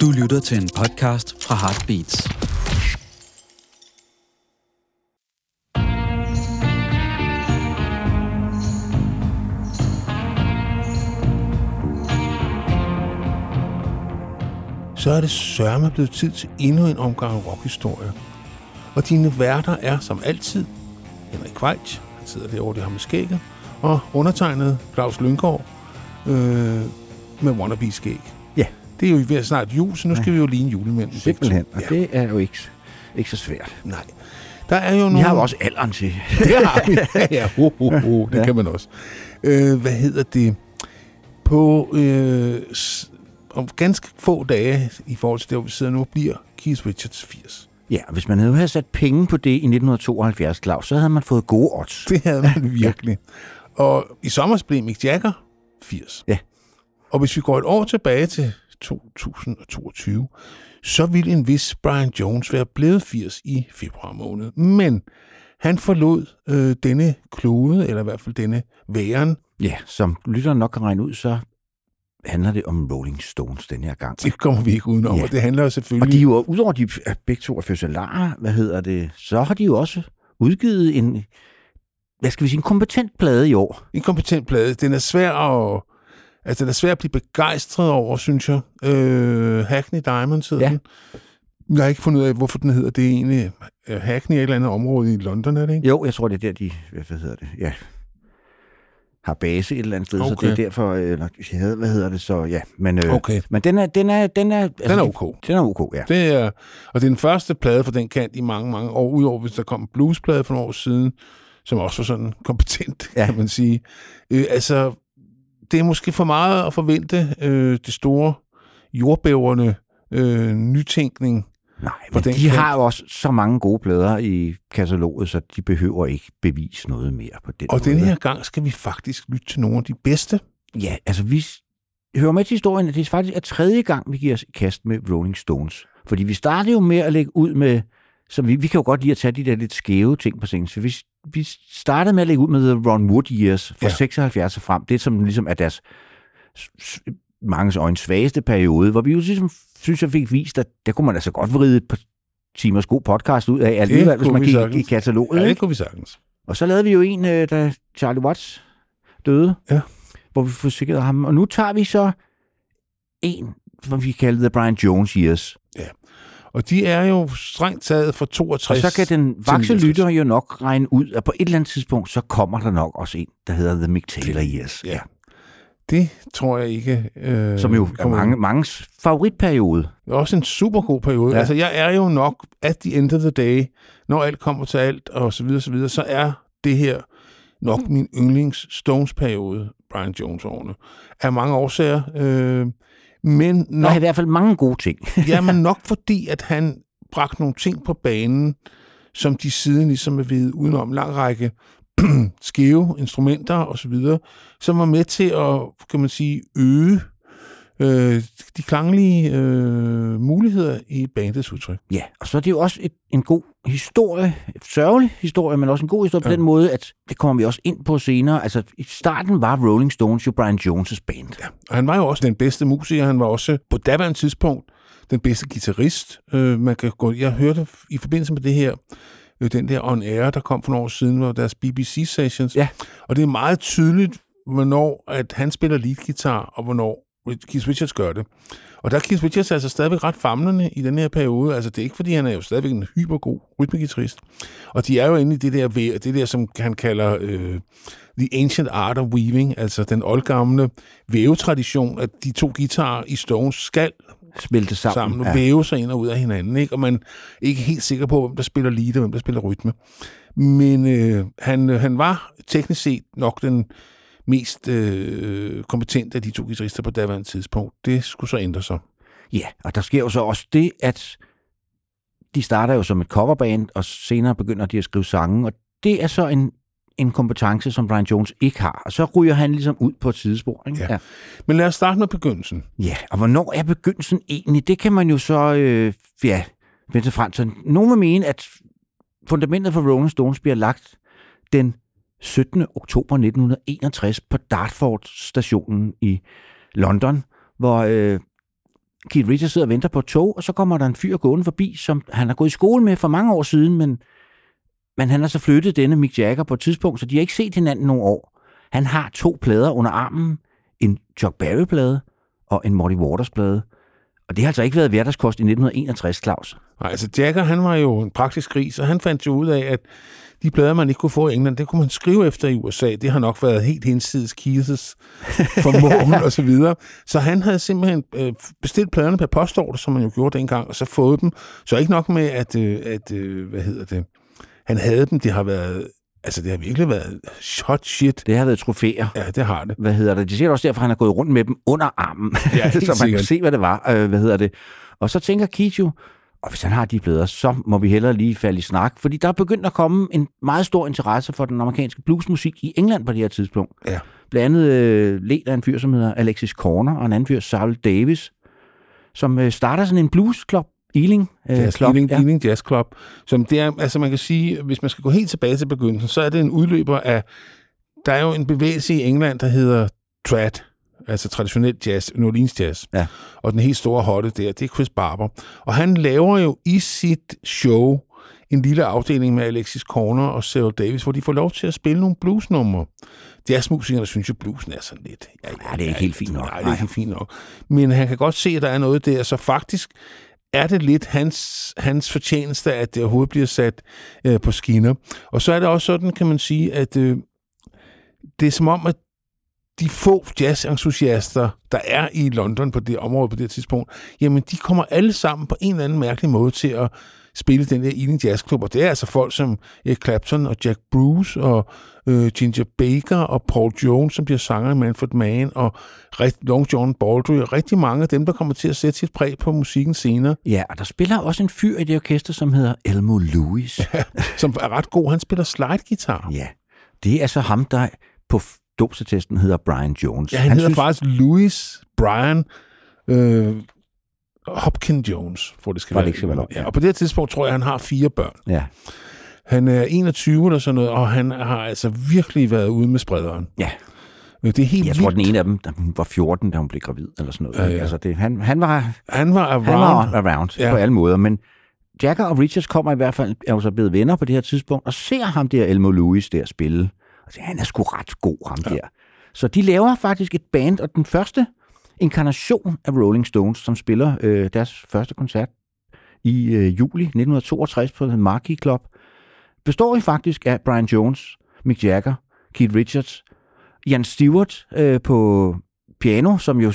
Du lytter til en podcast fra Heartbeats. så er det sørme blevet tid til endnu en omgang rockhistorie. Og dine værter er som altid Henrik Kvejt, han sidder derovre, det har med skægget, og undertegnet Claus Lyngård øh, med wannabe-skæg. Ja. Det er jo ved snart jul, så nu skal vi jo ligne julemænd. Simpelthen. Og Ja. det er jo ikke, ikke så svært. Nej. Der er jo Vi nogle... har jo også alderen til. Det har vi. Ja, ja. Ho, ho, ho. Det Ja. kan man også. Øh, hvad hedder det? På øh, om ganske få dage i forhold til det, hvor vi sidder nu, bliver Keith Richards 80. Ja, hvis man havde sat penge på det i 1972, Claus, så havde man fået gode odds. Det havde man virkelig. Og i sommer blev Mick Jagger 80. Ja. Og hvis vi går et år tilbage til 2022, så ville en vis Brian Jones være blevet 80 i februar måned. Men han forlod øh, denne klode, eller i hvert fald denne væren. Ja, som lytteren nok kan regne ud, så handler det om Rolling Stones den her gang. Det kommer vi ikke udenom, Ja. og det handler jo Og selvfølgelig... de er jo, udover de begge to er fødselare, hvad hedder det, så har de jo også udgivet en, hvad skal vi sige, en kompetent plade i år. en kompetent plade. Den er svær at, altså, den er svær at blive begejstret over, synes jeg. Øh, Hackney Diamonds hedder Ja. den. Jeg har ikke fundet ud af, hvorfor den hedder. Det egentlig øh, Hackney er et eller andet område i London, er det ikke? Jo, jeg tror, det er der, de, hvad hedder det, ja, har base et eller andet sted, okay. så det er derfor, eller, jeg havde- hvad hedder det, så ja, men, øh, Okay, men den er, den er, den er, altså, den er ok. Den er ok, ja. Det er, og det er den første plade for den kant i mange, mange år, udover hvis der kom en bluesplade for nogle år siden, som også var sådan kompetent. Ja. kan man sige. Øh, altså, det er måske for meget at forvente øh, det store jordbæverne øh, nytænkning. Nej, men de kan- har jo også så mange gode plader i kataloget, så de behøver ikke bevise noget mere på den Og måde. denne her gang skal vi faktisk lytte til nogle af de bedste. Ja, altså vi hører med til historien, at det faktisk er tredje gang, vi giver os i kast med Rolling Stones. Fordi vi startede jo med at lægge ud med, så vi, vi kan jo godt lide at tage de der lidt skæve ting på scenen. Så vi, vi startede med at lægge ud med The Ron Wood Years fra Ja. ja. 76 og frem. Det som ligesom er deres manges øjne svageste periode, hvor vi jo ligesom, synes jeg, fik vist, at der kunne man altså godt vride et par timers god podcast ud af alligevel, hvis man gik i kataloget. Ja, ikke? det kunne vi sagtens. Og så lavede vi jo en, øh, da Charlie Watts døde, Ja. hvor vi forsikrede ham. Og nu tager vi så en, som vi kalder The Brian Jones Years. Og de er jo strengt taget fra 62. Og så kan den vakse 69. lytter jo nok regne ud, at på et eller andet tidspunkt, så kommer der nok også en, der hedder The Mick Taylor Years. Ja. Det tror jeg ikke. Øh, Som jo er mange, manges favoritperiode. Det er også en super god periode. Ja. Altså, jeg er jo nok, at the end of the day, når alt kommer til alt, og så videre, så videre, så er det her nok min yndlings Stones-periode, Brian Jones-årene, af mange årsager. Øh, men Der nok, er i hvert fald mange gode ting. jamen nok fordi, at han bragte nogle ting på banen, som de siden ligesom er ved udenom en lang række skæve instrumenter og så videre, som var med til at, kan man sige, øge øh, de klanglige øh, muligheder i bandets udtryk. Ja, og så er det jo også et, en god historie, sørgelig historie, men også en god historie på Ja. den måde, at det kommer vi også ind på senere. Altså, i starten var Rolling Stones jo Brian Jones' band. Ja. Og han var jo også den bedste musiker. Han var også på daværende tidspunkt den bedste guitarist. Øh, man kan gå, jeg hørte i forbindelse med det her, øh, den der On Air, der kom for nogle år siden, var deres BBC Sessions. Ja. Og det er meget tydeligt, hvornår at han spiller leadguitar, og hvornår Keith Richards gør det. Og der er Keith Richards altså stadigvæk ret famlende i den her periode. Altså det er ikke, fordi han er jo stadigvæk en hypergod rytmegitarrist. Og de er jo inde i det der, det der som han kalder øh, The Ancient Art of Weaving, altså den oldgamle vævetradition, at de to guitarer i Stones skal Smelte sammen. sammen og ja. væve sig ind og ud af hinanden, ikke? og man er ikke helt sikker på, hvem der spiller lead og hvem der spiller rytme. Men øh, han, øh, han var teknisk set nok den mest øh, kompetente af de to guitarister på daværende tidspunkt. Det skulle så ændre sig. Ja, og der sker jo så også det, at de starter jo som et coverband, og senere begynder de at skrive sange, og det er så en, en kompetence, som Brian Jones ikke har. Og så ryger han ligesom ud på et sidespor. Ikke? Ja. Men lad os starte med begyndelsen. ja, og hvornår er begyndelsen egentlig? Det kan man jo så, øh, ja, vente frem til. Nogle vil mene, at fundamentet for Rolling Stones bliver lagt den 17. oktober 1961 på Dartford-stationen i London, hvor øh, Keith Richards sidder og venter på et tog, og så kommer der en fyr gående forbi, som han har gået i skole med for mange år siden, men, men han har så flyttet denne Mick Jagger på et tidspunkt, så de har ikke set hinanden nogle år. Han har to plader under armen, en Chuck Berry-plade og en Morty Waters-plade. Og det har altså ikke været hverdagskost i 1961, Claus. Nej, altså Jagger, han var jo en praktisk gris, og han fandt jo ud af, at de plader, man ikke kunne få i England, det kunne man skrive efter i USA. Det har nok været helt hensides Keiths formål og så videre. Så han havde simpelthen øh, bestilt pladerne per postorder, som man jo gjorde dengang, og så fået dem. Så ikke nok med, at, øh, at øh, hvad hedder det, han havde dem. Det har været Altså, det har virkelig været hot shit. Det har været trofæer. Ja, det har det. Hvad hedder det? De siger også derfor, han har gået rundt med dem under armen, Ja, så man kan se, hvad det var. Øh, hvad hedder det? Og så tænker jo, og hvis han har de plader, så må vi hellere lige falde i snak. Fordi der er begyndt at komme en meget stor interesse for den amerikanske bluesmusik i England på det her tidspunkt. Ja. Blandt andet øh, ledt af en fyr, som hedder Alexis Corner, og en anden fyr, Saul Davis, som øh, starter sådan en bluesklub, Ealing øh, Jazz, Club. Ealing, ja. Ealing Jazz Club, som det er, altså man kan sige, hvis man skal gå helt tilbage til begyndelsen, så er det en udløber af, der er jo en bevægelse i England, der hedder trad, altså traditionel jazz, New Orleans jazz. Ja. Og den helt store hotte der, det er Chris Barber. Og han laver jo i sit show en lille afdeling med Alexis Corner og Cyril Davis, hvor de får lov til at spille nogle bluesnumre. Jazzmusikerne synes jo, bluesen er sådan lidt... Ja, det er ikke helt fint nok. Nej, det er ikke helt fint nok. Men han kan godt se, at der er noget der, så faktisk er det lidt hans, hans fortjeneste, at det overhovedet bliver sat øh, på skinner. Og så er det også sådan, kan man sige, at øh, det er som om, at de få jazzentusiaster, der er i London på det område på det tidspunkt, jamen de kommer alle sammen på en eller anden mærkelig måde til at spille den der Ealing Jazz Club, og det er altså folk som Eric Clapton og Jack Bruce og øh, Ginger Baker og Paul Jones, som bliver sanger i Manfred Mann, og Long John Baldry, og rigtig mange af dem, der kommer til at sætte sit præg på musikken senere, Ja, og der spiller også en fyr i det orkester, som hedder Elmo Lewis. som er ret god. Han spiller slide-guitar. Ja, det er så ham, der på dåbsatesten hedder Brian Jones. Ja, han, han hedder faktisk Louis Brian øh, Hopkin Jones, for det skal For være. det skal være ja. Og på det her tidspunkt tror jeg, han har fire børn. Ja, Han er 21 eller sådan noget, og han har altså virkelig været ude med sprederen. ja. Øh, Det er helt Jeg tror, vildt. den ene af dem, var 14, da hun blev gravid, eller sådan noget. Ja, ja. Altså det, han, han, var, Han var around. han var around ja. på alle måder, men Jagger og Richards kommer i hvert fald, er jo så blevet venner på det her tidspunkt, og ser ham der, Elmo Lewis, der spille. Og siger, han er sgu ret god, ham ja. der. Så de laver faktisk et band, og den første inkarnation af Rolling Stones, som spiller øh, deres første koncert i øh, juli 1962 på The Marquee Club, består jo faktisk af Brian Jones, Mick Jagger, Keith Richards, Jan Stewart øh, på piano, som jo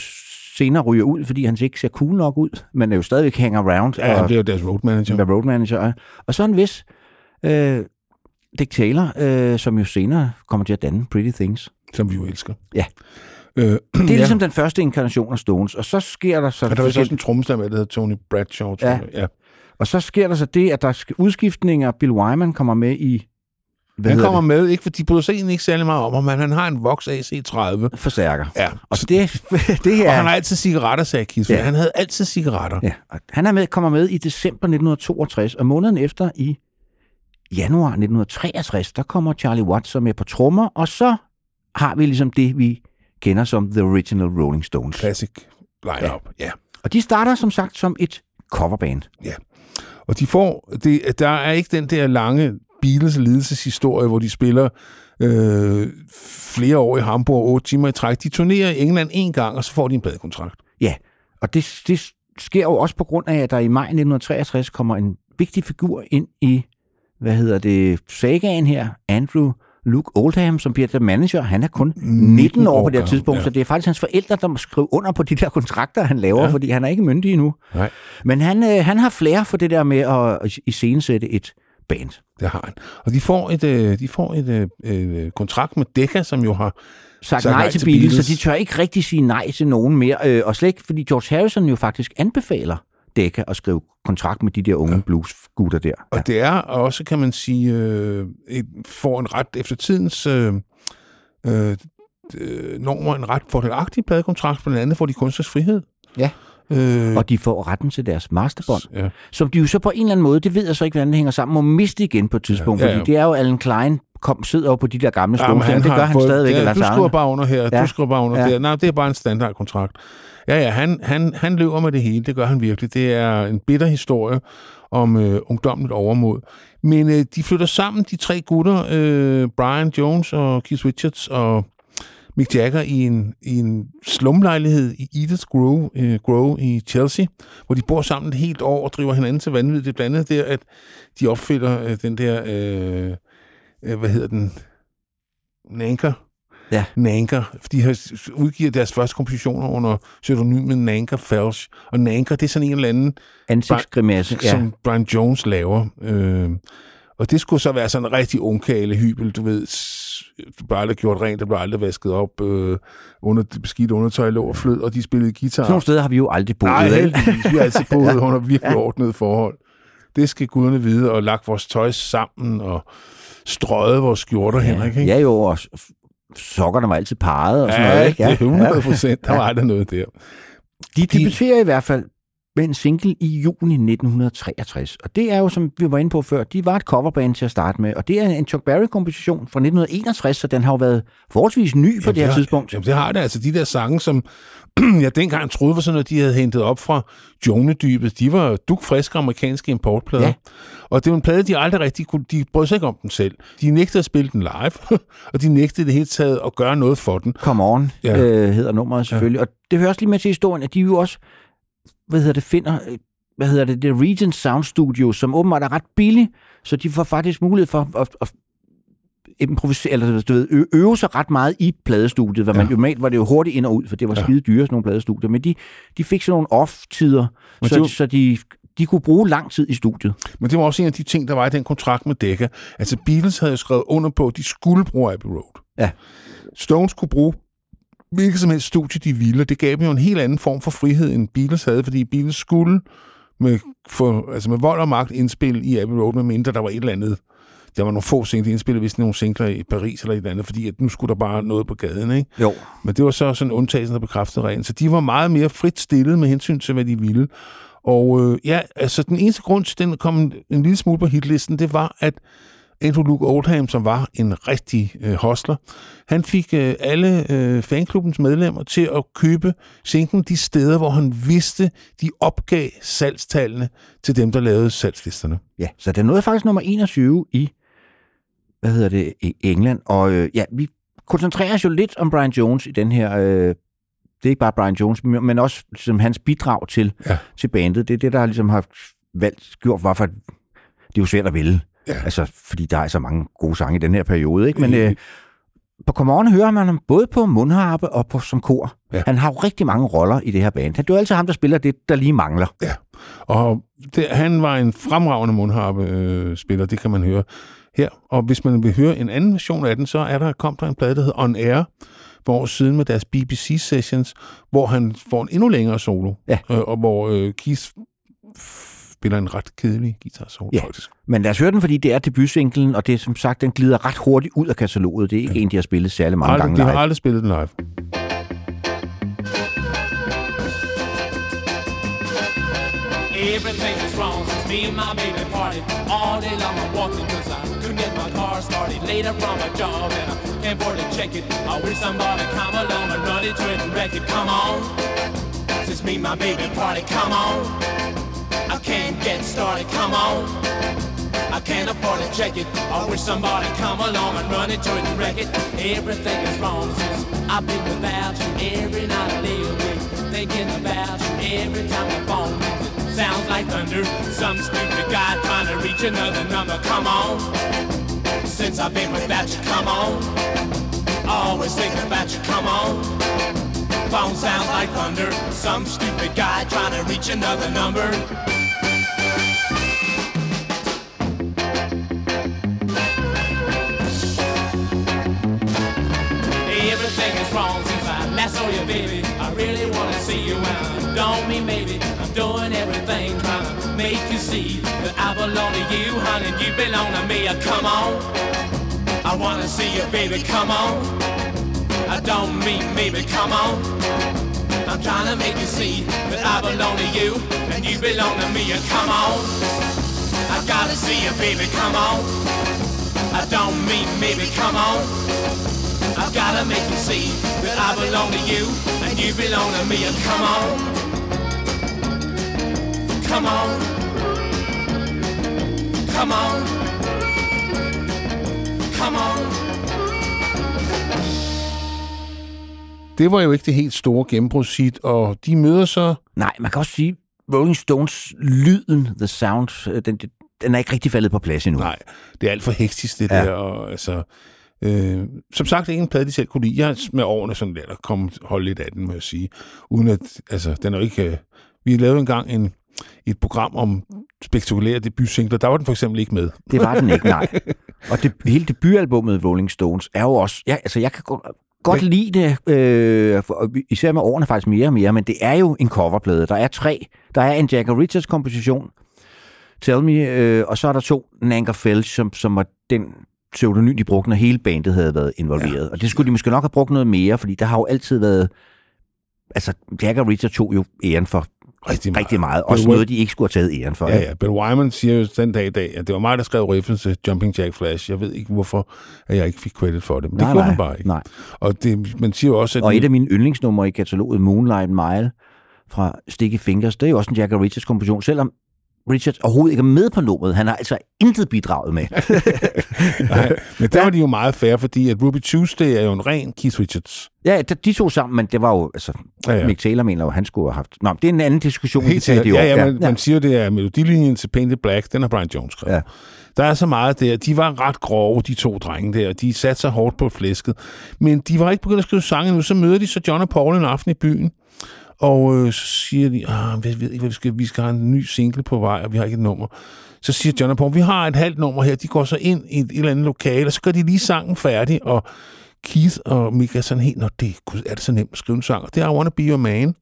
senere ryger ud, fordi han ikke ser cool nok ud, men er jo stadigvæk hang around. Ja, han og, bliver jo deres road manager. road manager. Og, og så en vis øh, Dick Taylor, øh, som jo senere kommer til at danne Pretty Things. som vi jo elsker. Ja. Øh, Det er ja. ligesom den første inkarnation af Stones, og så sker der så... og der var så også en trommeslager med, der hedder Tony Bradshaw. Ja. ja. Og så sker der så det, at der skal udskiftninger. Bill Wyman kommer med i... Hvad Han kommer med, ikke, for de bryder sig egentlig ikke særlig meget om ham, men han har en Vox AC30. det? Forstærker. Ja. Og det, det Og er... han har altid cigaretter, sagde. Ja. Ja. Han havde altid cigaretter. Ja, og han er med, kommer med i december 1962, og måneden efter i januar 1963, der kommer Charlie Watts med på trommer, og så har vi ligesom det, vi kender som The Original Rolling Stones. Classic line-up. Ja. ja. Og de starter som sagt som et coverband. Og de får, det, der er ikke den der lange Beatles lidelseshistorie, hvor de spiller øh, flere år i Hamburg, otte timer i træk. De turnerer i England en gang, og så får de en pladekontrakt. Ja, og det, det sker jo også på grund af, at der i maj 1963 kommer en vigtig figur ind i, hvad hedder det, sagaen her, Andrew Luke Oldham, som bliver der manager. Han er kun 19 år på det her tidspunkt, ja. så det er faktisk hans forældre, der må skrive under på de der kontrakter, han laver, Ja. fordi han er ikke myndig endnu. Nej. Men han, øh, han har flere for det der med at iscenesætte et band. Det har han. Og de får et, øh, de får et øh, øh, kontrakt med Decca, som jo har... Sagt Sagt nej, nej til Beatles. så de tør ikke rigtig sige nej til nogen mere. Øh, og slet ikke, fordi George Harrison jo faktisk anbefaler Decca at skrive kontrakt med de der unge ja. bluesgutter der. Og det er også, kan man sige, øh, et, får en ret efter tidens øh, øh, øh, normer, en ret fordelagtig pladekontrakt, blandt andet får de kunstnerisk frihed. Ja. Øh, Og de får retten til deres masterbånd, ja. som de jo så på en eller anden måde, det ved jeg så ikke, hvordan det hænger sammen, må miste igen på et tidspunkt, Ja, ja, ja, ja. fordi det er jo Alan Klein kom, sidder jo på de der gamle Ja, stole. det gør han fået- stadigvæk. Ja, du skriver bare under her, Ja. du skriver bare under Ja. der. Nej, det er bare en standardkontrakt. Ja, ja, han, han, han løber med det hele, det gør han virkelig. Det er en bitter historie om øh, ungdomligt overmod. Men øh, de flytter sammen, de tre gutter, øh, Brian Jones og Keith Richards og Mick Jagger, i en, i en slumlejlighed i Edith Grove, øh, Grove i Chelsea, hvor de bor sammen et helt år og driver hinanden til vanvid. Det er blandt andet der, at de opfinder øh, den der, øh, øh, hvad hedder den, Nanker, Ja. Nanker. De har udgivet deres første kompositioner under pseudonymet Nanker Felch. Og Nanker, det er sådan en eller anden, Ansigtsgrimasse. ja. Ja. som Brian Jones laver. Øh, og det skulle så være sådan en rigtig ungkale hybel, du ved. Det blev aldrig gjort rent, det blev aldrig vasket op. Øh, under det beskidte undertøj lå og flød, og de spillede guitar. Sådan nogle steder har vi jo aldrig boet. Nej, heldigvis. Vi har altid boet under virkelig ordnede forhold. Det skal guderne vide, og lagt vores tøj sammen, og strøget vores skjorter, Henrik. Ikke? Ja, jo, og sokkerne var altid parret og sådan Ja, noget. Ikke? det er 100 procent. Der Ja. var aldrig noget der. De debuterer i hvert fald med en single i juni 1963. Og det er jo, som vi var inde på før, de var et coverband til at starte med. Og det er en Chuck Berry-komposition fra 1961, så den har jo været forholdsvis ny på det her har- tidspunkt. Jamen, det har det. Altså, de der sange, som jeg dengang troede var sådan noget, de havde hentet op fra Jonedybet, de var dukfriske amerikanske importplader. Ja. Og det var en plade, de aldrig rigtig kunne... De brød sig ikke om den selv. De nægtede at spille den live, og de nægtede det hele taget at gøre noget for den. Come On ja. øh, hedder nummeret selvfølgelig. Ja. Og det hører også lige med til historien, at de jo også, hvad hedder det, finder, hvad hedder det, det Regent Sound Studio, som åbenbart er ret billig, så de får faktisk mulighed for at, at improvisere, eller du ved, ø- øve sig ret meget i pladestudiet, hvor man Ja. jo normalt var det jo hurtigt ind og ud, for det var Ja. skide dyre, sådan nogle pladestudier, men de, de fik sådan nogle off-tider, Men så, var- så de, de kunne bruge lang tid i studiet. Men det var også en af de ting, der var i den kontrakt med Decca. Altså Beatles havde jo skrevet under på, at de skulle bruge Abbey Road. Ja. Stones kunne bruge hvilket som helst studie, de ville. Det gav dem jo en helt anden form for frihed, end Beatles havde, fordi Beatles skulle med, for, altså med vold og magt indspille i Abbey Road, medmindre der var et eller andet. Der var nogle få singler, de indspillede vist nogle singler i Paris eller et eller andet, fordi at nu skulle der bare noget på gaden, ikke? Jo. Men det var så sådan en undtagelse, der bekræftede reglen. Så de var meget mere frit stillet med hensyn til, hvad de ville. Og øh, ja, altså den eneste grund til, at den kom en lille smule på hitlisten, det var, at Andrew Luke Oldham, som var en rigtig øh, hostler, han fik øh, alle øh, fanklubbens medlemmer til at købe singlen de steder, hvor han vidste, de opgav salgstallene til dem, der lavede salgslisterne. Ja, så den nåede faktisk nummer 21 i, hvad hedder det, i England. Og øh, ja, vi koncentrerer os jo lidt om Brian Jones i den her... Øh, det er ikke bare Brian Jones, men også som hans bidrag til, Ja. til bandet. Det er det, der ligesom har valgt, gjort, hvorfor det er jo svært at vælge. Ja. Altså, fordi der er så mange gode sange i den her periode. Ikke? Men Øh. øh, på Come On hører man ham både på mundharpe og på, som kor. Ja. Han har jo rigtig mange roller i det her band. Det er jo altid ham, der spiller det, der lige mangler. Og det, han var en fremragende mundharpe-spiller, det kan man høre her. Og hvis man vil høre en anden version af den, så er der, kom der en plade, der hedder On Air, år siden med deres BBC-sessions, hvor han får en endnu længere solo, Ja. øh, og hvor øh, Keith spiller en ret kedelig guitar-solo, Ja. faktisk. Men lad os høre den, fordi det er debutsinglen, og det er som sagt, den glider ret hurtigt ud af kataloget. Det er ikke ja. en, de har spillet særlig mange Aldrig, gange de har live. aldrig spillet den live. Everything is wrong since me and my baby party all day long. I'm walking cause I couldn't get my car started. Later from a job and I can't afford to check it. I wish somebody come along and run into it and wreck it. Come on, since me and my baby party, come on. I can't get started. Come on. I can't afford to check it. I wish somebody come along and run it and wreck it. Everything is wrong since I've been without you every night I lay awake. Thinking about you every time the phone rings. Sounds like thunder. Some stupid guy trying to reach another number. Come on. Since I've been without you, come on. Always thinking about you, come on. Phone sounds like thunder. Some stupid guy trying to reach another number. Is wrong since I last saw you, baby. I really wanna see you and don't mean maybe I'm doing everything trying to make you see that I belong to you, honey. You belong to me. Uh, Come on, I wanna see you, baby. Come on. I don't mean maybe. Come on. I'm trying to make you see that I belong to you and you belong to me. Uh, Come on, I gotta see you, baby. Come on. I don't mean maybe, come on. I've gotta make you see that I belong to you and you belong to me. And come on, come on, come on, come on. Det var jo ikke det helt store gennembrudshit, og de møder så... Nej, man kan også sige, Rolling Stones, lyden, the sound, øh, den, den er ikke rigtig faldet på plads endnu. Nej, det er alt for hektisk, det ja. der. Og, altså, øh, som sagt, ikke en plade, de selv kunne lide. Jeg med årene sådan lidt at komme holde lidt af den, må jeg sige. Uden at, altså, den er jo ikke... Øh, vi lavede engang en, et program om spektakulære debutsingler. Der var den for eksempel ikke med. Det var den ikke, nej. Og det, hele debutalbummet Rolling Stones er jo også... Ja, altså, jeg kan godt, godt lide det, øh, for- især med årene faktisk mere og mere, men det er jo en coverplade. Der er tre. Der er en Jagger Richards komposition, Tell Me, øh, og så er der to Nanker Felch, som, som var den pseudonym, de brugte, når hele bandet havde været involveret. Ja. Og det skulle de måske nok have brugt noget mere, fordi der har jo altid været... Altså, Jagger Richards tog jo æren for Rigtig meget. rigtig meget. Også Wy- noget, de ikke skulle have taget æren for. Ja, ja. Bill Wyman siger jo den dag i dag, at det var mig, der skrev riffen til Jumping Jack Flash. Jeg ved ikke, hvorfor at jeg ikke fik credit for det. Men det Nej, gjorde nej, han bare ikke. nej. Og det, man siger jo også, at... Og et af mine yndlingsnumre i kataloget, Moonlight Mile fra Sticky Fingers, det er jo også en Jagger Richards komposition, selvom Richards overhovedet ikke er med på nummeret. Han har altså intet bidraget med. Nej, men der var de jo meget fair, fordi at Ruby Tuesday er jo en ren Keith Richards. ja, de- to sammen, men det var jo, altså, Ja, ja, ja. ja. Mick Taylor mener jo, han skulle have haft. Nå, det er en anden diskussion, vi Helt kan tage sikkert. det Ja, år. ja, man, man siger det er melodilinjen til Painted Black, den har Brian Jones skrevet. Ja. Ja. Der er så meget der. De var ret grove, de to drenge der. De satte sig hårdt på flæsket. Men de var ikke begyndt at skrive sange nu. Så møder de så John og Paul en aften i byen. Og øh, så siger de, ah, vi ved ikke, hvad vi skal. Vi skal have en ny single på vej, og vi har ikke et nummer. Så siger John og Paul, vi har et halvt nummer her. De går så ind i et, et eller andet lokale, og så gør de lige sangen færdig. Og Keith og Mick er sådan helt, Nå, det, gud, er det så nemt at skrive en sang? Og det er I Wanna Be Your Man,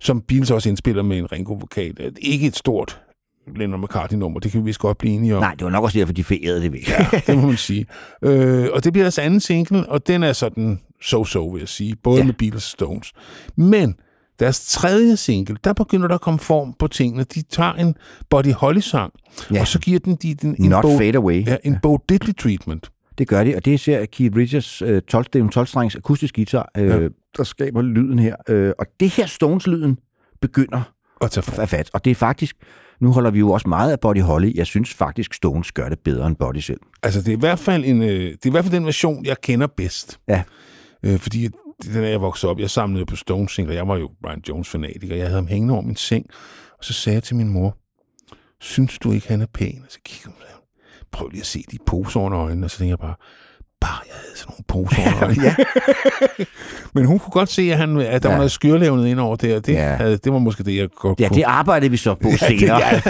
som Beatles også indspiller med en Ringo-vokal. Ikke et stort Lennon McCartney-nummer, det kan vi vist godt blive enige om. Nej, det var nok også derfor, de færede det væk. Ja, det må man sige. Øh, og det bliver deres anden single, og den er sådan so-so, vil jeg sige. Både ja. med Beatles og Stones. Men deres tredje single, der begynder der at komme form på tingene. De tager en Buddy Holly-sang, Ja. ja. og så giver den de, den en, Not Bo, Fade Away. ja, en Bo Diddley treatment. Det gør de, og det ser Keith Richards øh, 12, det er en 12-strengs akustisk guitar, øh, Ja. ja. der skaber lyden her. Øh, og det her Stones-lyden begynder Og tage er fat. Og det er faktisk, nu holder vi jo også meget af Buddy Holly. Jeg synes faktisk, Stones gør det bedre end Buddy selv. Altså, det er i hvert fald, en, øh, det er i hvert fald den version, jeg kender bedst. Ja. Øh, fordi at den er jeg voksede op. Jeg samlede på Stones singler. Jeg var jo Brian Jones-fanatiker. Jeg havde ham hængende over min seng. Og så sagde jeg til min mor, synes du ikke, han er pæn? Og så kiggede hun. Prøv lige at se de poser under øjnene. Og så tænkte jeg bare, bare jeg havde sådan nogle poser under øjnene. ja. Men hun kunne godt se, at, han, at der Ja. var noget skyrlevnet ind over det. Og det, Ja. ja. havde, det var måske det, jeg godt ja, kunne det arbejdede vi så på senere. ja.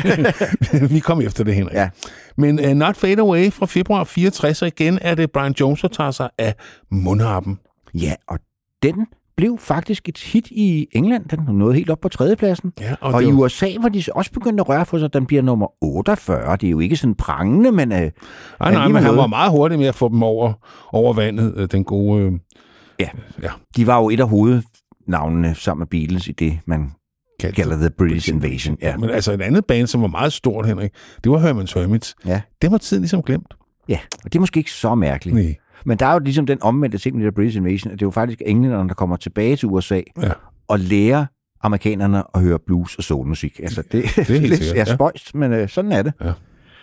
vi kom efter det, Henrik. Ja. Men uh, Not Fade Away fra februar 64, og igen er det Brian Jones, der tager sig af mundharpen. ja, og den blev faktisk et hit i England. Den nåede helt op på tredjepladsen. Ja, Og, og i USA var de også begyndt at røre for sig. Den bliver nummer 48. Det er jo ikke sådan prangende, men... Øh, Nej, nej, men han var meget hurtig med at få dem over, over vandet, øh, den gode... Øh, Ja. ja de var jo et af hovednavnene sammen med Beatles i det, man kaldte kalder The British Invasion. Ja, Men altså et andet band, som var meget stort, Henrik, det var Herman's Hermits. ja. Det var tiden ligesom glemt. ja. og det er måske ikke så mærkeligt. Nej. Men der er jo ligesom den omvendte ting med The British Invasion, at det er jo faktisk englænderne, der kommer tilbage til USA Ja. og lærer amerikanerne at høre blues og soulmusik. Altså, det, det helt er lidt sikkert, ja, ja. spøjst, men øh, sådan er det. Ja.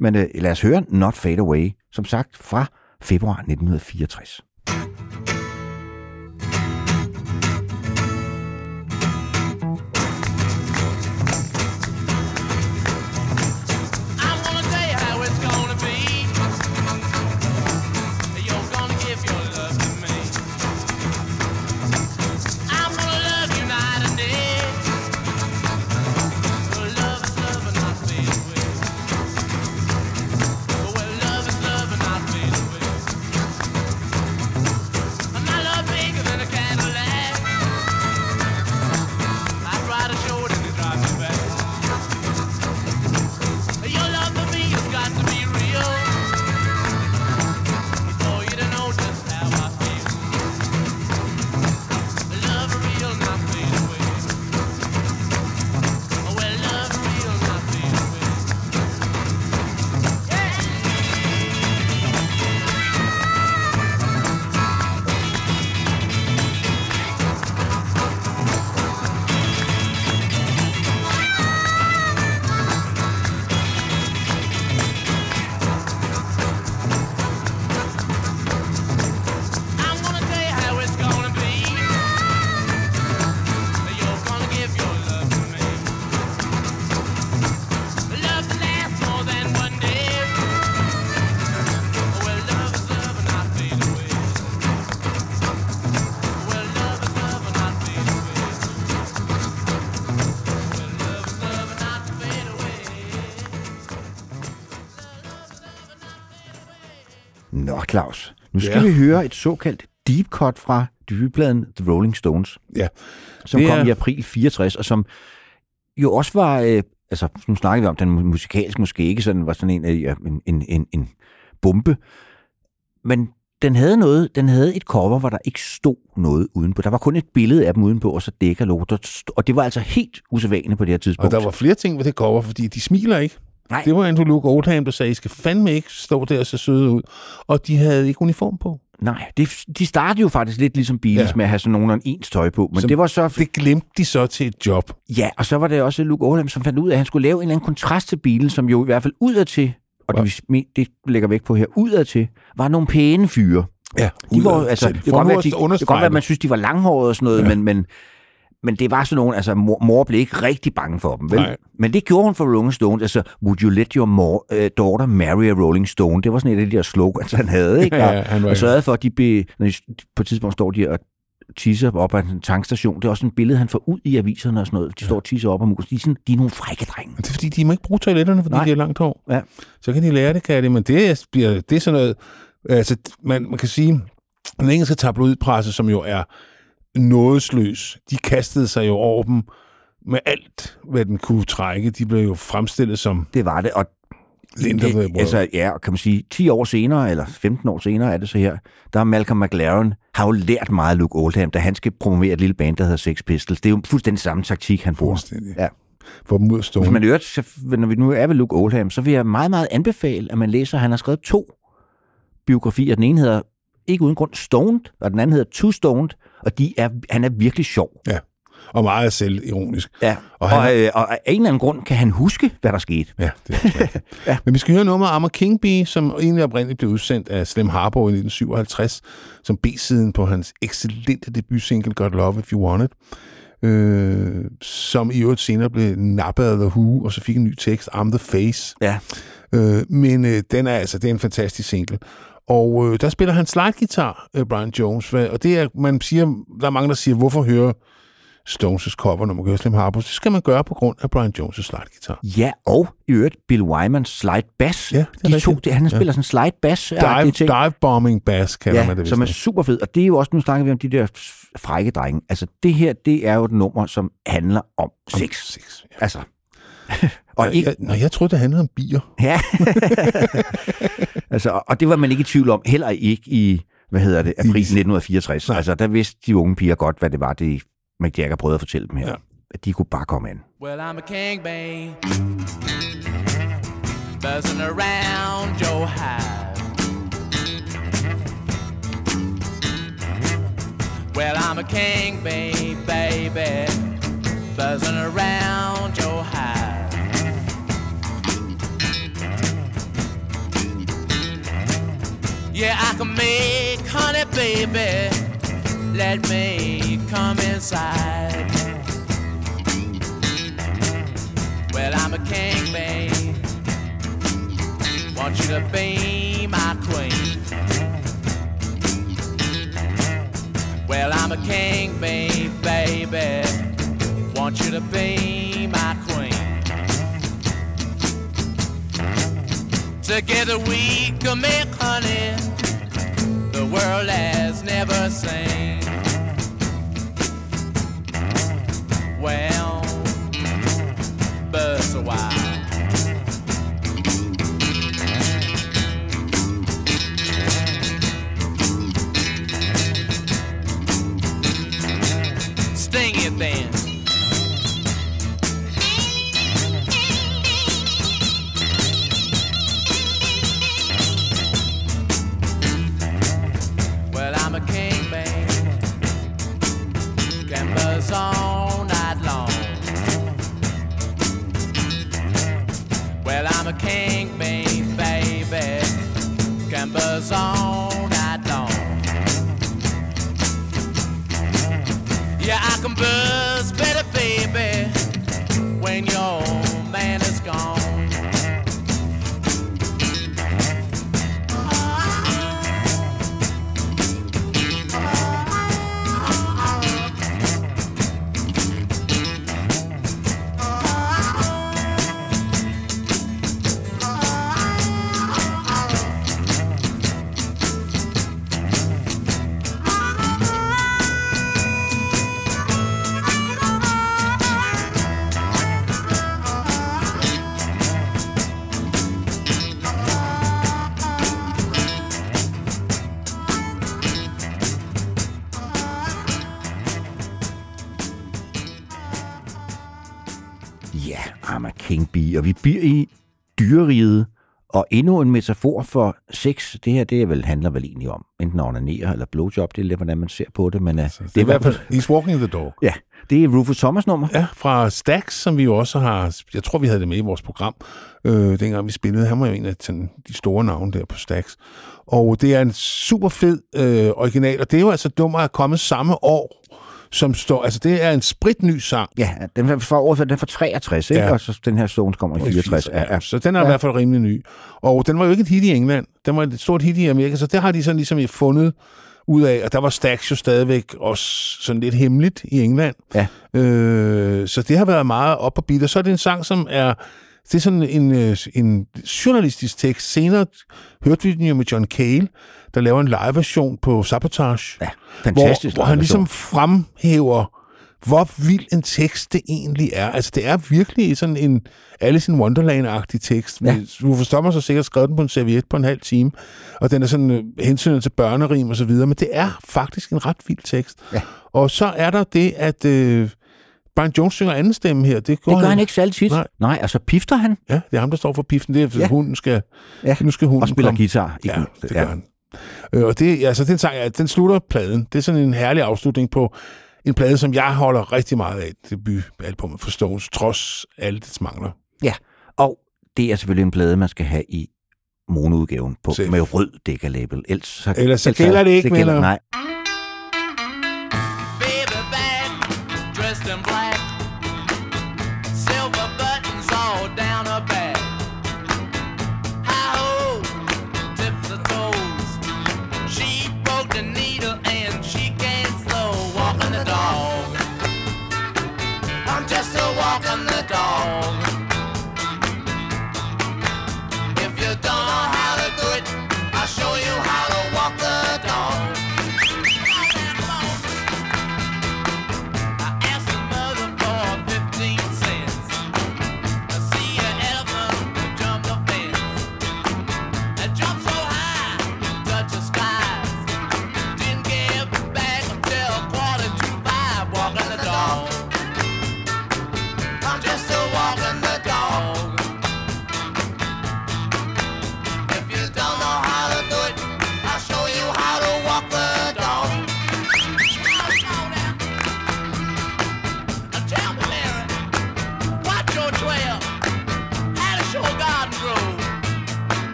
Men øh, lad os høre Not Fade Away, som sagt fra februar 1964. Claus. Nu skal Ja. vi høre et såkaldt deep cut fra debutpladen The Rolling Stones, Ja. som Det kom er- i april 64, og som jo også var, øh, altså nu snakker vi om, den musikalsk måske ikke sådan, var sådan en, øh, en, en, en, en bombe, men den havde noget, den havde et cover, hvor der ikke stod noget udenpå. Der var kun et billede af dem udenpå, og så dækker logo. Og det var altså helt usædvanligt på det her Og tidspunkt. der var flere ting ved det cover, fordi de smiler ikke. Nej. Det var Andrew Luke Oldham, der sagde, I skal fandme ikke stå der og se søde ud. Og de havde ikke uniform på. Nej, det, de startede jo faktisk lidt ligesom Beatles Ja. med at have sådan nogenlunde ens tøj på, men Som- det var så Det glemte de så til et job. Ja, og så var det også Luke Oldham, som fandt ud af, at han skulle lave en eller anden kontrast til bilen, som jo i hvert fald udadtil, og det, vi- det lægger væk på her, udadtil, var nogle pæne fyre. Ja, De var, altså, det, kan godt være, de, det kan godt være, at man synes, de var langhårede og sådan noget, ja. Ja. men, men, men det var sådan nogle, altså mor, mor blev ikke rigtig bange for dem, vel? Nej. Men det gjorde hun for Rolling Stones, altså, would you let your mor, uh, daughter marry a Rolling Stone? Det var sådan et af de der slogans, han havde, ikke? Ja, Og- ja, han var og sørgede for, at de be, når de, på et tidspunkt står de og tisser op ad en tankstation. Det er også et billede, han får ud i aviserne og sådan noget. De står og tisser op og mus. De er, sådan, de er nogle frække drenge. Det er fordi, de må ikke bruge toiletterne, fordi Nej. de har langt hår. Ja. Så kan de lære det, kan det. Men det er, bliver, det er sådan noget... Altså, man, man kan sige, den engelske tabloidpresse, som jo er nådesløs, de kastede sig jo over dem med alt, hvad den kunne trække. De blev jo fremstillet som Det var det. Og World. altså, ja, kan man sige, 10 år senere, eller 15 år senere er det så her, der er Malcolm McLaren, har jo lært meget af Luke Oldham, da han skal promovere et lille band, der hedder Sex Pistols. Det er jo fuldstændig samme taktik, han bruger. Fuldstændig. Ja. Få dem ud af Hvis stående. man øvrigt, så, når vi nu er ved Luke Oldham, så vil jeg meget, meget anbefale, at man læser, han har skrevet to biografier. Den ene hedder, ikke uden grund, Stoned, og den anden hedder Too Stoned, og de er, han er virkelig sjov. Og meget selvironisk. Ja, Og og, han og, øh, og af en eller anden grund kan han huske, hvad der skete. Ja, det er ja. ja. Men vi skal høre nummer Armor King Bee, som egentlig oprindeligt blev udsendt af Slim Harbour i 1957, som B-siden på hans excellente debutsingle God Love If You Want It, øh, som i øvrigt senere blev nappet af The Who, og så fik en ny tekst, I'm the Face. Ja. Øh, men øh, den er altså, det er en fantastisk single. Og øh, der spiller han slide-guitar, øh, Brian Jones, hvad- og det er, man siger, der er mange, der siger, hvorfor høre Stones' cover, når man kører Slim Harbour? Det skal man gøre på grund af Brian Jones' slide-guitar. Ja, og i øvrigt Bill Wyman's slide bass. Ja, det er De to, det, han spiller sådan slide bass. Dive, dive bombing bass, kalder ja, man det. som er super fed. Og det er jo også, nu snakker vi om de der frække drenge. Altså, det her, det er jo et nummer, som handler om sex. Sex. Ja. Altså. og ikke, jeg, når jeg troede, det handlede om bier. Ja. altså, og- det var man ikke i tvivl om, heller ikke i, hvad hedder det, april 1964. Nej. Altså, der vidste de unge piger godt, hvad det var, det Mick Jagger prøvede at fortælle dem her. Ja. At de kunne bare komme an. Well, I'm a king bee, buzzing around your hive. Well, I'm a king bee, baby, buzzing around your hive. Yeah, I can make honey, baby. Let me come inside. Well, I'm a king, babe. Want you to be my queen. Well, I'm a king, babe, baby. Want you to be my queen. Together we can make honey the world has never seen. Well, buzz a while. Sting it then. All night long. Well, I'm a king, babe, baby. Can buzz all night long. Yeah, I can buzz bliver i dyreriget, og endnu en metafor for sex, det her, det er vel, handler vel egentlig om, enten at onanere eller blowjob, det er lidt, hvordan man ser på det, men uh, det, Det er i hvert fald, He's Walking the Dog. ja, det er Rufus Thomas nummer. Ja, fra Stax, som vi jo også har... Jeg tror, vi havde det med i vores program, øh, dengang vi spillede. Han var jo en af sådan, de store navne der på Stax. Og det er en super fed øh, original, og det er jo altså dumt at have kommet samme år, som står... Altså, det er en spritny sang. Ja, den fra året, den fra 63, ikke? Ja. og så den her Stones kommer i 64. Ja, ja. Så den er Ja. i hvert fald rimelig ny. Og den var jo ikke et hit i England. Den var et stort hit i Amerika, så det har de sådan ligesom fundet ud af. Og der var Stax jo stadigvæk også sådan lidt hemmeligt i England. Ja. Øh, så det har været meget op på beat. Og så er det en sang, som er... Det er sådan en, øh, en journalistisk tekst. Senere hørte vi den jo med John Cale, der laver en live-version på Sabotage. Ja, fantastisk. Hvor, hvor han ligesom fremhæver, hvor vild en tekst det egentlig er. Altså, det er virkelig sådan en Alice in Wonderland-agtig tekst. Ja. Ja. Rufus Thomas har sikkert skrevet den på en serviet på en halv time, og den er sådan øh, hensynet til børnerim og så videre, men det er faktisk en ret vild tekst. Ja. Og så er der det, at øh, Brian Jones synger anden stemme her. Det, Det gør han ikke særlig tit. Nej. Nej, og så pifter han Ja, det er ham, der står for piften. Det er, Ja. ja. hunden skal, Ja. nu skal hunden og spiller komme. guitar. i Ja, det gør han. Øh, og det, altså, den, sang, ja, den slutter pladen. Det er sådan en herlig afslutning på en plade, som jeg holder rigtig meget af. Debutalbummet for Stones, trods alle dets mangler. Ja, og det er selvfølgelig en plade, man skal have i monoudgaven på, Selv. med rød dækkerlabel. Ellers så, Ellers så gælder det ikke, det gælder. Nej.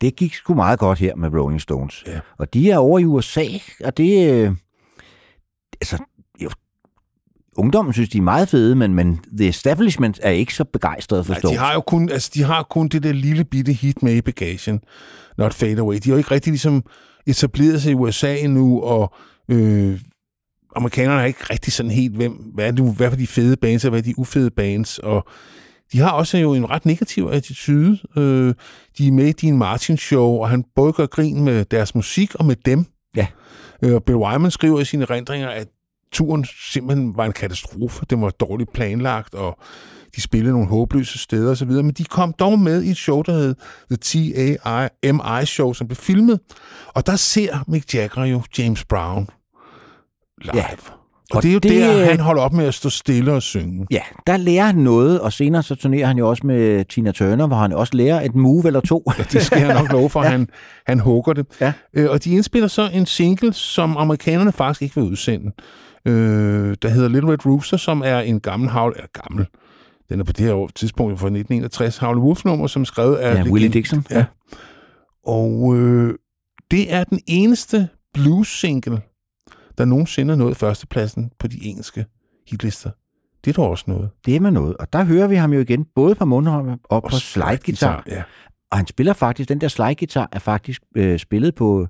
Det gik sgu meget godt her med Rolling Stones. Ja. Og de er over i USA, og det... Øh, altså, jo, ungdommen synes, de er meget fede, men, men The Establishment er ikke så begejstret for Stones. de har jo kun, altså, de har kun det der lille bitte hit med i bagagen. Not Fade Away. De har jo ikke rigtig ligesom etableret sig i USA endnu, og øh, amerikanerne er ikke rigtig sådan helt, hvem, hvad er, det, hvad er de fede bands, og hvad er de ufede bands, og de har også jo en ret negativ attitude. Øh, de er med i Dean Martin show, og han både gør grin med deres musik og med dem. Ja. Øh, Bill Wyman skriver i sine erindringer, at turen simpelthen var en katastrofe. Den var dårligt planlagt, og de spillede nogle håbløse steder osv., men de kom dog med i et show, der hed The T.A.I.M.I. Show, som blev filmet, og der ser Mick Jagger jo James Brown live. Ja. Og, Og det er jo det- der, han holder op med at stå stille og synge. Ja, der lærer han noget, og senere så turnerer han jo også med Tina Turner, hvor han også lærer et move eller to. Det skal jeg nok love for, ja. han, han hugger det. Ja. Øh, og de indspiller så en single, som amerikanerne faktisk ikke vil udsende, øh, der hedder Little Red Rooster, som er en gammel havl, er gammel, den er på det her tidspunkt fra 1961, Howlin' Wolf-nummer, som er skrevet af... Ja, Willie Dixon. Ja. Og øh, det er den eneste blues-single, der nogensinde nået førstepladsen på de engelske hitlister. Det er dog også noget. Det er med noget. Og der hører vi ham jo igen, både på mundharpe og på slide-guitar. Ja. Og han spiller faktisk, den der slide-guitar er faktisk øh, spillet på...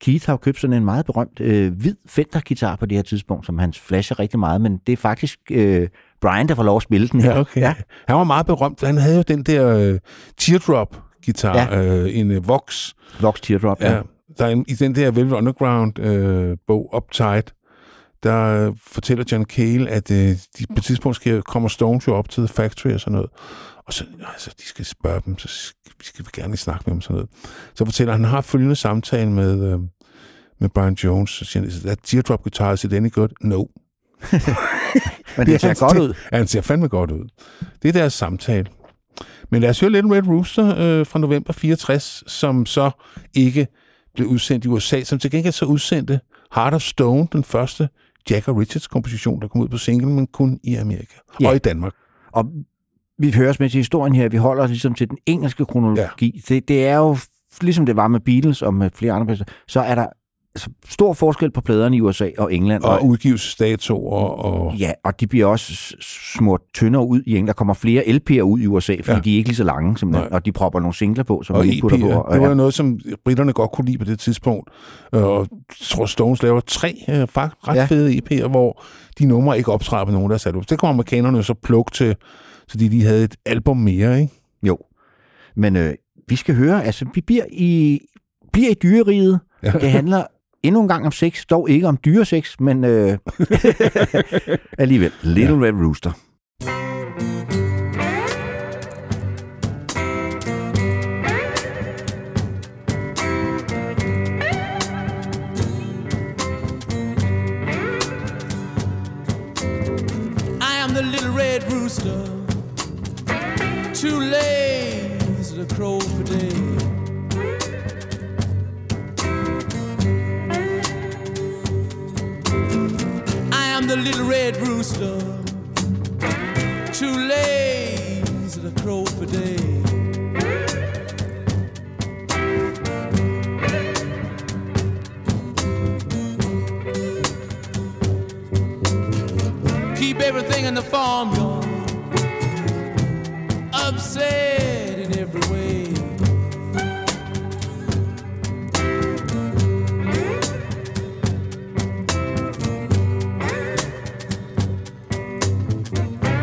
Keith har købt sådan en meget berømt øh, hvid Fender-guitar på det her tidspunkt, som han flasher rigtig meget, men det er faktisk øh, Brian, der får lov at spille den her. Ja, okay. Ja. Han var meget berømt. Han havde jo den der øh, teardrop-guitar, ja. øh, en øh, Vox. Vox Teardrop, ja. Ja. Der er en, I den der Velvet Underground-bog, øh, bog, Uptight, der øh, fortæller John Cale, at øh, de på et tidspunkt skal, kommer Stones jo op til The Factory og sådan noget. Og så, altså, de skal spørge dem, så skal, vi skal gerne snakke med dem sådan noget. Så fortæller han, han har følgende samtale med, øh, med Brian Jones. Så siger han, "Is that teardrop guitar, is it any good? No. Men det ser hans- godt ud. Ja, han ser fandme godt ud. Det er deres samtale. Men lad os høre Little Red Rooster øh, fra november 64, som så ikke blev udsendt i USA, som til gengæld så udsendte Heart of Stone, den første Jagger Richards komposition, der kom ud på single, men kun i Amerika Ja. og i Danmark. Og vi hører med til historien her, vi holder os ligesom til den engelske kronologi. Ja. Det, det er jo, ligesom det var med Beatles og med flere andre pladser, så er der altså, stor forskel på pladerne i USA og England. Og og, og Ja, og de bliver også smurt tyndere ud i England. Der kommer flere LP'er ud i USA, fordi Ja. de er ikke lige så lange, som Nej. og de propper nogle singler på, som og vi putter på. EP'er. Og, Det var ja. jo noget, som britterne godt kunne lide på det tidspunkt. Øh, Og jeg tror, Stones laver tre øh, faktisk ret ja. Fede EP'er, hvor de numre ikke optræder på nogen, der er sat op. Det kommer amerikanerne så plukke til, så de lige havde et album mere, ikke? Jo. Men øh, vi skal høre, altså vi bliver i, bliver i dyreriget. Ja. Det handler endnu en gang om sex, dog ikke om dyresex, men øh, alligevel. Little ja. Red Rooster. I am the little red rooster, too lazy to crow for day. I am the little red rooster, too lazy to crow for day. Keep everything in the farmyard upset in every way.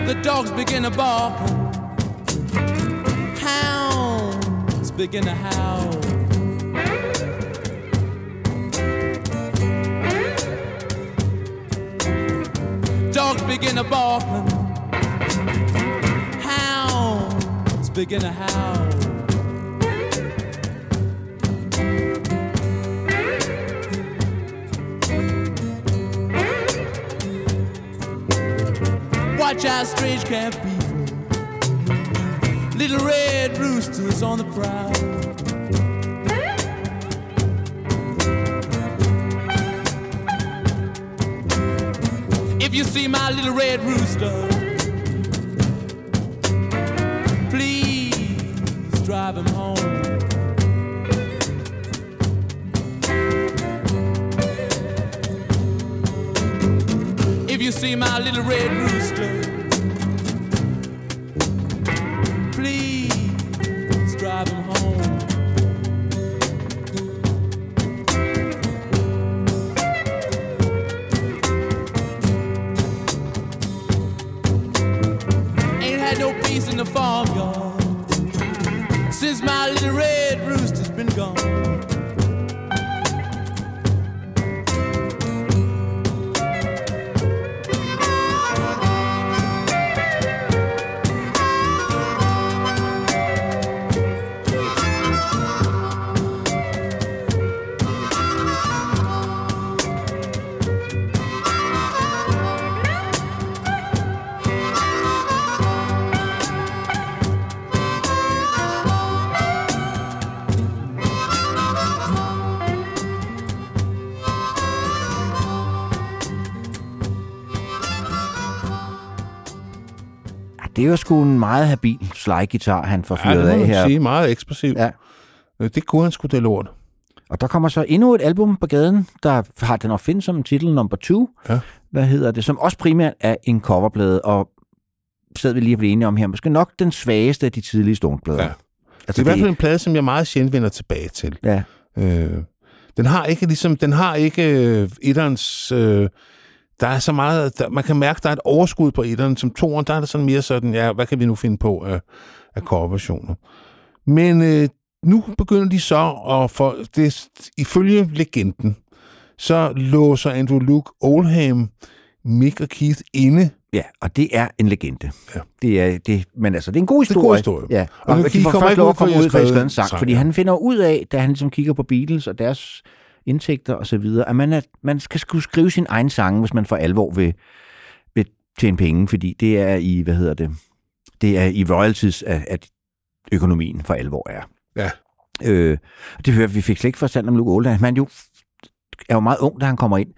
The dogs begin to bark, hounds begin to howl. Dogs begin to bark, hounds begin to howl. Watch out, strange camp people. Little red roosters on the prowl. If you see my little red rooster, see my little red rooster? Det jo sgu en meget habil slide-guitar, han får Ja, fyret må af her. sige. Meget eksplosivt. Ja. Øh, Det kunne han sgu det lort. Og der kommer så endnu et album på gaden, der har den opfindsomme titel number 2. Ja. Hvad hedder det? Som også primært er en coverplade, og sad vi lige at blive enige om her, måske nok den svageste af de tidlige Stones-plader. Ja. Det er i hvert fald en plade, som jeg meget sjældent vender tilbage til. Ja, Øh, den har ikke ligesom, den har ikke øh, etterens, øh, der er så meget, der, man kan mærke, der er et overskud på etteren, som toeren, der er det sådan mere sådan, ja, hvad kan vi nu finde på af, af coverversioner. Men øh, nu begynder de så at få, det, ifølge legenden, så låser Andrew Luke Oldham Mick og Keith inde. ja, og det er en legende. Ja. Det er, det, men altså, det er en god Det er en historie. god historie. Ja, Og og, de de får kommer først lov at komme ud, skrevet skrevet en sang, sang, fordi ja. han finder ud af, da han ligesom kigger på Beatles og deres indtægter og så videre, at man, er, man skal skulle skrive sin egen sang, hvis man for alvor vil, vil tjene penge, fordi det er i, hvad hedder det, det er i royalties, at, at økonomien for alvor er. Ja. Øh, det hører vi fik slet ikke forstand om Luke Oldham. Han jo, er jo meget ung, da han kommer ind,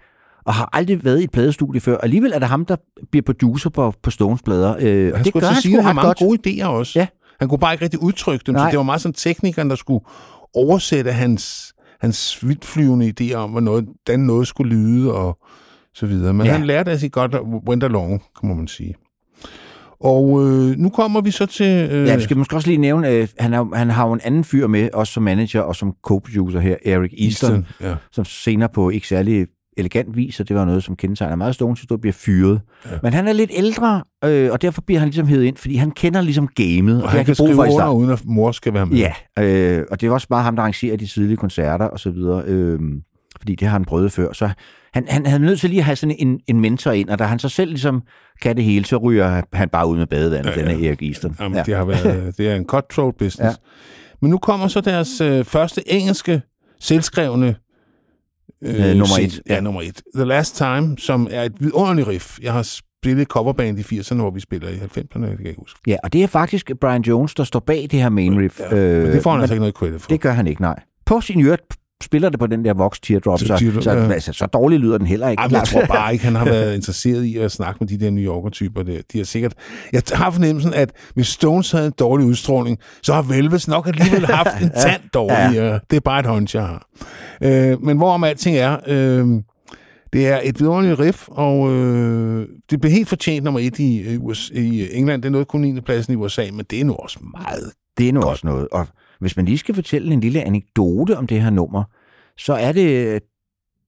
og har aldrig været i et pladestudie før. Alligevel er det ham, der bliver producer på, på Stones plader. Øh, og det gør så han sige, han har mange godt. gode idéer også. Ja. Han kunne bare ikke rigtig udtrykke dem, Nej. så det var meget sådan teknikeren, der skulle oversætte hans, hans vildflyvende idéer om, hvordan noget, noget skulle lyde og så videre. Men Ja. han lærte af sit godt went along, kan må man sige. Og øh, nu kommer vi så til... Øh, Ja, vi skal måske også lige nævne, at han, han har jo en anden fyr med, også som manager og som co-producer her, Eric Easton, Easton. Ja. som senere på ikke særlig elegant vis, og det var noget, som kendetegner meget Stones historie, bliver fyret. Ja. Men han er lidt ældre, øh, og derfor bliver han ligesom hævet ind, fordi han kender ligesom gamet, og, Og han kan brug skrive for under, uden at mor skal være med. Ja, øh, og det er også bare ham, der arrangerer de tidlige koncerter og så videre, øh, fordi det har han prøvet før. Så han, han havde nødt til lige at have sådan en, en mentor ind, og da han så selv ligesom kan det hele, så ryger han bare ud med badevandet, ja, Ja, den er Erik Easton. Jamen, ja. det, har været, det er en cutthroat business. Ja. Men nu kommer så deres øh, første engelske selvskrevne Øh, nummer single. et. Ja, nummer et. The Last Time, som er et vidunderligt riff. Jeg har spillet coverband i 80'erne, hvor vi spiller i 90'erne, det kan jeg ikke huske. Ja, og det er faktisk Brian Jones, der står bag det her main riff. Ja, øh, men det får han men altså ikke noget credit for. Det gør han ikke, nej. På sin øret spiller det på den der Vox Teardrop, så, Teardrop, så, ja. altså, så dårligt lyder den heller ikke. Jamen, jeg tror bare ikke, han har været interesseret i at snakke med de der New Yorker-typer der. De har sikkert... Jeg har fornemmelsen, at hvis Stones havde en dårlig udstråling, så har Velvet nok alligevel haft en tand dårligere. Det er bare et hunch, jeg har. Øh, men hvorom alting er... Øh, det er et vidunderligt riff, og øh, det blev helt fortjent nummer et i, øh, USA, i England. Det er noget kun 9. pladsen i USA, men det er nu også meget. Det er nu også noget. Og hvis man lige skal fortælle en lille anekdote om det her nummer, så er det,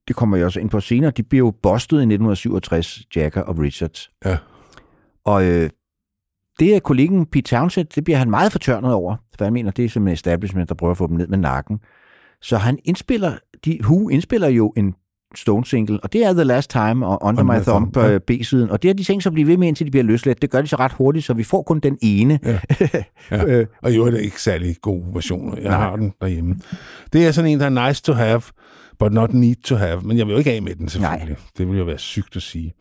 det kommer jeg også ind på senere, de bliver jo bustet i 1967, Jagger og Richards. Ja. Og øh, det er kollegen Pete Townsend, det bliver han meget fortørnet over, for han mener, det er som en establishment, der prøver at få dem ned med nakken. Så han indspiller, de, Who indspiller jo en Stone single, og det er The Last Time og Under, My, Thumb på ja. øh, B-siden, og det har de tænkt sig at blive ved med, indtil de bliver løsladt. Det gør de så ret hurtigt, så vi får kun den ene. Ja. Ja. Øh, Og i øvrigt er det ikke særlig gode versioner. Jeg Nej. har den derhjemme. Det er sådan en, der er nice to have, but not need to have. Men jeg vil jo ikke af med den, selvfølgelig. Nej. Det ville jo være sygt at sige.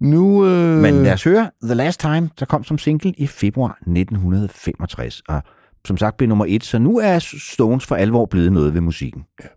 Nu, øh, Men lad os høre The Last Time, der kom som single i februar 1965, og som sagt blev nummer et, så nu er Stones for alvor blevet noget ved musikken. Well,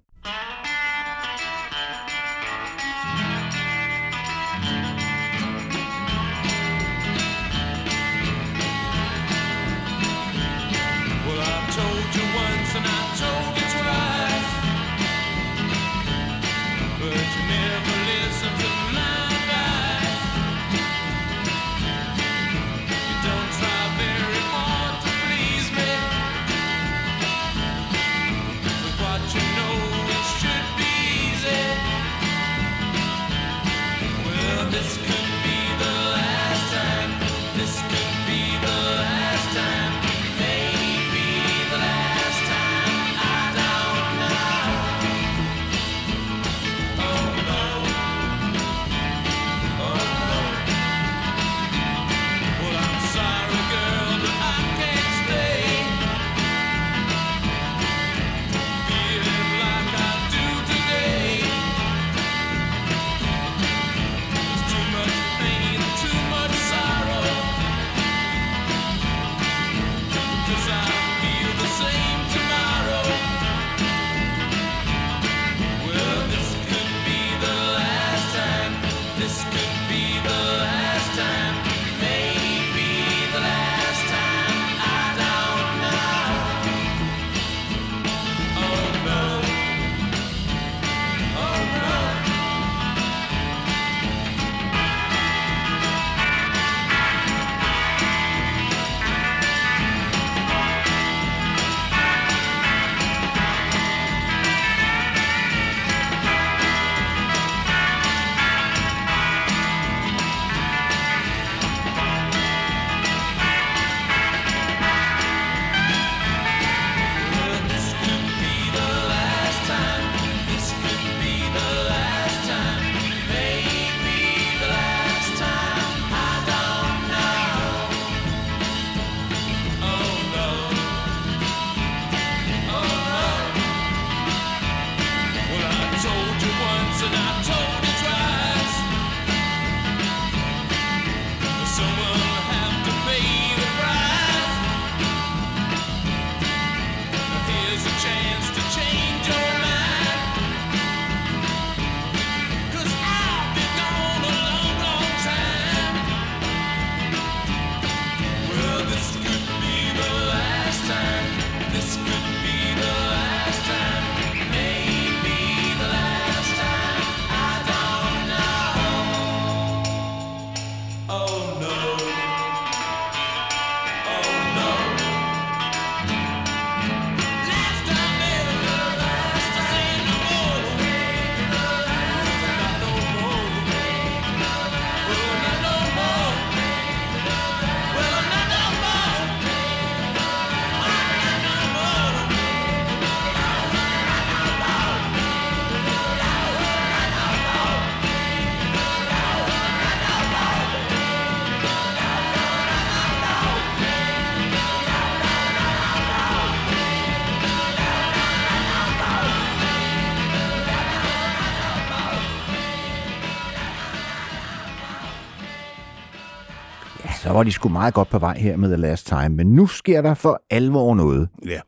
var de sgu meget godt på vej her med The Last Time, men nu sker der for alvor noget. Ja.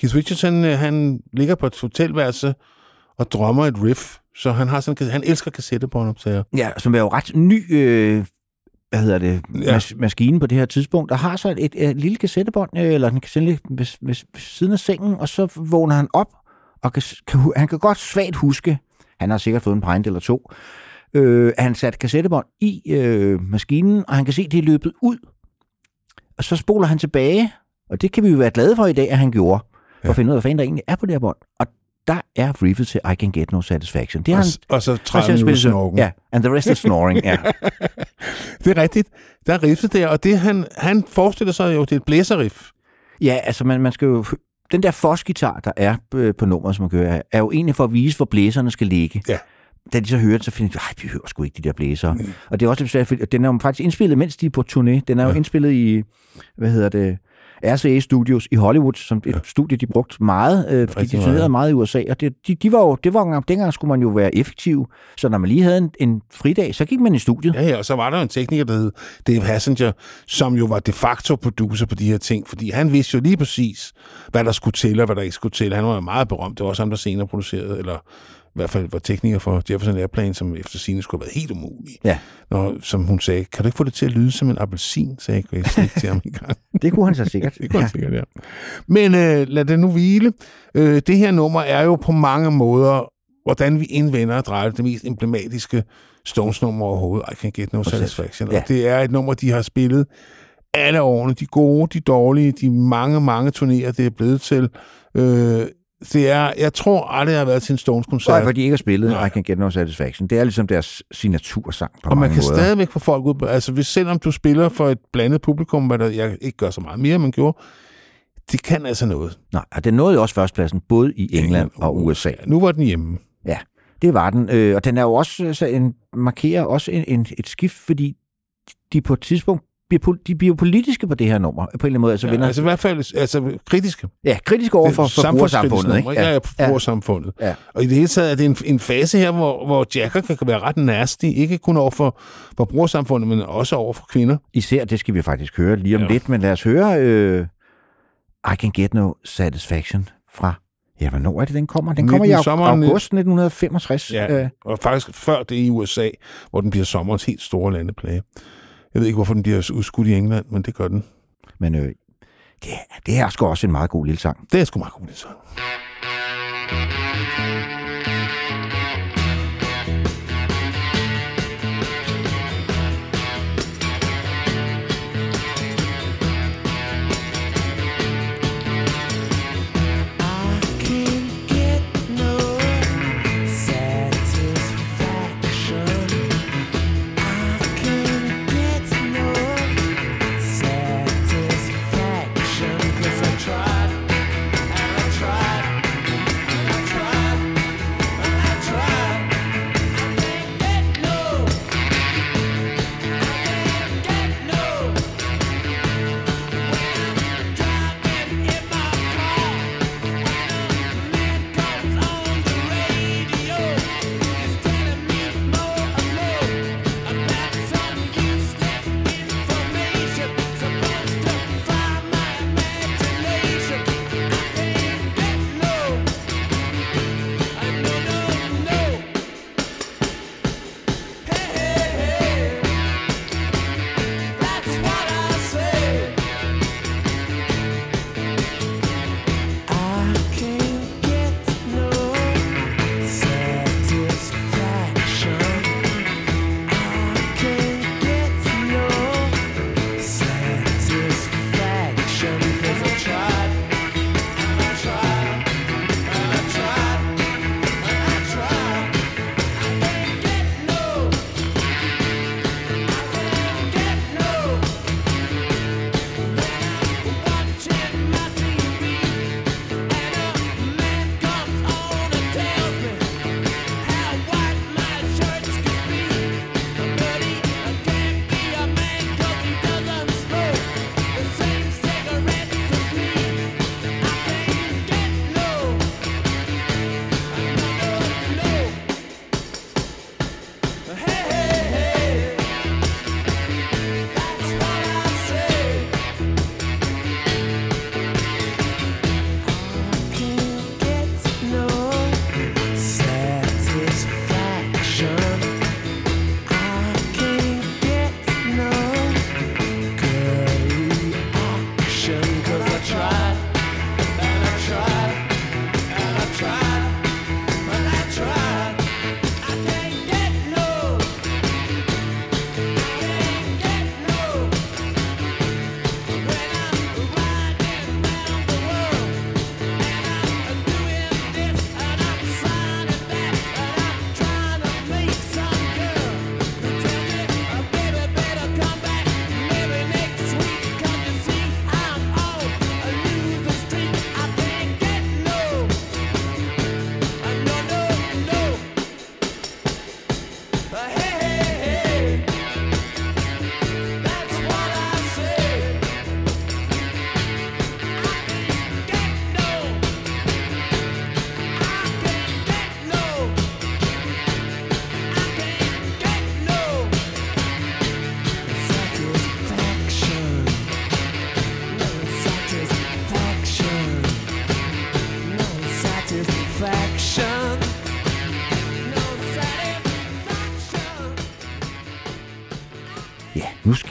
Keith Richards, han, øh, han ligger på et hotelværelse og drømmer et riff. Så han, har sådan, han elsker kassettebåndoptager. Ja, som er jo ret ny, øh, hvad hedder det, Ja. mas- maskine på det her tidspunkt, der har så et, et, et lille kassettebånd, øh, eller den lidt ved, ved, ved siden af sengen, og så vågner han op, og kan, kan, han kan godt svagt huske, han har sikkert fået en pint eller to, øh, han satte kassettebånd i øh, maskinen, og han kan se, at det er løbet ud. Og så spoler han tilbage, og det kan vi jo være glade for i dag, at han gjorde, for Ja. at finde ud af, hvad fanden der egentlig er på det her bånd. Og der er riffet til I Can Get No Satisfaction. Det har Og, han, og så han 30 selv minutter snorken. Ja, and the rest is snoring, ja. Det er rigtigt. Der er riffet der, og det han, han forestiller sig jo, det er et blæserriff. Ja, altså man, man skal jo... Den der fosgitar, der er øh, på nummeret, som man kører, er jo egentlig for at vise, hvor blæserne skal ligge. Ja. Da de så hører det, så finder de, ej, vi hører sgu ikke de der blæsere. Mm. Og det er også lidt svært, fordi den er jo faktisk indspillet, mens de er på turné. Den er jo Ja. indspillet i, hvad hedder det, RCA Studios i Hollywood, som et studie, de brugte meget, øh, fordi de turnerede meget. meget i USA. Og det, de, de var jo, det var, jo- dengang skulle man jo være effektiv. Så når man lige havde en, en fridag, så gik man i studiet. Ja, ja, og så var der en tekniker, der hed Dave Hassinger, som jo var de facto producer på de her ting, fordi han vidste jo lige præcis, hvad der skulle til, og hvad der ikke skulle til. Han var jo meget berømt. Det var også ham, der senere producerede, eller i hvert fald var tekniker for Jefferson Airplane, som efter sine skulle have været helt umulig. Ja. Når, som hun sagde, kan du ikke få det til at lyde som en appelsin, sagde Grace til ham en gang. Det kunne han så sikkert. Det kunne ja. sikkert, ja. Men øh, lad det nu hvile. Øh, det her nummer er jo på mange måder, hvordan vi indvender og drejer det, det mest emblematiske Stones-nummer overhovedet. I Can Get No Satisfaction. Ja. Og det er et nummer, de har spillet alle årene. De gode, de dårlige, de mange, mange turnéer, det er blevet til. Øh, det er, jeg tror aldrig, jeg har været til en Stones-koncert. Nej, hvor de ikke har spillet Nej. I Can Get No Satisfaction. Det er ligesom deres signatursang på Og man kan måder. stadigvæk få folk ud altså hvis selvom du spiller for et blandet publikum, hvad der, jeg ikke gør så meget mere, man gjorde, det kan altså noget. Nej, og den nåede jo også førstepladsen, både i England og USA. Nu var den hjemme. Ja, det var den. Øh, og den er jo også så en, markerer også en, en, et skift, fordi de på et tidspunkt bliver, de bliver politiske på det her nummer, på en eller anden måde. Altså, Ja, vender, altså i hvert fald altså, kritiske. ja, kritiske over for, for brugersamfundet. Ikke? Ja, ja, brugersamfundet. Ja. Og i det hele taget er det en, en fase her, hvor, hvor Jacker kan være ret nasty, ikke kun over for, for brugersamfundet, men også over for kvinder. Især, det skal vi faktisk høre lige om Ja. lidt, men lad os høre øh, I Can Get No Satisfaction fra, ja, hvornår er det, den kommer? Den kommer i 19. au- sommeren, august 1965. Ja, Øh, og faktisk før det i USA, hvor den bliver sommerens helt store landeplage. Jeg ved ikke, hvorfor den bliver udskudt i England, men det gør den. men øh, det, det er sgu også en meget god lille sang. Det er sgu meget god, det så.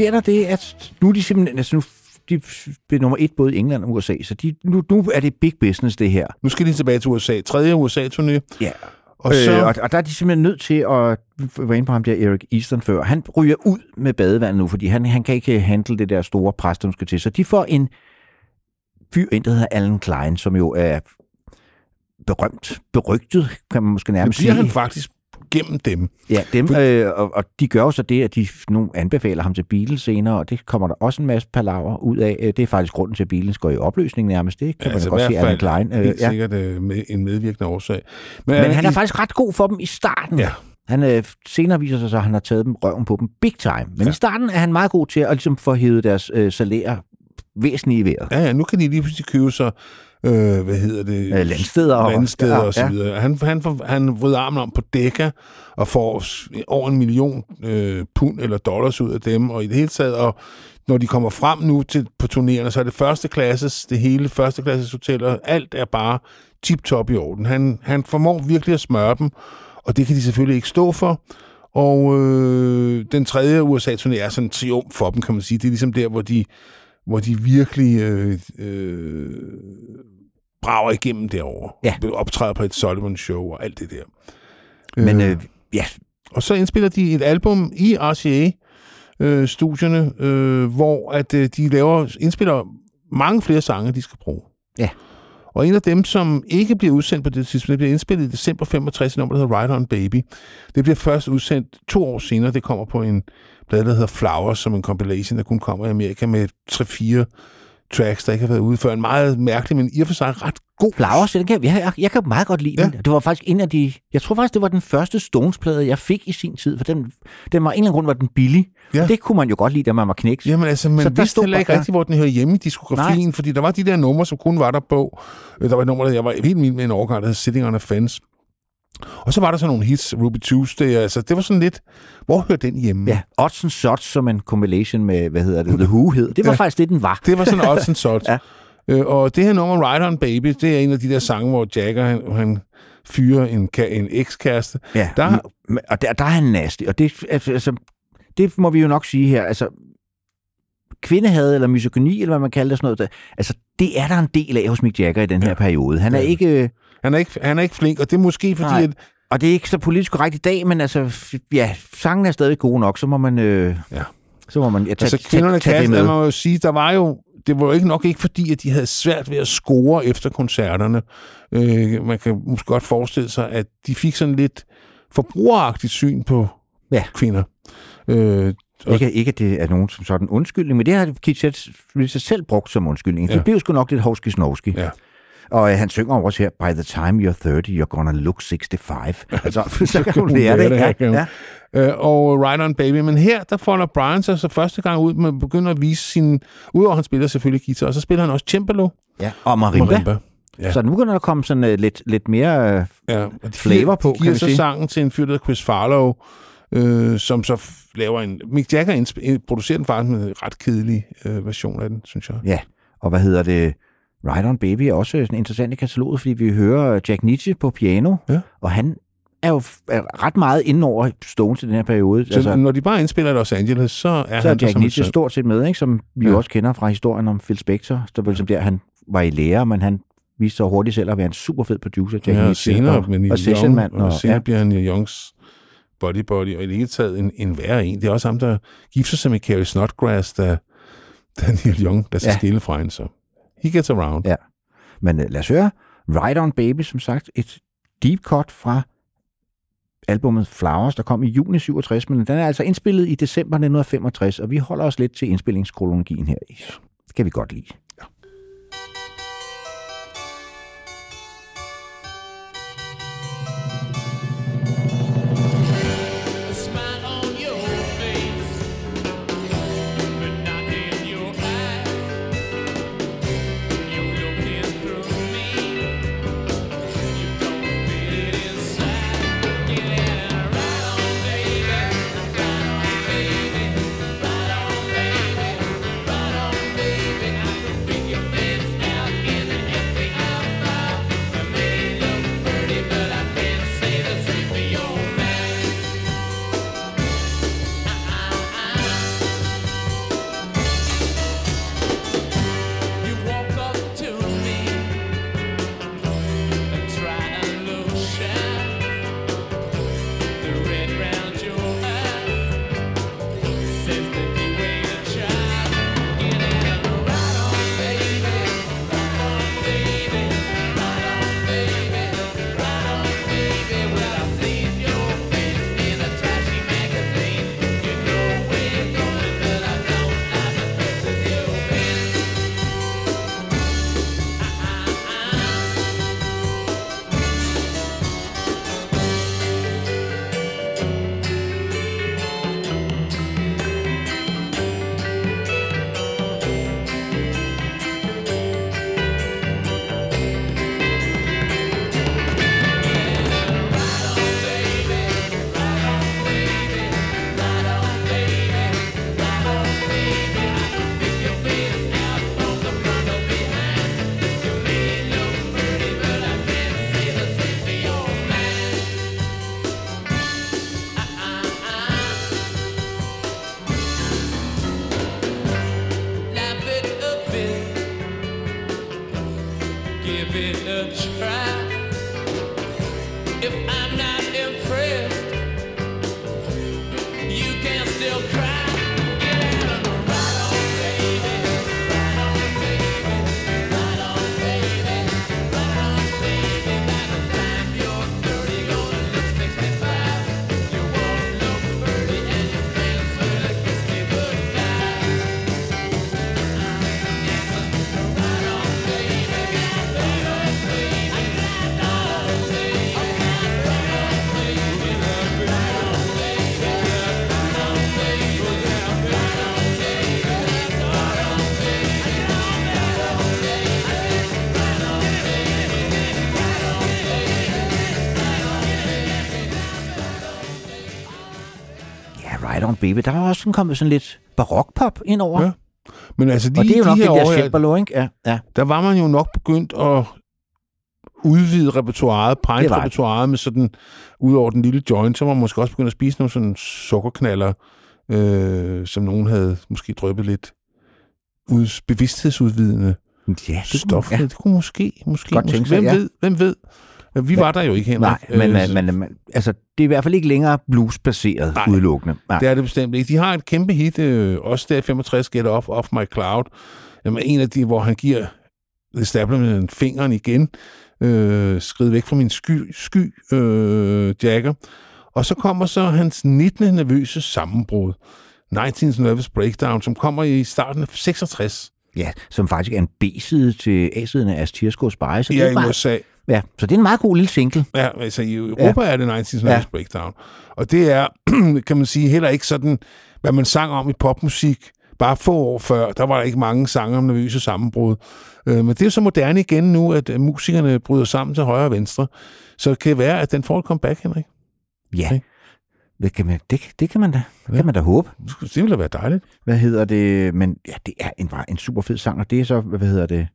Sker der det, at nu er de simpelthen, altså nu de blev nummer et både i England og USA, så de, nu, nu er det big business, det her. Nu skal de tilbage til USA. Tredje USA-turné. Ja. Og så... Øh, og, og der er de simpelthen nødt til at, vi var inde på ham der Erik Easton før, han ryger ud med badevandet nu, fordi han, han kan ikke handle det der store pres, der skal til. Så de får en fyr ind, der hedder Alan Klein, som jo er berømt, berygtet, kan man måske det nærmest bliver sige. han faktisk gennem dem. Ja, dem, øh, og, og de gør jo så det, at de nu anbefaler ham til Beatles senere, og det kommer der også en masse palaver ud af. Øh, Det er faktisk grunden til, at Beatles går i opløsning nærmest. Det kan ja, man altså, godt se, fald Klein. Øh, helt ja. sikkert øh, med en medvirkende årsag. Men han er i- faktisk ret god for dem i starten. Ja. Han øh, senere viser sig så, at han har taget dem røven på dem big time. Men ja. i starten er han meget god til at ligesom få hævet deres øh, salærer væsentligt i vejret. Ja, ja, nu kan de lige pludselig købe sig, øh, hvad hedder det? Øh, landsteder og- landsteder ja, og så ja. videre. Han, han, får- han vrider armen om på Decca og får over en million øh, pund eller dollars ud af dem, og i det hele taget, og når de kommer frem nu til, på turnéerne, så er det første klasses, det hele første klasses hoteller, alt er bare tip-top i orden. Han, han formår virkelig at smøre dem, og det kan de selvfølgelig ikke stå for. Og øh, den tredje USA-turné er sådan en triumf for dem, kan man sige. Det er ligesom der, hvor de, hvor de virkelig øh, øh, brager igennem derovre. Ja. Optræder på et Sullivan-show og alt det der. Men øh, ja, Og så indspiller de et album i RCA-studierne, øh, hvor at øh, de laver, indspiller mange flere sange, de skal bruge. Ja. Og en af dem, som ikke bliver udsendt på det tidspunkt, det bliver indspillet i december 65, nummer, der hedder Ride On Baby. Det bliver først udsendt to år senere. Det kommer på en plade, der hedder Flowers, som en compilation, der kun kommer i Amerika med 3-4 tracks, der ikke har været ude før. En meget mærkelig, men i og for sig ret god. Flowers, den kan, jeg, jeg, jeg kan meget godt lide Ja. den. Det var faktisk en af de... Jeg tror faktisk, det var den første Stones-plade, jeg fik i sin tid, for den, den var en eller anden grund var den billig. Ja. Det kunne man jo godt lide, da man var knæks. Jamen altså, man Så der vidste heller ikke bare- rigtigt, hvor den hører hjemme i diskografien, Nej. fordi der var de der numre, som kun var der på. Øh, Der var et nummer, der jeg var helt vild med en overgang, der hed Sitting on a Fence. Og så var der så nogle hits, Ruby Tuesday, altså det var sådan lidt, hvor hører den hjemme? Ja, Odds and Sots, som en compilation med, hvad hedder det, The Who hed. Det var Ja. faktisk det, den var. Det var sådan odds and sods. Ja. øh, og det her nummer, Ride On Baby, det er en af de der sange, hvor Jagger, han, han fyrer en, en ekskæreste. Ja, Der- der... og der, der er han nasty, og det, altså, det må vi jo nok sige her. Altså, kvindehad eller misogyni, eller hvad man kalder det sådan noget, der, altså, det er der en del af hos Mick Jagger i den her Ja. periode. Han er Ja. ikke... Han er ikke, han er ikke flink, og det er måske fordi, Nej. at Og det er ikke så politisk korrekt i dag, men altså, ja, sangen er stadig gode nok, så må man... Øh, Ja. Så må man ja, tage, altså kvinderne tage, tage kan, det man med. må jo sige, der var jo, det var jo ikke nok ikke fordi, at de havde svært ved at score efter koncerterne. Øh, man kan måske godt forestille sig, at de fik sådan lidt forbrugeragtigt syn på Ja. kvinder. Øh, og, Ikke, ikke at det er nogen som sådan undskyldning, men det har Keith Richards selv brugt som undskyldning. Ja. Det blev sgu nok lidt hovski-snovski. Ja. Og øh, han synger også her, by the time you're 30, you're gonna look 65. altså, så kan kan hun lære det. det, Ja, kan ja. øh, og Ride On Baby. Men her, der folder Brian sig så første gang ud med at begynde at vise sin... Udover han spiller selvfølgelig guitar, og så spiller han også cembalo. ja. Og marimba. Marimba. Ja. Så nu begynder der komme sådan uh, lidt, lidt mere... Uh, Ja, og de Flavor giver, på, de kan giver vi så sige. sangen til en fyr, der Chris Farlow, øh, som så laver en... Mick Jagger producerer den faktisk med en ret kedelig øh, version af den, synes jeg. ja, og hvad hedder det? Ride on Baby er også sådan interessant i kataloget, fordi vi hører Jack Nietzsche på piano, Ja. og han er jo er ret meget inde over Stones i den her periode. Så altså, når de bare indspiller i Los Angeles, så er så er han der Jack som Nietzsche stort set med, ikke? som vi Ja. også kender fra historien om Phil Spector. Der var ligesom der, han var i lære, men han viste sig hurtigt selv at være en super fed producer. Jack Ja, og Nietzsche, senere og, med Neil og sessionmand. Og, Og, senere ja, bliver han Neil Youngs body body, og i det hele taget en, en værre en. Det er også ham, der gifter sig med Carrie Snodgrass, da, da Neil Young, der skal ja. Skille fra hende, så he gets around. Ja. men øh, lad os høre Ride on Baby, som sagt, et deep cut fra albumet Flowers, der kom i juni 67, men den er altså indspillet i december 1965, og vi holder os lidt til indspillingskronologien her. Det kan vi godt lide. Baby. Der var også sådan kommet sådan lidt barokpop ind over. Ja. Men altså, de, Og det er jo de nok her det der Shepard ikke? Ja, ja. der var man jo nok begyndt at udvide repertoireet, pint-repertoireet med sådan, ud over den lille joint, så var man måske også begyndt at spise nogle sådan sukkerknaller, øh, som nogen havde måske drøbet lidt ud, bevidsthedsudvidende Ja, det stof. Ja. Ja. Det kunne måske, måske, Godt måske tænke sig, hvem ja. ved, hvem ved. Ja, Vi var der jo ikke, Henrik. Nej, men, Øh, øh, men, men altså, det er i hvert fald ikke længere bluesbaseret Nej. udelukkende. Nej. Det er det bestemt ikke. De har et kæmpe hit, øh, også der i 65, Get Off, Off My Cloud. Jamen, en af de, hvor han giver The Establishment fingeren igen, øh, skrid væk fra min sky, sky øh, Jagger. Og så kommer så hans 19. nervøse sammenbrud, 19's Nervous Breakdown, som kommer i starten af 66. Ja, som faktisk er en B-side til A-siden af. Så det Ja, i USA. Ja, så det er en meget god lille single. Ja, altså i Europa ja. er det 19's Nervous Ja. Breakdown. Og det er, kan man sige, heller ikke sådan, hvad man sang om i popmusik. Bare få år før, der var der ikke mange sange om nervøse sammenbrud. Øh, men det er så moderne igen nu, at øh, musikerne bryder sammen til højre og venstre. Så det kan være, at den får et comeback, Henrik. Ja, Okay. det kan man, det, det kan man da, Ja. kan man da håbe. Det ville da være dejligt. Hvad hedder det? Men ja, det er en, bare en super fed sang, og det er så, hvad hedder det,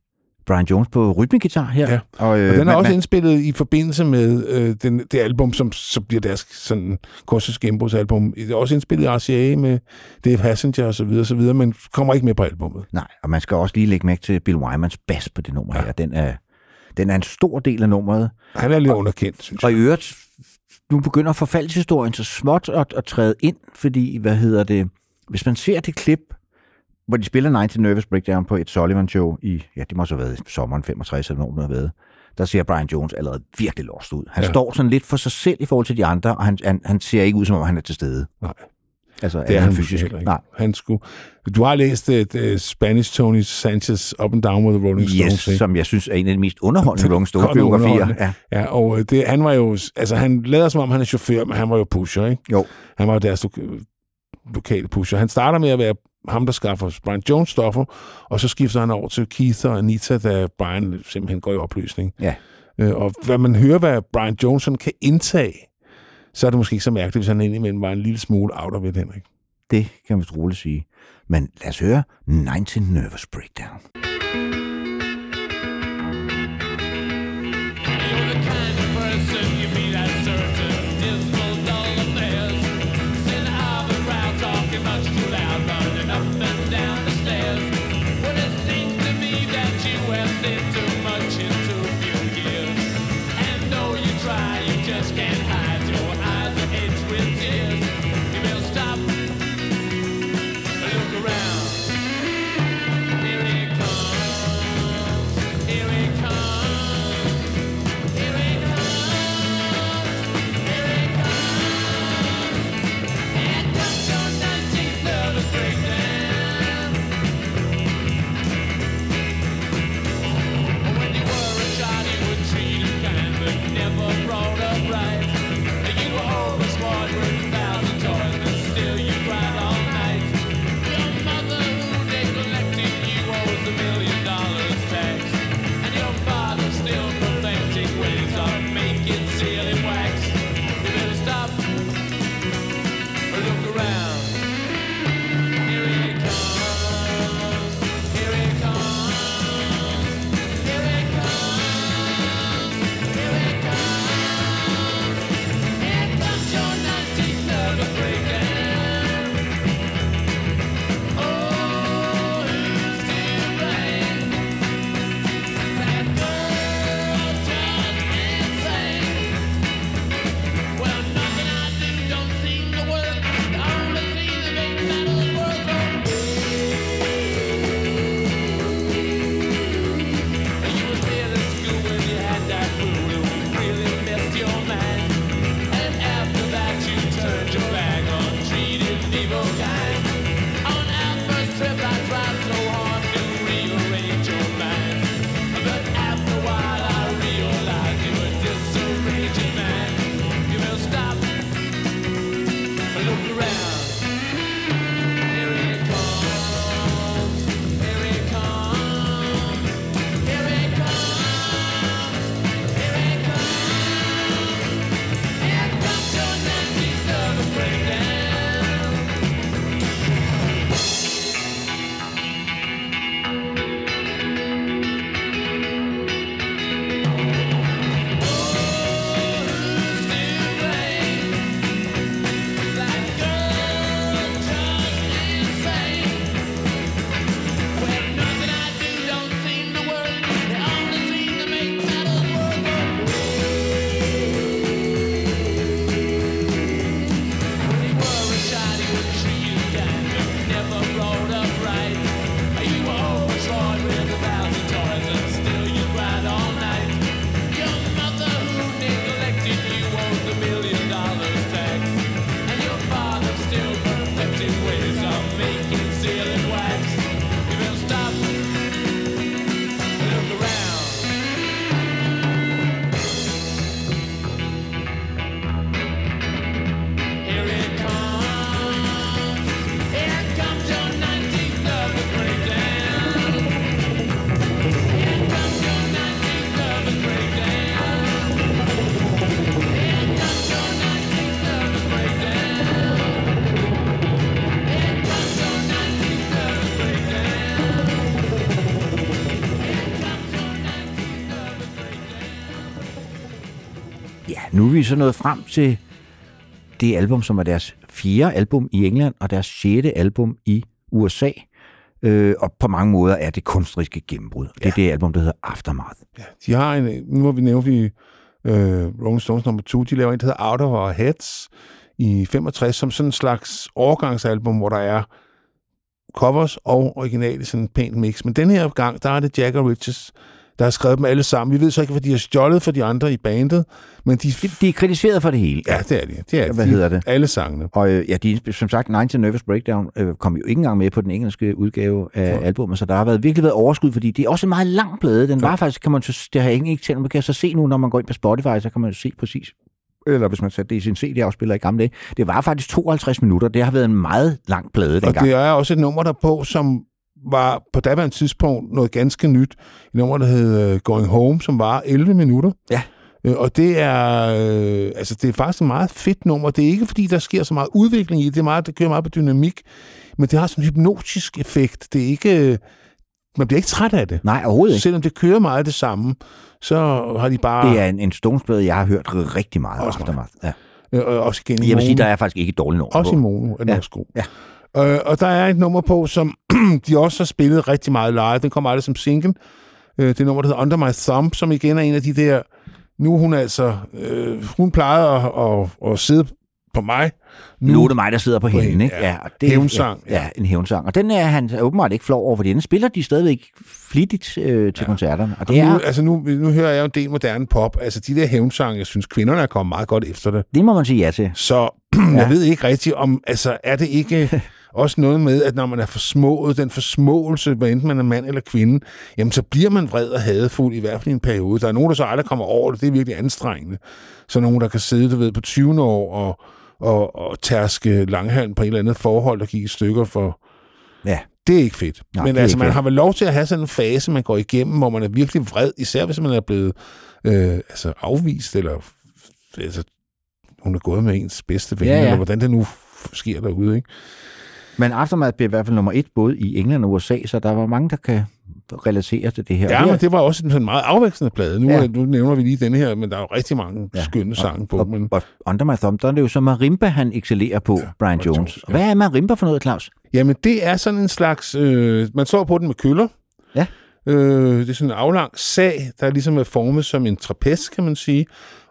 Brian Jones på rytmegitar her. Ja. Og, øh, Og den er man- også man- indspillet i forbindelse med øh, den, det album, som så bliver deres sådan kursus genbrugsalbum. Det er også indspillet i RCA med Dave Passenger og så videre, så videre, men kommer ikke med på albummet. Nej, og man skal også lige lægge mærke til Bill Wymans bas på det nummer ja. her. Den er, den er en stor del af nummeret. Han er lidt underkendt, synes Og jeg. i øvrigt, nu begynder forfaldshistorien så småt at, at træde ind, fordi, hvad hedder det, hvis man ser det klip, hvor de spiller 19 Nervous Breakdown på et Sullivan-show i, ja, det må så have været i sommeren 65, eller nogen, der har været, der ser Brian Jones allerede virkelig lost ud. Han Ja. står sådan lidt for sig selv i forhold til de andre, og han, han, han ser ikke ud, som om han er til stede. Nej. Altså, Det er han fysisk. heller ikke. Nej. Han skulle... Du har læst uh, Spanish Tony Sanchez Up and Down with the Rolling Stones, Yes, ikke? som jeg synes er en af de mest underholdende Rolling Stones-biografier. Ja. Ja, og øh, det, han var jo... Altså, han lader som om, han er chauffør, men han var jo pusher, ikke? Jo. Han var jo deres lo- lokale pusher. Han starter med at være ham, der skaffer Brian Jones stoffer, og så skifter han over til Keith og Anita, da Brian simpelthen går i opløsning. Ja. Øh, og hvad man hører, hvad Brian Johnson kan indtage, så er det måske ikke så mærkeligt, hvis han indimellem var en lille smule out of it, Henrik. Det kan man roligt sige. Men lad os høre 19 Nervous Breakdown. Vi så nået frem til det album, som er deres fjerde album i England, og deres sjette album i USA. Øh, og på mange måder er det kunstneriske gennembrud. Det er det album, der hedder Aftermath. Ja, de har en, nu har vi nævnt vi, øh, Rolling Stones nummer 2, de laver en, der hedder Out of Our Heads i 65, som sådan en slags overgangsalbum, hvor der er covers og original i sådan en pænt mix. Men den her gang, der er det Jagger Richards, der har skrevet dem alle sammen. Vi ved så ikke, hvad de har stjålet for de andre i bandet, men de... De, de er kritiseret for det hele. Ja, det er de. Det er Hvad de, hedder det? Alle sangene. Og øh, ja, de, som sagt, 19 Nervous Breakdown øh, kom jo ikke engang med på den engelske udgave af Ja. albumet, så der har været, virkelig været overskud, fordi det er også en meget lang plade. Den var faktisk, kan man så, det har jeg ikke tænkt, man kan så se nu, når man går ind på Spotify, så kan man jo se præcis, eller hvis man satte det i sin CD-afspiller i gamle dage. Det var faktisk 52 minutter. Det har været en meget lang plade Og dengang. det er også et nummer der på, som var på daværende tidspunkt noget ganske nyt. Et nummer, der hed øh, Going Home, som var 11 minutter. Ja. Øh, Og det er, øh, altså det er faktisk et meget fedt nummer. Det er ikke, fordi der sker så meget udvikling i det. Det, er meget, det kører meget på dynamik, men det har sådan en hypnotisk effekt. Det er ikke, man bliver ikke træt af det. Nej, overhovedet ikke. Selvom det kører meget det samme, så har de bare... Det er en, en Stones-plade, jeg har hørt rigtig meget Også af meget. Ja. øh, også igen i Jeg vil sige, der er faktisk ikke et dårligt nummer Også i mono er den Ja. også god. Ja. Øh, og der er et nummer på, som de også har spillet rigtig meget live. Den kommer aldrig som single. Øh, det er nummer, der hedder Under My Thumb, som igen er en af de der... Nu hun altså... Øh, hun plejede at, at, at sidde på mig. Nu er det mig, der sidder på På hende, hende, ikke? ja. og det, Hævnsang, Ja, ja, en hævnsang. Og den er han åbenbart ikke flov over, fordi den spiller de stadigvæk flittigt øh, til ja. koncerterne. Og Og det nu, er, altså nu, nu hører jeg jo en del moderne pop. Altså de der hævnsange, jeg synes, kvinderne er kommet meget godt efter det. det må man sige ja til. Så jeg ved ikke rigtigt om, altså er det ikke også noget med, at når man er forsmået, den forsmåelse, hvad enten man er mand eller kvinde, jamen så bliver man vred og hadefuld, i hvert fald i en periode. Der er nogen, der så aldrig kommer over det, det er virkelig anstrengende. Så nogen, der kan sidde, du ved, på 20 år og, og, og tærske langhalm på et eller andet forhold, der gik i stykker for... Ja. Det er ikke fedt. Nej, Men altså, man har vel lov til at have sådan en fase, man går igennem, hvor man er virkelig vred, især hvis man er blevet øh, altså afvist, eller altså, hun er gået med ens bedste ven, Ja, ja, eller hvordan det nu sker derude, ikke? Men Aftermath blev i hvert fald nummer et, både i England og USA, så der var mange, der kan relatere til det her. Ja, Og men det var også en sådan meget afvekslende plade. Nu, Ja. ja. nu nævner vi lige denne her, men der er jo rigtig mange Ja. ja. skønne sange på. og, Men, og Under My Thumb, der er det jo så marimba, han excellerer på, ja, Brian Jones. Jones, Og Hvad er marimba for noget, Claus? jamen, det er sådan en slags... Øh, man slår på den med køller. Ja. Øh, det er sådan en aflang sag, der ligesom er formet som en trapez, kan man sige.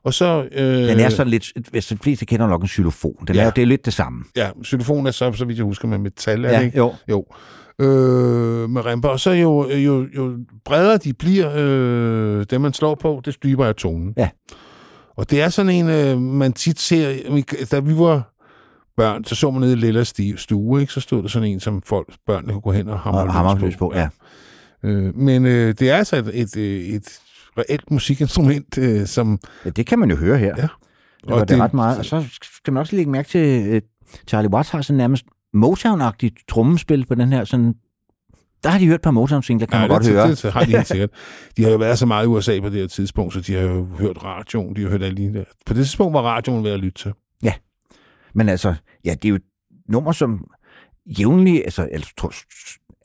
Og så... Øh, Den er sådan lidt, hvis de fleste kender nok en xylofon. Den ja. Er det er lidt det samme. Ja, xylofon er så, så vidt jeg husker, med metal, er Ja, det ikke? jo. Jo. Øh, marimba. Og så jo, jo, jo bredere de bliver, øh, det man slår på, det dybere er tonen. Ja. Og det er sådan en, øh, man tit ser, da vi var børn, så så man nede i Lilla stue, ikke? så stod der sådan en, som folk, børnene kunne gå hen og hamre Og hammerløs på, ja. Øh, men øh, det er altså et, et, et, et reelt musikinstrument, øh, som... ja. det kan man jo høre her. Ja. Det var Og det, det- ret meget. Og så skal man også lægge mærke til, at Charlie Watts har sådan nærmest Motown-agtigt trommespil på den her. Sådan, der har de hørt et par Motown-singler, kan man det, godt høre. Det, det har de helt sikkert. De har jo været så meget i USA på det her tidspunkt, så de har jo hørt radioen, de har hørt alle de der. På det tidspunkt var radioen ved at lytte til. Men altså, ja, det er jo nummer, som jævnligt, altså, jeg tror,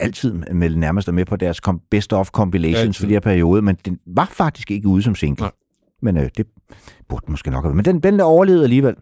altid med nærmest er med på deres best of compilations Altid. for de her periode, men den var faktisk ikke ude som single. Nej. Men øh, det burde den måske nok have været. Men den, den der overlevede alligevel.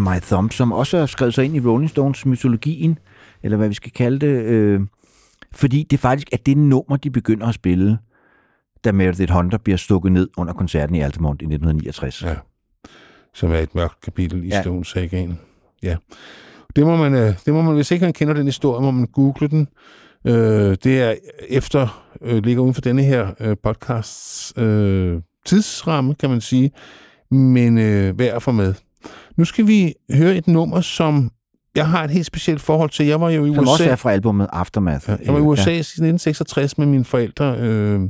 My Thumb, som også har skrevet sig ind i Rolling Stones mytologien, eller hvad vi skal kalde det, øh, fordi det faktisk er det nummer, de begynder at spille, da Meredith Hunter bliver stukket ned under koncerten i Altamont i 1969. Ja. Som er et mørkt kapitel i Ja. Stones sagaen. Ja. Det må man, øh, det må man, hvis ikke man kender den historie, må man google den. Øh, det er efter, øh, ligger uden for denne her øh, podcasts øh, tidsramme, kan man sige, men øh, værd at få med. Nu skal vi høre et nummer, som jeg har et helt specielt forhold til. Jeg var jo i Som USA. også er fra albumet Aftermath. Ja, jeg var i USA i 1966 med mine forældre, øh,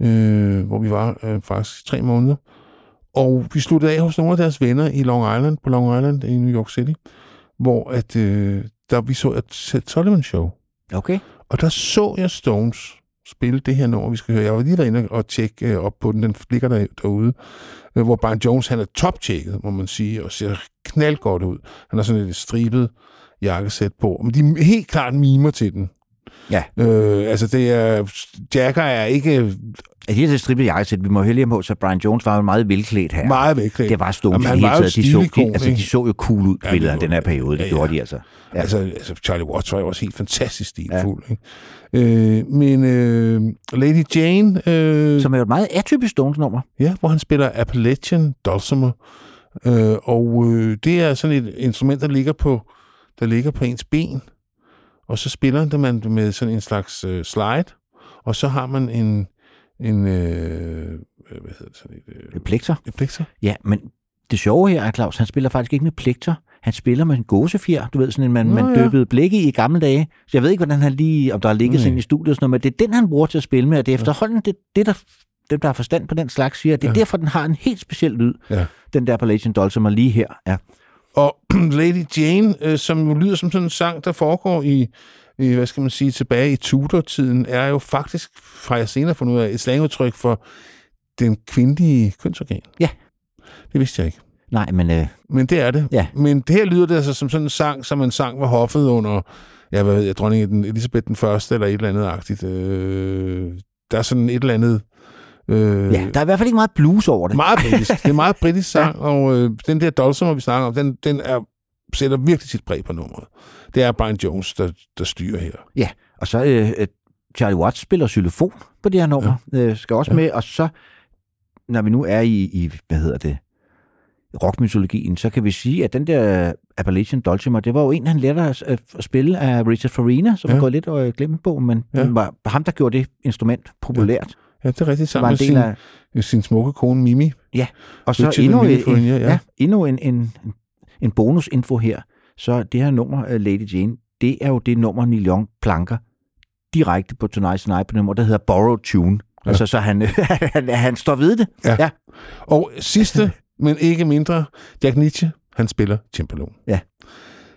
øh, hvor vi var øh, faktisk tre måneder. Og vi sluttede af hos nogle af deres venner i Long Island, på Long Island i New York City, hvor at, øh, der vi så et Seth Sullivan show. Ja. Okay. Og der så jeg Stones spille det her nummer, vi skal høre. Jeg var lige derinde og tjekke øh, op på den. Den ligger der, derude. Øh, hvor Brian Jones, han er toptjekket, må man sige, og ser knaldgodt ud. Han har sådan et stribet jakkesæt på. Men de er helt klart mimer til den. Ja. Øh, altså, det er... Jagger er ikke Er det her strippet jakkesæt, vi må heldig på, så Brian Jones var jo meget velklædt her. meget vækklædt. Det var Stones Jamen, det hele taget. De så, de, altså, de så jo cool ud, Ja, ja, det billederne den her periode. Det ja, ja, ja. gjorde de altså. Ja. Altså, altså, Charlie Watts var jo også helt fantastisk stilfuld. Ja. Ikke? Øh, men øh, Lady Jane, øh, Som er jo et meget atypisk Stones-nummer. ja, hvor han spiller Appalachian Dulcimer, øh, og øh, det er sådan et instrument, der ligger på, der ligger på ens ben, og så spiller det man med sådan en slags øh, slide, og så har man en, en øh, hvad hedder det, sådan et, øh, Plekter. et plekter. Ja, men det sjove her er, Claus, han spiller faktisk ikke med plekter. Han spiller med en gåsefjer, du ved, sådan en, man, Nå, man ja. døbede blikke i i gamle dage. Så jeg ved ikke, hvordan han lige, om der har ligget sådan i studiet og sådan noget, men det er den, han bruger til at spille med, og det er efterhånden, det, det der, dem, der har forstand på den slags, siger, at det er Ja. derfor, den har en helt speciel lyd, Ja. den der Appalachian Doll, som er lige her. Ja. Og Lady Jane, øh, som jo lyder som sådan en sang, der foregår i, i hvad skal man sige, tilbage i Tudor-tiden, er jo faktisk, fra jeg senere fundet ud af, et slangudtryk for den kvindelige kønsorgan. Ja. Det vidste jeg ikke. Nej, men øh, Men det er det. Ja. Men det her lyder det altså som sådan en sang, som en sang var hoffet under, ja, hvad ved jeg, dronning Elisabeth den første, eller et eller andet agtigt. Øh, der er sådan et eller andet... Øh, ja, der er i hvert fald ikke meget blues over det. meget britisk. Det er meget britisk sang, ja. og øh, den der Dulcimer, vi snakker om, den, den er, sætter virkelig sit præg på nummeret. Det er Brian Jones, der, der styrer her. Ja, og så øh, øh, Charlie Watts spiller xylofon på det her nummer. Ja. Øh, skal også ja. med, og så, når vi nu er i, i hvad hedder det, rockmytologien, så kan vi sige, at den der Appalachian Dulcimer, det var jo en, han lærte at, spille af Richard Farina, som ja. er gået lidt og glemt på, men ja. det var ham, der gjorde det instrument populært. Ja, det er rigtigt, sammen med sin, af... sin smukke kone Mimi. Ja, og så Richard endnu, en, en, ja. Ja, endnu en, en, en bonusinfo her. Så det her nummer, uh, Lady Jane, det er jo det nummer, Neil Young planker direkte på Tonight's Night på nummer, der hedder Borrowed Tune. Ja. Altså, så han, han, han står ved det. Ja. ja. Og sidste, men ikke mindre, Jack Nietzsche, han spiller cembalo. Ja.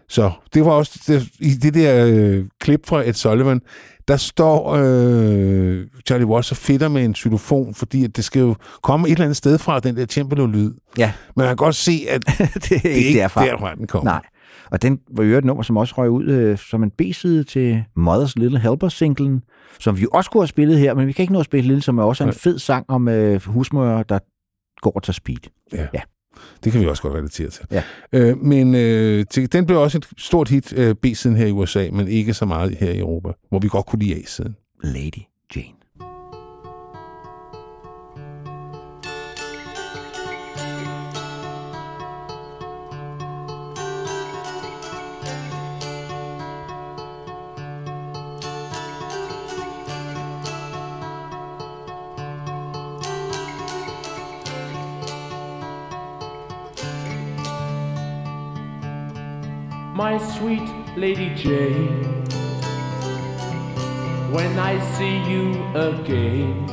Så det var også det, i det der øh, klip fra Ed Sullivan, der står øh, Charlie Watts og fedter med en xylofon, fordi at det skal jo komme et eller andet sted fra, den der cembalo-lyd. Ja. Men man kan godt se, at det er det er ikke derfra. derfra, den kommer. Nej. Og den var jo et nummer, som også røg ud øh, som en B-side til Mother's Little Helper-singlen, som vi også kunne have spillet her, men vi kan ikke nå at spille Lille, som er også en fed sang om øh, husmører, der går tager speed. Ja. ja. Det kan vi også godt relatere til. Ja. Øh, men øh, til, den blev også et stort hit øh, B-siden her i USA, men ikke så meget her i Europa, hvor vi godt kunne lide A-siden. Lady Lady Jane. When I see you again,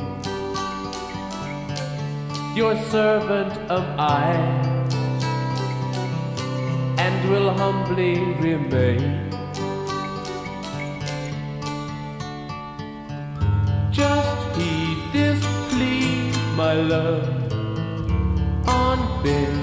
your servant am I, and will humbly remain. Just heed this plea, my love, on bended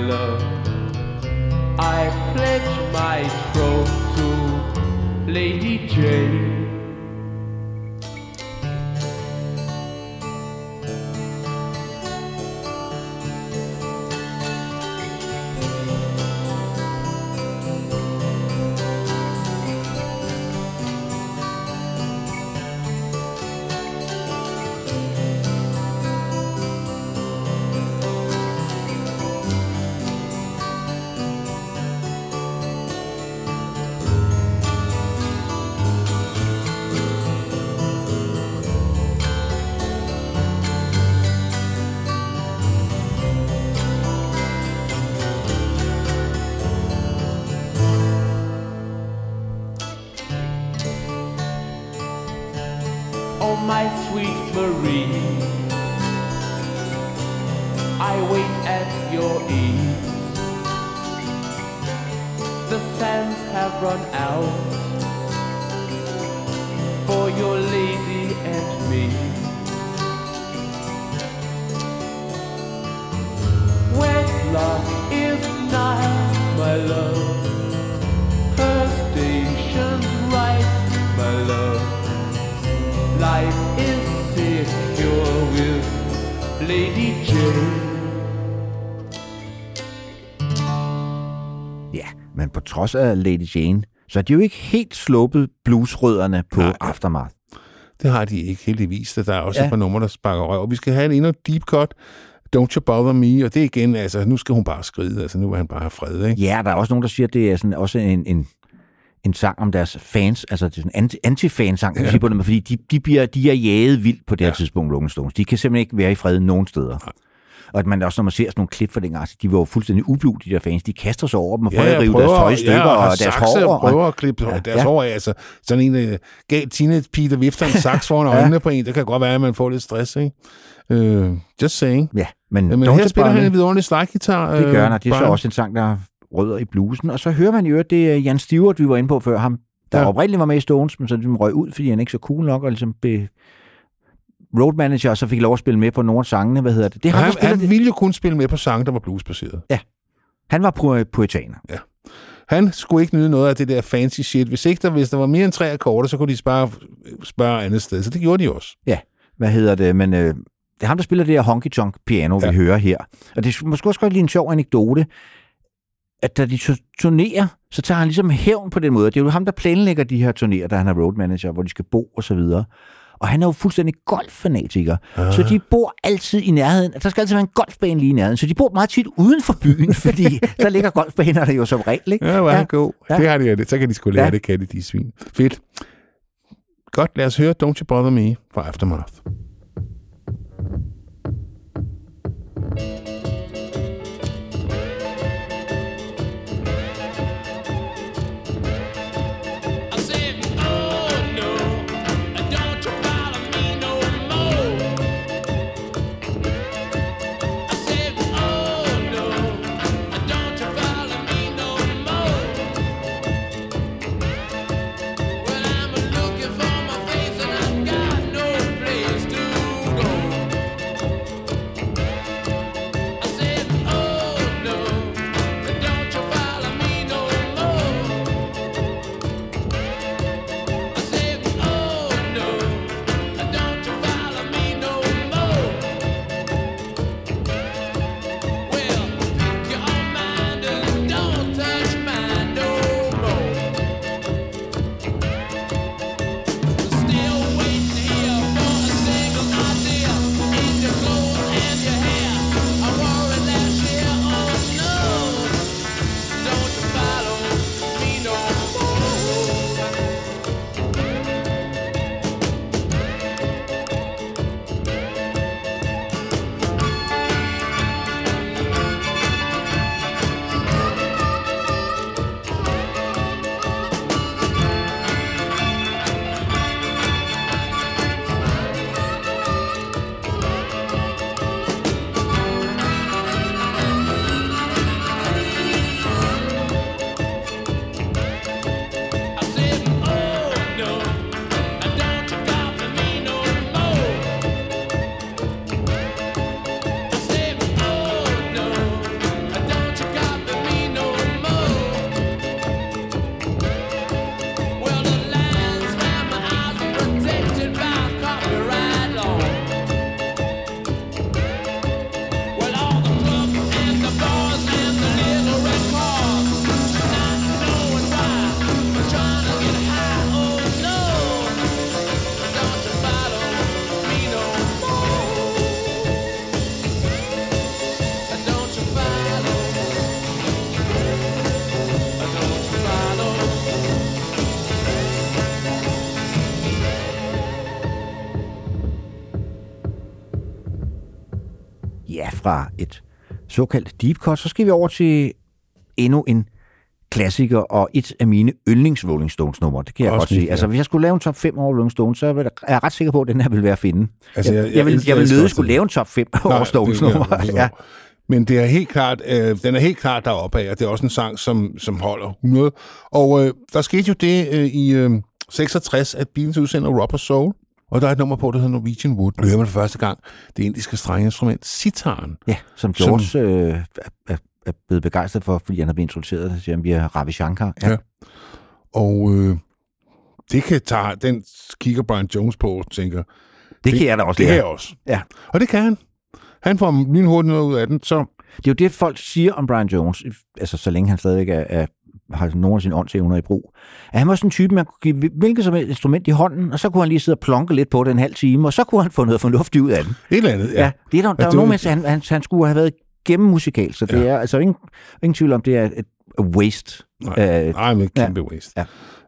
Love. I pledge my troth to Lady Jane. Trods af Lady Jane, så er de jo ikke helt sluppet bluesrødderne på Nej. Aftermath. Det har de ikke heldigvis. Der er også ja. et par numre, der sparker røv. Og vi skal have en endnu deep cut, Don't You Bother Me, og det er igen, altså, nu skal hun bare skride, altså, nu vil han bare have fred, ikke? Ja, der er også nogen, der siger, at det er sådan også en, en, en sang om deres fans, altså det er en anti, anti-fansang, ja. på dem, fordi de, de, bliver, de er jaget vildt på det her ja. tidspunkt, Rolling Stones. De kan simpelthen ikke være i fred nogen steder. Ja. Og at man også, når man ser sådan nogle klip fra dengang, de var jo fuldstændig ublu, de der fans. De kaster sig over dem og prøver Ja, at rive prøver, deres tøj i stykker ja, og har deres hår. og prøver Og, at klippe Ja, deres ja. hår af. Altså, sådan en uh, gal teenage-pige, der vifter en saks foran Ja. øjnene på en, det kan godt være, at man får lidt stress, ikke? Uh, just saying. ja, men, Men her spiller han en vidunderlig slaggitar. Det gør øh, han, det er så også en sang, der rødder i blusen. Og så hører man jo, at det er Jan Stewart, vi var inde på før ham, der Ja. oprindeligt var med i Stones, men så ligesom røg ud, fordi han ikke så cool nok, og ligesom blev road manager, og så fik lov at spille med på nogle af sangene. Hvad hedder det? Det Han, han det. ville jo kun spille med på sange, der var bluesbaseret. Han var pu- poetaner. Han skulle ikke nyde noget af det der fancy shit. Hvis ikke der, hvis der var mere end tre akkorder, så kunne de spare, spørge andet sted. Så det gjorde de også. Hvad hedder det? Men øh, det er ham, der spiller det her honky-tonk piano, ja. Ja. vi hører her. Og det er måske også godt lige en sjov anekdote, at da de tu- turnerer, så tager han ligesom hævn på den måde. Det er jo ham, der planlægger de her turnerer, da han er road manager, hvor de skal bo og så videre. Og han er jo fuldstændig golffanatiker. Ah. Så de bor altid i nærheden. Der skal altid være en golfbane lige i nærheden. Så de bor meget tit uden for byen, fordi der ligger golfbaner der jo som regel. Ikke? Ja, hvor god. Ja. Ja. Det har de. Så kan de sgu lære ja. det, kan de, de svin. Fedt. Godt, lad os høre Don't You Bother Me fra Aftermath. Såkaldt deep cut, så skal vi over til endnu en klassiker og et af mine yndlings Rolling Stones numre. Det kan jeg Også godt sige. ja. Altså, hvis jeg skulle lave en top 5 over Rolling Stones, så er jeg ret sikker på, at den her vil være at finde. Altså, jeg, jeg- vil, jeg jeg vil nødig skulle lave en top 5 over Stones numre. Ja. Men det er helt klart, øh, den er helt klart deroppe af, og det er også en sang, som, som holder 100. Og øh, der skete jo det øh, i øh, 66, at Beatles udsender Rubber Soul, og der er et nummer på, der hedder Norwegian Wood. Nu hører man for første gang det indiske strengeinstrument, sitaren. ja, som George øh, er, er, blevet begejstret for, fordi han er blevet introduceret til via Ravi Shankar. Ja. Ja. Og øh, det kan tage, den kigger Brian Jones på og tænker, Det kan jeg da også det kan jeg også. Ja. Og det kan han. Han får lynhurtigt noget ud af den, så Det er jo det, folk siger om Brian Jones, altså så længe han stadigvæk er, er har nogle af sine åndsevner i brug. At han var sådan en type, man kunne give hvilket som helst instrument i hånden, og så kunne han lige sidde og plonke lidt på det en halv time, og så kunne han få noget fornuftigt ud af den. et eller andet. Ja, ja det er der, der er det jo var- nogen han, han, han skulle have været gennemmusikal, så det Ja. er altså ingen, ingen tvivl om, det er et, et waste. Nej, Øh, nej men kæmpe waste. ja.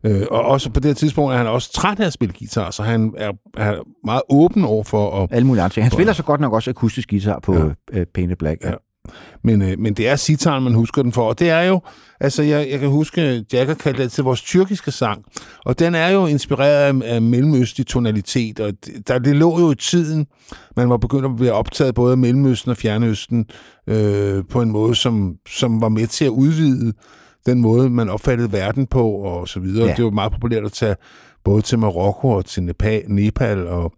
Øh, og også på det her tidspunkt er han også træt af at spille guitar, så han er, er meget åben over for at... Alle mulige andre ting. Han spiller så godt nok også akustisk guitar på Ja. ja. uh, Painted Black. Ja. Ja. Men, øh, men det er sitaren, man husker den for. Og det er jo, altså jeg, jeg kan huske, Jagger kaldte det til vores tyrkiske sang. Og den er jo inspireret af, af mellemøstlig tonalitet. Og det, der, det lå jo i tiden, man var begyndt at blive optaget både af Mellemøsten og Fjernøsten øh, på en måde, som, som var med til at udvide den måde, man opfattede verden på og så videre. Ja. Det var meget populært at tage både til Marokko og til Nepal, Nepal og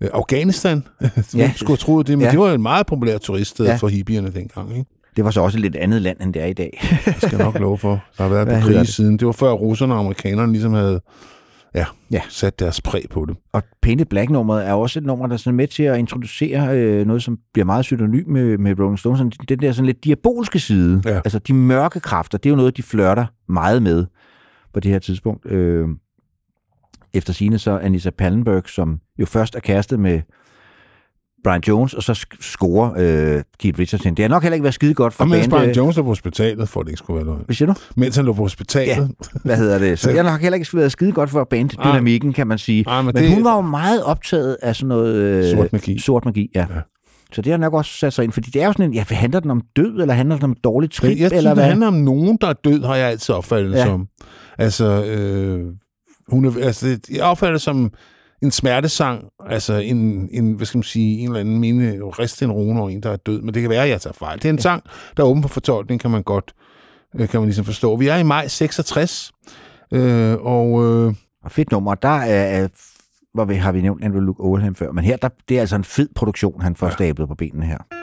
øh, Afghanistan. ja. Skulle have troet det, men Ja. det var jo en meget populær turiststed Ja. for hippierne dengang. Ikke? Det var så også et lidt andet land, end det er i dag. Det skal jeg nok love for. Der har været på krig siden. Det var før russerne og amerikanerne ligesom havde ja, Ja. sat deres præg på det. Og Painted Black-nummeret er også et nummer, der er med til at introducere øh, noget, som bliver meget synonym med, med Rolling Stones. Sådan Den der sådan lidt diabolske side. Ja. Altså de mørke kræfter, det er jo noget, de flørter meget med på det her tidspunkt. Øh, efter sine så Anissa Pallenberg, som jo først er kærestet med Brian Jones, og så scorer øh, Keith Richards ind. Det har nok heller ikke været skide godt for Og mens bandet. Brian Jones lå på hospitalet, for det ikke skulle være løgn. Hvad siger du? Mens han lå på hospitalet. Hvad hedder det? Så jeg har nok heller ikke været skide godt for banddynamikken, kan man sige. Ej, men Men det- hun var jo meget optaget af sådan noget... Øh, Sort magi. Sort magi, ja. Ja. Så det har nok også sat sig ind, fordi det er jo sådan en, ja, handler den om død, eller handler den om dårligt trip, jeg synes, eller det hvad? handler om nogen, der er død, har jeg altid opfattet det Ja. som. Altså, øh, hun er, altså, jeg opfatter det som en smertesang, altså en, en, hvad skal man sige, en eller anden mine, en rune over en, der er død, men det kan være, at jeg tager fejl. Det er en ja. sang, der er åben for fortolkning, kan man godt, øh, kan man ligesom forstå. Vi er i maj 66, øh, og øh, Og fedt nummer, der er, hvor vi, har vi nævnt Andrew Luke Oldham før, men her, der, det er altså en fed produktion, han får. Ja. stablet på benene her.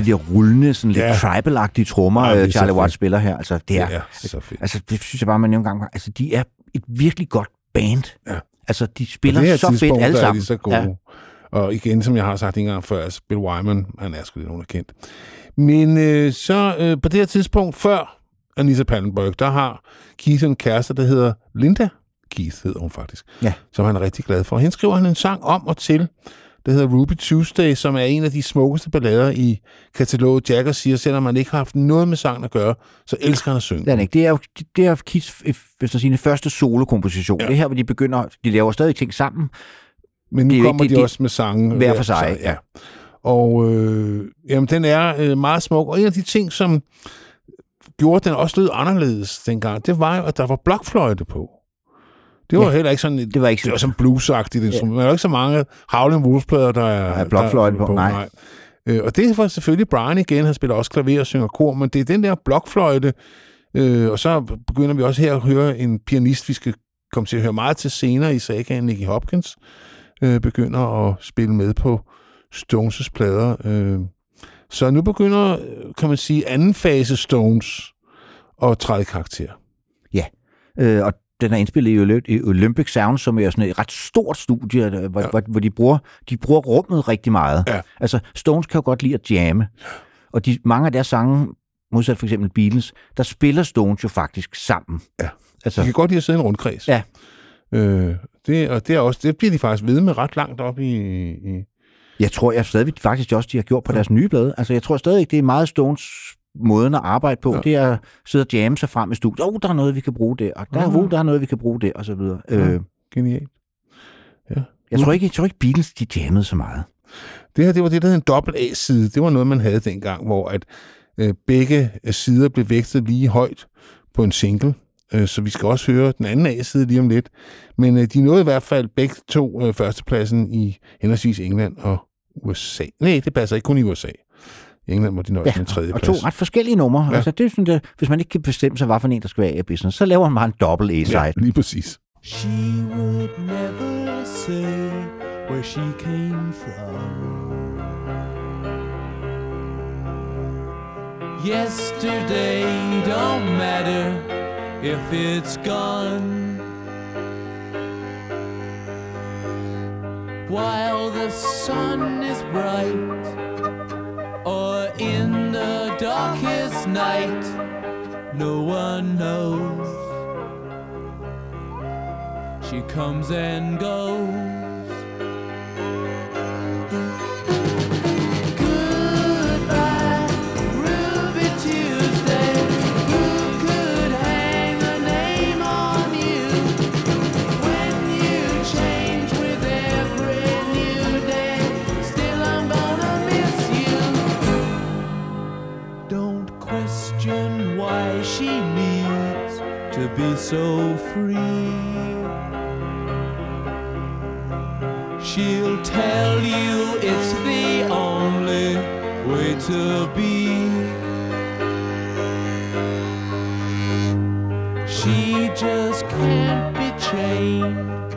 De der rullende, sådan lidt Ja. tribal-agtige trommer, Ja, så Charlie Watts spiller her. Altså, det er, Det er så fedt. altså, det synes jeg bare, man nogle gange... Altså, de er et virkelig godt band. Ja. Altså, de spiller så fedt alle der er sammen. de så gode. Ja. Og igen, som jeg har sagt en gang før, altså Bill Wyman, han er sgu lidt nogen, der er kendt. Men øh, så øh, på det her tidspunkt, før Anissa Pallenberg, der har Keith en kæreste, der hedder Linda Keith, hedder hun faktisk, Ja. som han er rigtig glad for. Hende skriver han en sang om og til, der hedder Ruby Tuesday, som er en af de smukkeste ballader i kataloget. Jagger siger, selvom man ikke har haft noget med sangen at gøre, så elsker han at synge. Det er, ikke. det er jo det er Keiths hvis sine første solokomposition. Ja. Ja. Det er her, hvor de begynder... De laver stadig ting sammen. Men nu Det er kommer ikke- de det- også med sange hver for sig, ja. Og øh, jamen, den er øh, meget smuk. Og en af de ting, som gjorde, at den også lød anderledes dengang, det var jo, at der var blokfløjte på. Det var Ja. heller ikke sådan... et- Det var ikke det var sådan... sådan bluesagtigt instrument. Der er ikke så mange Howlin' Wolf-plader, der er... Der er blokfløjte der er på, nej. Øh, og det var selvfølgelig Brian igen. Han spiller også klaver og synger kor, men det er den der blokfløjte. Øh, og så begynder vi også her at høre en pianist, vi skal komme til at høre meget til senere i sagaen, Nicky Hopkins, øh, begynder at spille med på Stones' plader. Øh. Så nu begynder, kan man sige, anden fase Stones at træde karakter. Øh, og den er indspillet i Olymp- i Olympic Sound, som er sådan et ret stort studie, øh, hvor, Ja. hvor, hvor de, bruger, de bruger rummet rigtig meget. Ja. Altså, Stones kan jo godt lide at jamme. Og de, mange af deres sange, modsat for eksempel Beatles, der spiller Stones jo faktisk sammen. Ja. Altså, De kan godt lide at sidde i en rundkreds. Ja. Øh, det, og det, er også, det bliver de faktisk ved med ret langt op i... i jeg tror jeg stadig faktisk også, de har gjort på deres nye blade. Altså, jeg tror stadig det er meget Stones måden at arbejde på, Ja. ja. det er at sidde og jamme sig frem i studiet. Åh, oh, der er noget, vi kan bruge der, og der, uh. der er noget, vi kan bruge der, og så videre. Ja. Øh, genialt. jeg, tror ikke, jeg tror ikke, Beatles, de jammede så meget. Det her, det var det, der hed en dobbelt A-side. Det var noget, man havde dengang, hvor at øh, begge øh, sider blev vægtet lige højt på en single. Øh, så vi skal også høre den anden A-side lige om lidt. Men øh, de nåede i hvert fald begge to øh, førstepladsen i henholdsvis England og USA. Nej, det passer ikke kun i USA. England må de nøjes med en tredje og to ret forskellige numre. Ja. Ja. Altså, det er sådan, at hvis man ikke kan bestemme sig, hvad for en, der skal være i business, så laver man bare en dobbelt A-side. Ja, Ja. lige præcis. She would never say where she came from. Yesterday don't matter if it's gone. While the sun is bright, or in the darkest night, no one knows. She comes and goes. So free. She'll tell you it's the only way to be. She just can't be chained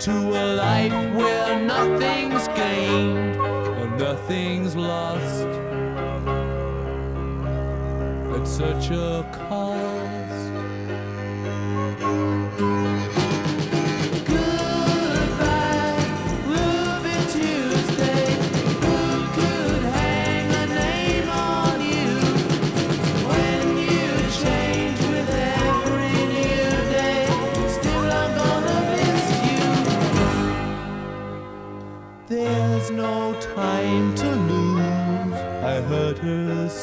to a life where nothing's gained and nothing's lost at such a cost.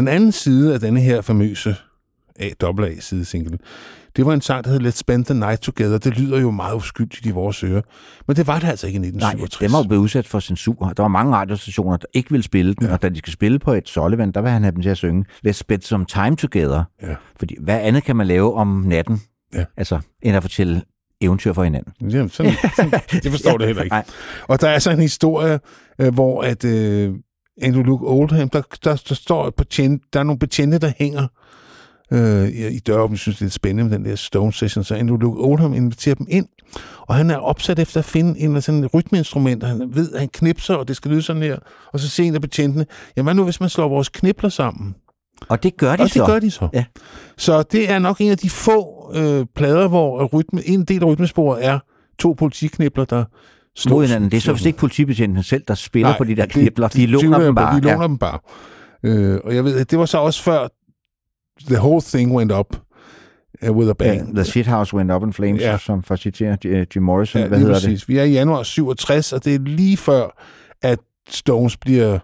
Den anden side af denne her famøse A-A-side single, det var en sang, der hed Let's Spend the Night Together. Det lyder jo meget uskyldigt i vores ører. Men det var det altså ikke i Nej, 1967. den var jo blevet udsat for censur. Der var mange radiostationer, der ikke ville spille den, ja. og da de skal spille på et Sullivan, der vil han have dem til at synge Let's Spend Some Time Together. Ja. Fordi hvad andet kan man lave om natten, Ja. altså, end at fortælle eventyr for hinanden? Jamen, sådan, sådan, det forstår det heller ikke. Nej. Og der er så en historie, øh, hvor at øh, Andrew Luke Oldham, der, der, der står et betjent, der er nogle betjente, der hænger øh, i, døråbnen. Jeg synes, det er lidt spændende med den der Stone Session. Så Andrew Luke Oldham inviterer dem ind, og han er opsat efter at finde en eller sådan et rytmeinstrument, og han ved, at han knipser, og det skal lyde sådan her. Og så siger en af betjentene, jamen hvad nu, hvis man slår vores knibler sammen? Og det gør de Og det så. gør de så. Ja. Så det er nok en af de få øh, plader, hvor rytme, en del af rytmesporet er to politiknibler, der slår mod hinanden. Det er så vist ikke politibetjenten selv, der spiller Nej, på de der det- knibler. De, det låner tvivler jeg dem bare. De låner dem bare. Øh, og jeg ved, det var så også før the whole thing went up uh, with a ja. bang. The shit house went up in flames, Ja. ja. som for at citere Jim Morrison. Ja, hvad hedder det? præcis. Vi er i januar 67, og det er lige før, at Stones bliver,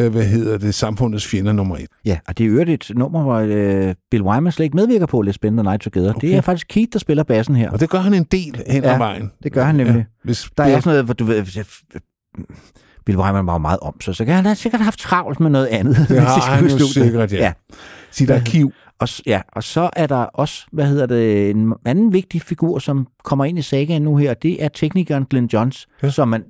øh, hvad hedder det, samfundets fjender nummer et. Ja, og det er øvrigt et nummer, hvor øh, Bill Wyman slet ikke medvirker på Spend the Night Together. Okay. Det er faktisk Keith, der spiller bassen her. Og det gør han en del hen ad Ja, vejen. Det gør han nemlig. Ja. Hvis Der er sådan noget, hvor du ved... Bill Wyman var meget om sig, så kan han have sikkert haft travlt med noget andet. det har han jo studiet. sikkert, ja. ja. Sit arkiv. Og, ja, og så er der også, hvad hedder det, en anden vigtig figur, som kommer ind i sagaen nu her, det er teknikeren Glenn Johns, ja. som man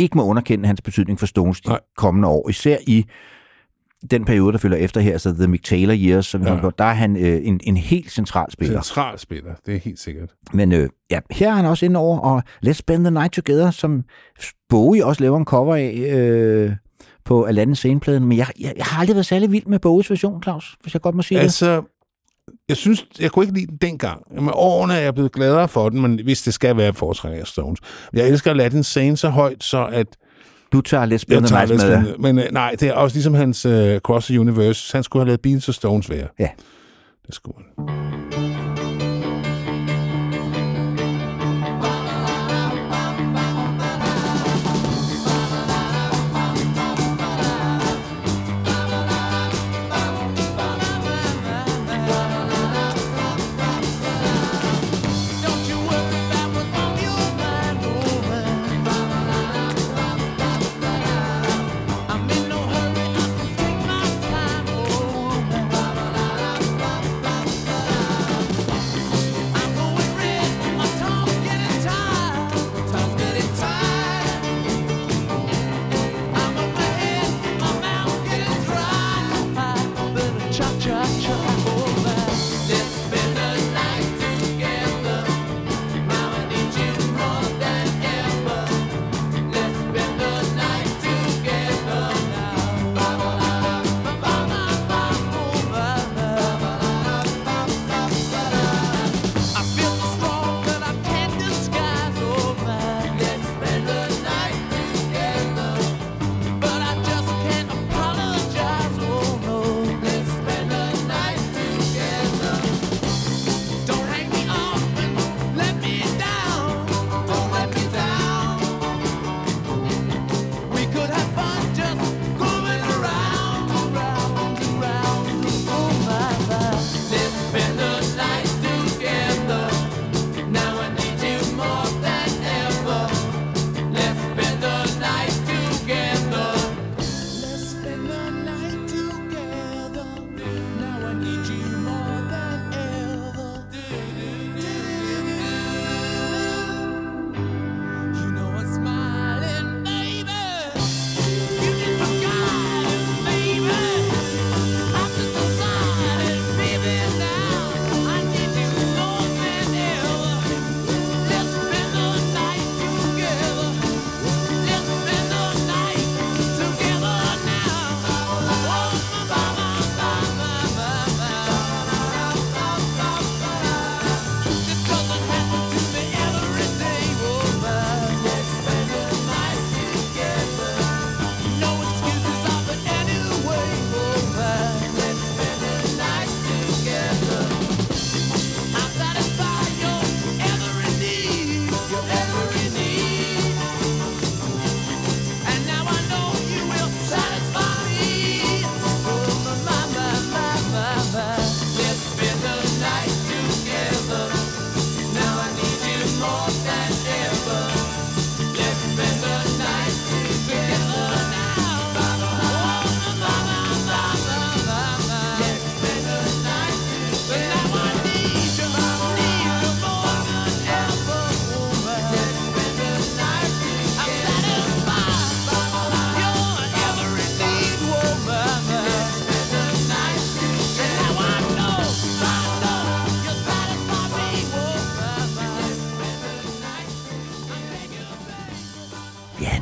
ikke må underkende hans betydning for Stones de Nej. kommende år. Især i den periode, der følger efter her, så The Mick Taylor Years, som Ja. ja. der er han øh, en, en helt central spiller. Central spiller, det er helt sikkert. Men øh, ja, her er han også inde over, og Let's Spend the Night Together, som Bowie også laver en cover af øh, på Aladdin scenepladen. Men jeg, jeg, jeg har aldrig været særlig vild med Bowies version, Claus, hvis jeg godt må sige det. Jeg synes, jeg kunne ikke lide den dengang. Med årene er jeg blevet gladere for den, men hvis det skal være foretrækker Stones. Jeg elsker Latin Sane så højt, så at Du tager Let's Spend jeg tager lidt med. spændende. Men øh, nej, det er også ligesom hans uh, Cross the Universe. Han skulle have lavet Beatles og Stones være. Ja. Det skulle han.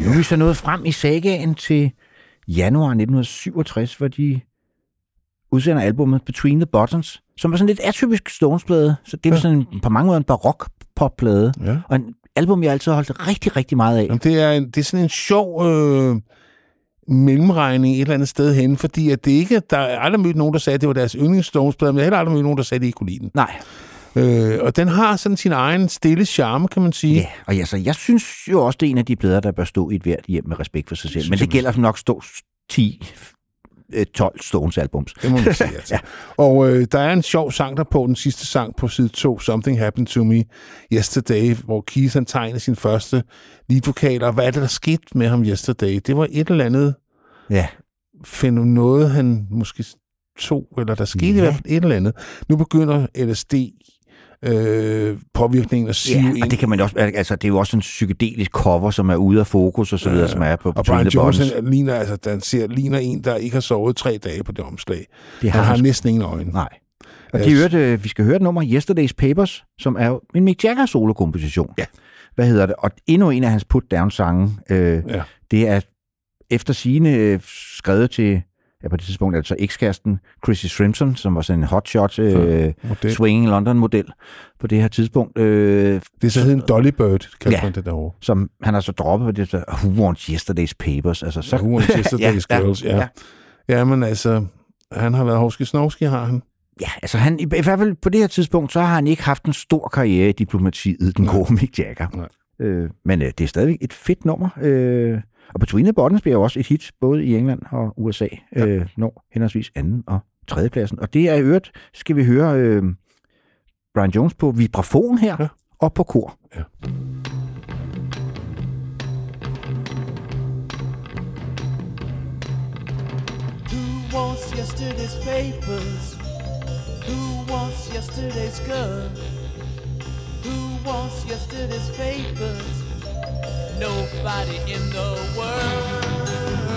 Nu er vi så nået frem i sagaen til januar 1967, hvor de udsender albumet Between the Buttons, som er sådan lidt atypisk Stones-plade. Så det er ja. sådan en, på mange måder en barok popplade Ja. Og en album, jeg altid har holdt rigtig, rigtig meget af. Jamen, det, er en, det er sådan en sjov øh, mellemregning et eller andet sted hen, fordi at det ikke, der er aldrig mødt nogen, der sagde, at det var deres yndlingsstonesplade, men jeg har heller aldrig mødt nogen, der sagde, at de ikke kunne lide den. Nej, Øh, og den har sådan sin egen stille charme, kan man sige. ja, og altså, jeg synes jo også, det er en af de plader, der bør stå i et hvert hjem med respekt for sig selv. Men det gælder nok stå 10, øh, 12 Stones-albums. Det må man sige, altså. ja. Og øh, der er en sjov sang der på den sidste sang på side 2, Something Happened to Me Yesterday, hvor Keith han tegner sin første leadvokal, og hvad er det, der skete med ham yesterday? Det var et eller andet Ja, finde noget, han måske tog, eller der skete ja. i hvert fald et eller andet. Nu begynder LSD øh, påvirkningen at sive ja ind. og det kan man jo også, altså, det er jo også en psykedelisk cover, som er ude af fokus og så videre, Ja, som er på og Brian. Jones han ligner, altså, den ser, ligner en, der ikke har sovet tre dage på det omslag. Det Han har han næsten ingen øjne. Nej. Og Yes. det hørte, øh, vi skal høre et nummer, Yesterday's Papers, som er en Mick Jagger solokomposition. Ja. Hvad hedder det? Og endnu en af hans put-down-sange. Øh, Ja. Det er efter sine øh, skrevet til, ja på det tidspunkt altså ekskæresten Chrissy Shrimpson, som var sådan en hotshot øh, Model. swinging London-model på det her tidspunkt. Øh, Det er så hedder en Dolly Bird, kalder Ja. man det derovre. som han har så droppet på det, der, Who Wants Yesterday's Papers? Altså, så, Så, Who Wants Yesterday's Girls, ja. ja. ja. men altså, han har været hovski snovski, har han. Ja, altså han, i, i hvert fald på det her tidspunkt, så har han ikke haft en stor karriere i diplomatiet, den gode Mick Jagger. Nej. Øh, men øh, det er stadigvæk et fedt nummer. Øh, og Between the Buttons bliver jo også et hit, både i England og USA, ja. øh, når henholdsvis anden og tredje pladsen. Og det er i øvrigt, skal vi høre øh, Brian Jones på vibrafon her, Ja. og på kor. Ja. Wants yesterday's papers? Who wants yesterday's girl? Who wants yesterday's papers? Nobody in the world.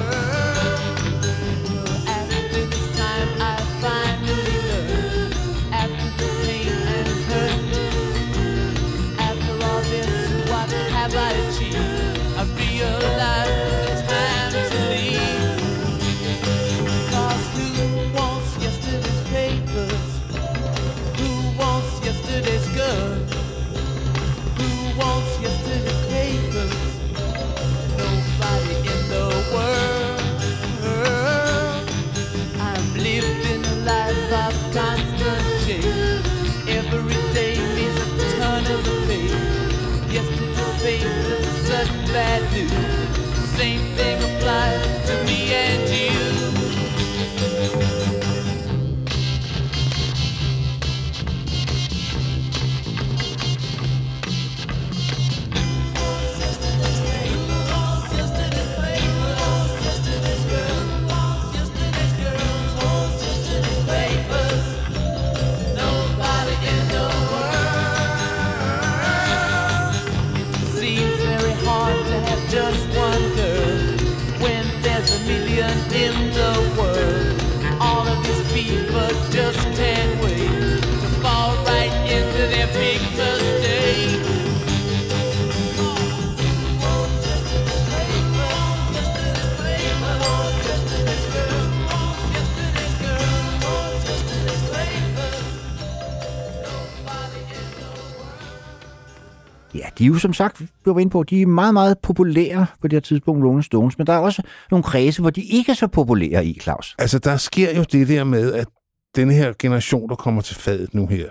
De er jo som sagt, vi var inde på, de er meget, meget populære på det her tidspunkt, Rolling Stones, men der er også nogle kredse, hvor de ikke er så populære i, Claus. Altså, der sker jo det der med, at den her generation, der kommer til fadet nu her,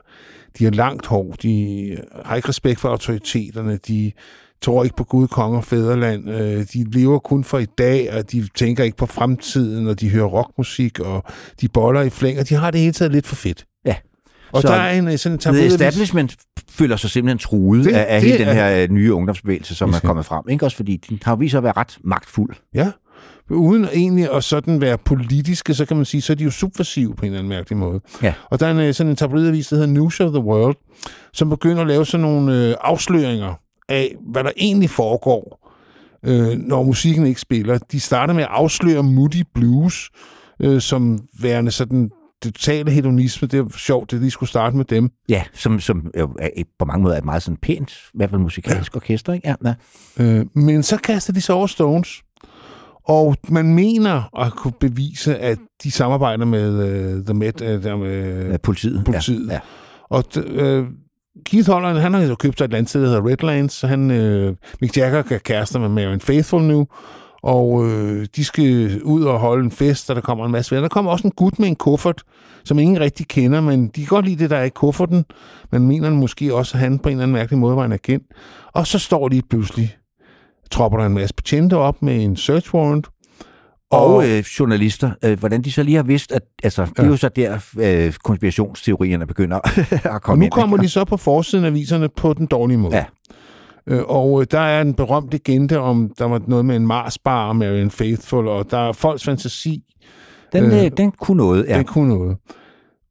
de har langt hår, de har ikke respekt for autoriteterne, de tror ikke på Gud, konge og fædreland, øh, de lever kun for i dag, og de tænker ikke på fremtiden, og de hører rockmusik, og de boller i flæng, og de har det hele taget lidt for fedt. Og Så der er en øh, sådan en The tabloidavis- establishment føler sig simpelthen truet Det- af, af det hele den er- her øh, nye ungdomsbevægelse, som er kommet frem. Ikke også fordi den har vist sig at være ret magtfuld. Ja, uden egentlig at sådan være politiske, så kan man sige, så er de jo subversive på en eller anden mærkelig måde. Ja. Og der er en, øh, sådan en tabloidavis, der hedder News of the World, som begynder at lave sådan nogle øh, afsløringer af, hvad der egentlig foregår, øh, når musikken ikke spiller. De starter med at afsløre Moody Blues, øh, som værende sådan totale hedonisme, det er sjovt, at de skulle starte med dem. Ja, som, som jo er, på mange måder er et meget sådan pænt, i hvert fald musikalsk ja. orkester, ikke? Ja, ja. Øh, men så kaster de sig over Stones, og man mener at kunne bevise, at de samarbejder med uh, The Met, uh, der med politiet. politiet. Ja, ja. Og uh, Keith Holland, han har jo købt sig et land sted, der hedder Redlands, så han, uh, Mick Jagger kan kærester med Marion Faithful nu, og øh, de skal ud og holde en fest, og der kommer en masse venner. Der kommer også en gut med en kuffert, som ingen rigtig kender, men de kan godt lide det, der er i kufferten. Man mener måske også, at han på en eller anden mærkelig måde var en agent. Og så står de pludselig, tropper der en masse betjente op med en search warrant. Og øh, journalister, øh, hvordan de så lige har vidst, at altså, det er jo så der, øh, konspirationsteorierne begynder at Og komme nu ind. kommer ikke? de så på forsiden af aviserne på den dårlige måde. Ja. Øh, Og øh, der er en berømt legende om, der var noget med en Mars-bar og Marion Faithful, og der er folks fantasi, Den, øh, øh, den kunne noget, ja. den kunne noget.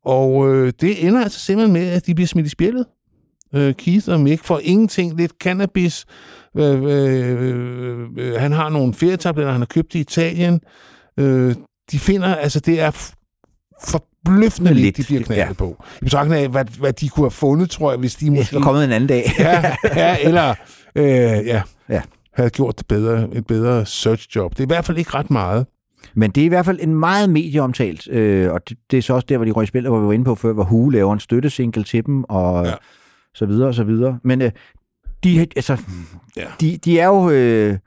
Og øh, det ender altså simpelthen med, at de bliver smidt i spjældet. Øh, Keith og Mick får ingenting, lidt cannabis. Øh, øh, øh, han har nogle ferietabletter, han har købt i Italien. Øh, de finder, altså det er f- forbløffende lidt, de bliver knaldet ja. på. I betragtning af, hvad, hvad de kunne have fundet, tror jeg, hvis de Det måske... er kommet en anden dag. ja, ja, eller øh, ja, Ja. havde gjort det bedre, et bedre search job. Det er i hvert fald ikke ret meget. Men det er i hvert fald en meget medieomtalt, øh, og det, det er så også der, hvor de røg spil, hvor vi var inde på før, hvor Hu laver en støttesingle til dem, og ja. så videre og så videre. Men øh, de, altså, Ja. de, de er jo øh,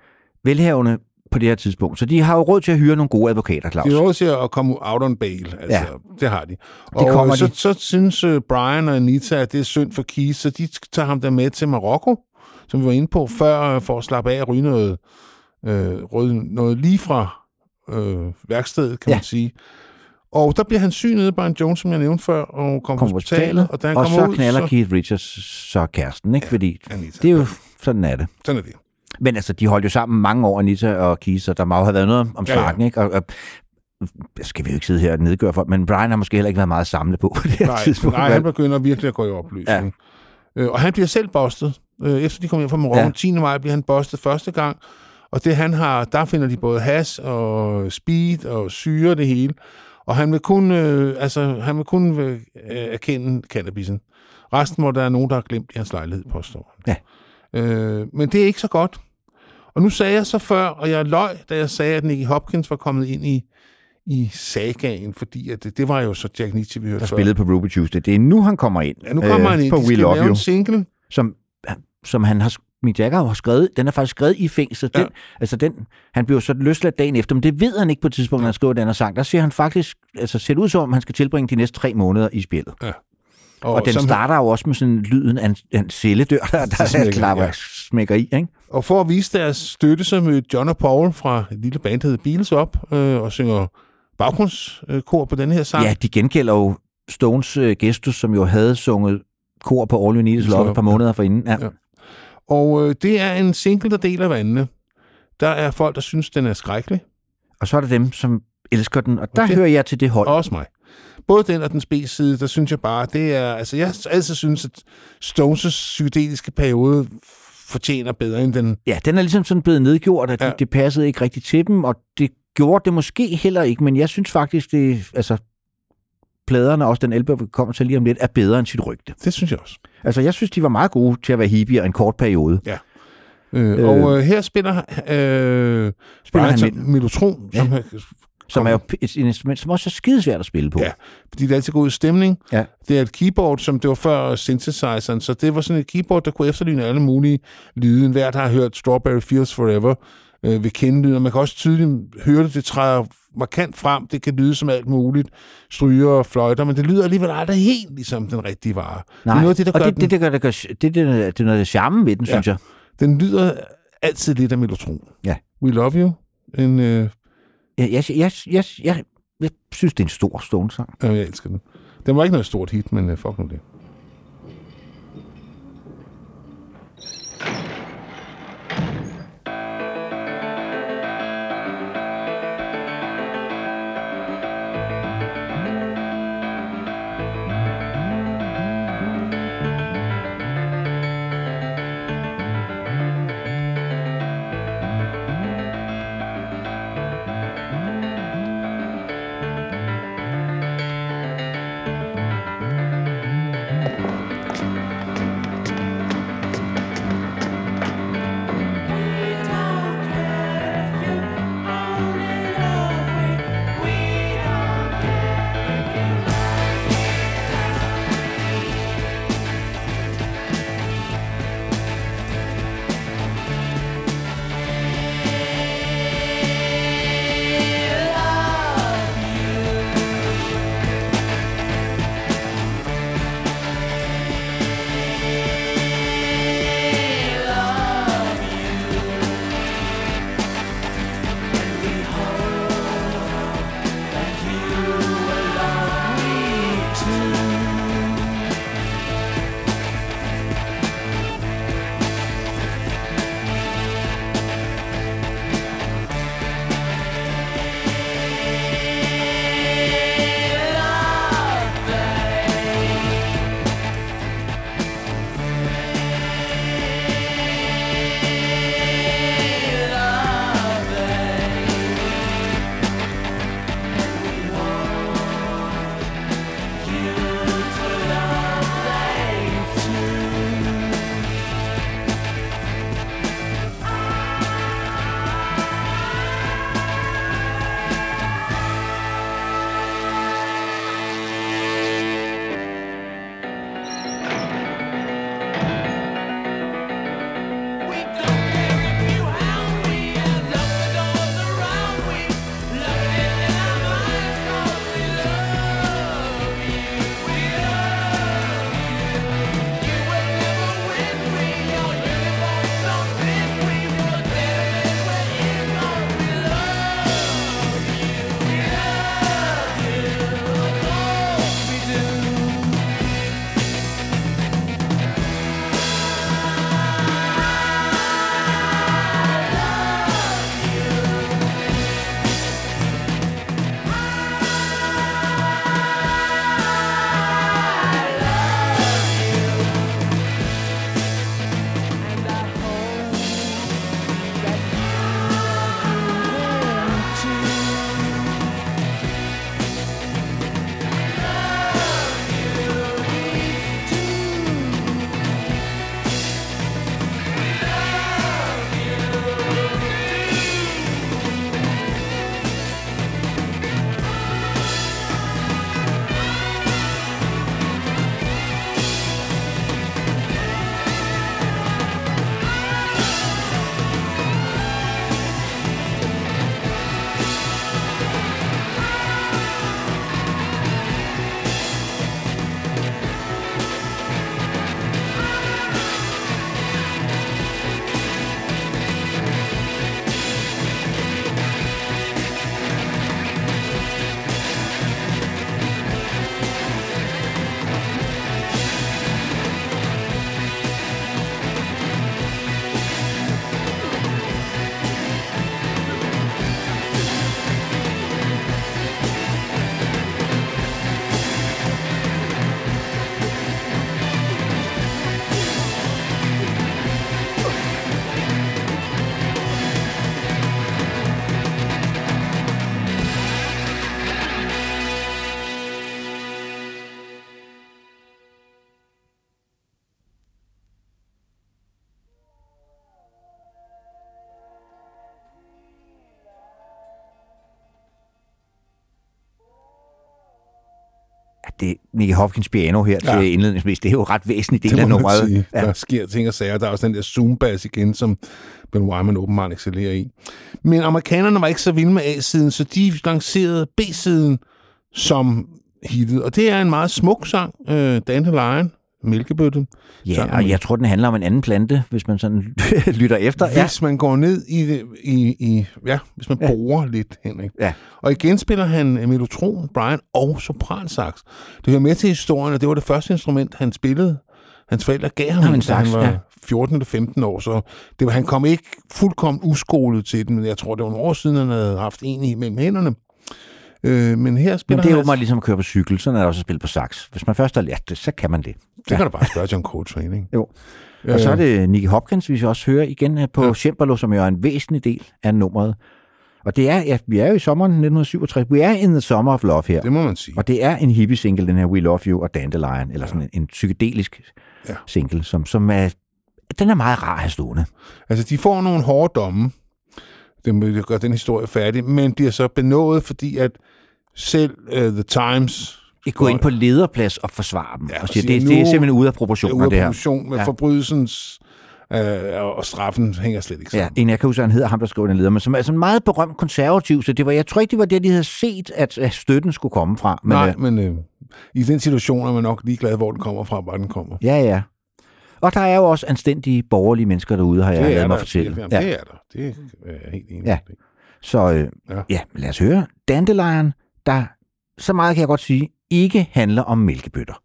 velhavende på det her tidspunkt, så de har jo råd til at hyre nogle gode advokater, Claus. De er råd til at komme out on bail. Altså, ja. Det har de. Og kommer øh, så, de. så synes øh, Brian og Anita, at det er synd for Keith, så de tager ham der med til Marokko, som vi var inde på før, øh, for at slappe af og ryge noget, øh, noget lige fra øh, værkstedet, kan Ja. man sige. Og der bliver han syg nede Brian Jones, som jeg nævnte før, og kommer kommer på hospitalet. Og, da han og kommer så ud, knaller så... Keith Richards så kæresten, ikke? Fordi Anita. det er jo, sådan er det. Sådan er det. Men altså, de holdt jo sammen mange år, Anita og Keith, så der må jo have været noget om, om Ja, ja. snakken, ikke? Og, og, skal vi jo ikke sidde her og nedgøre for, men Brian har måske heller ikke været meget samlet på på det her Nej, tidspunkt. nej, han begynder virkelig at gå i opløsning. Ja. Øh, og han bliver selv bustet. Øh, efter de kommer hjem fra Marokko, ja. Ja. 10. maj bliver han bustet første gang. Og det han har, der finder de både has og speed og syre det hele. Og han vil kun, øh, altså, han vil kun øh, erkende cannabisen. Resten må der er nogen, der har glemt i hans lejlighed, påstår han. Ja. Øh, men det er ikke så godt. Og nu sagde jeg så før, og jeg løj, da jeg sagde, at Nicky Hopkins var kommet ind i, i sagaen, fordi at det, det var jo så Jack Nietzsche, vi hørte der før. spillede på Ruby Tuesday. Det er nu, han kommer ind. Ja, nu kommer han ind. På De We Love You, single. som, som han har Mick Jagger har skrevet, den er faktisk skrevet i fængsel. Den, Ja. altså den, han blev så løsladt dagen efter, men det ved han ikke på et tidspunkt, når han skriver den her sang. Der ser han faktisk, altså ser det ud som om, han skal tilbringe de næste tre måneder i spillet. Og, og den som- starter jo også med sådan lyden af en, en celledør, der, der smækker, er klapper, ja. smækker i, ikke? Og for at vise deres støtte, så mødte John og Paul fra et lille band, der hedder Beatles op, øh, og synger baggrundskor på den her sang. Ja, de gengælder jo Stones øh, gestus, som jo havde sunget kor på All You Need Is Love et par måneder forinden. Ja. Ja. Og øh, det er en single, der deler vandene. Der er folk, der synes, den er skrækkelig. Og så er der dem, som elsker den, og der det- hører jeg til det hold. Og også mig. Både den og den B-side, der synes jeg bare, det er... Altså, jeg har altid synes, at Stones' psykedeliske periode fortjener bedre end den... Ja, den er ligesom sådan blevet nedgjort, at Ja. ja. det, det passede ikke rigtigt til dem, og det gjorde det måske heller ikke, men jeg synes faktisk, det, altså, pladerne, også den album, vi kommer til lige om lidt, er bedre end sit rygte. Det synes jeg også. Altså, jeg synes, de var meget gode til at være hippier en kort periode. Øh, Øh. og øh, her spiller øh, Spiller Brian han Melotron, Ja. som, Som er jo et instrument, som også er skidesvært at spille på. Ja. fordi det er altid god stemning. Ja. Det er et keyboard, som det var før synthesizeren, så det var sådan et keyboard, der kunne efterligne alle mulige lyde. Hver der har hørt Strawberry Fields Forever, øh, vil kende lyden, og man kan også tydeligt høre det, det træder markant frem, det kan lyde som alt muligt, stryger og fløjter, men det lyder alligevel aldrig helt ligesom den rigtige vare. Nej, Det er noget det, der og gør det, den, det, det, gør, det, gør, det, det, det, det er noget af charmen ved den, Ja. synes jeg. den lyder altid lidt af melotron. Ja. We Love You, en, øh, jeg, jeg, jeg, jeg, jeg, jeg synes, det er en stor Stones-sang. Ja, jeg elsker den. Den var ikke noget stort hit, men øh, fuck nu det. Nicky Hopkins piano her Ja. til indledningsvis, det er jo ret væsentlig del af nummeret. Ja. Der sker ting og sager. Der er også den der zoom-bass igen, som Ben Wyman åbenbart excellerer i. Men amerikanerne var ikke så vilde med A-siden, så de lancerede B-siden som hittet. Og det er en meget smuk sang, øh, Dandelion, Mælkebøtte. Ja, Sangen. og jeg tror, den handler om en anden plante, hvis man sådan lytter efter. Ja. Hvis man går ned i, det- i, i ja, hvis man ja. borer lidt, Henrik. Ja. Og igen spiller han mellotron, Brian og sopransax. Det hører med til historien, og det var det første instrument, han spillede. Hans forældre gav ham, Jamen, da sax, han var ja. 14 eller 15 år, så det var, han kom ikke fuldkommen uskolet til den, men jeg tror, det var nogle år siden, han havde haft en i mellem hænderne. Øh, men her Men spiller det er jo meget ligesom at køre på cykel, sådan er det også at spille på sax. Hvis man først har lært det, så kan man det. Det kan du bare spørge John Coltrane, ikke? Jo. Og så er det Nicky Hopkins, vi også høre igen på ja. Cembalo, som jo er en væsentlig del af nummeret. Og det er, ja, vi er jo i sommeren 1967. We are in the summer of love her. Det må man sige. Og det er en hippie single, den her We Love You og Dandelion, eller sådan en, en psykedelisk Ja. ja. single, som, som er, den er meget rar at have stående. Altså, de får nogle hårde domme, det gør den historie færdig, men bliver så benådet, fordi at selv uh, The Times Jeg går ind på lederplads og forsvarer dem, Ja, ja, og siger, siger, det, det er nu simpelthen ude af er proportioner, ude af det her. proportion med ja. Ja. forbrydelsens øh, og straffen hænger slet ikke Ja, sammen. en jeg kan huske, han hedder ham, der skrev den leder, men som er altså meget berømt konservativ, så det var, jeg tror ikke, det var det, de havde set, at, at støtten skulle komme fra. Men, Nej, øh, men øh, i den situation er man nok ligeglad, hvor den kommer fra, hvor den kommer. ja, ja. Og der er jo også anstændige borgerlige mennesker derude, har jeg det er lavet mig fortælle. Det, ja. det er der. Det er jeg helt enig Ja. Så øh, Ja. ja. ja, lad os høre. Dandelion, der, så meget kan jeg godt sige, ikke handler om mælkebøtter.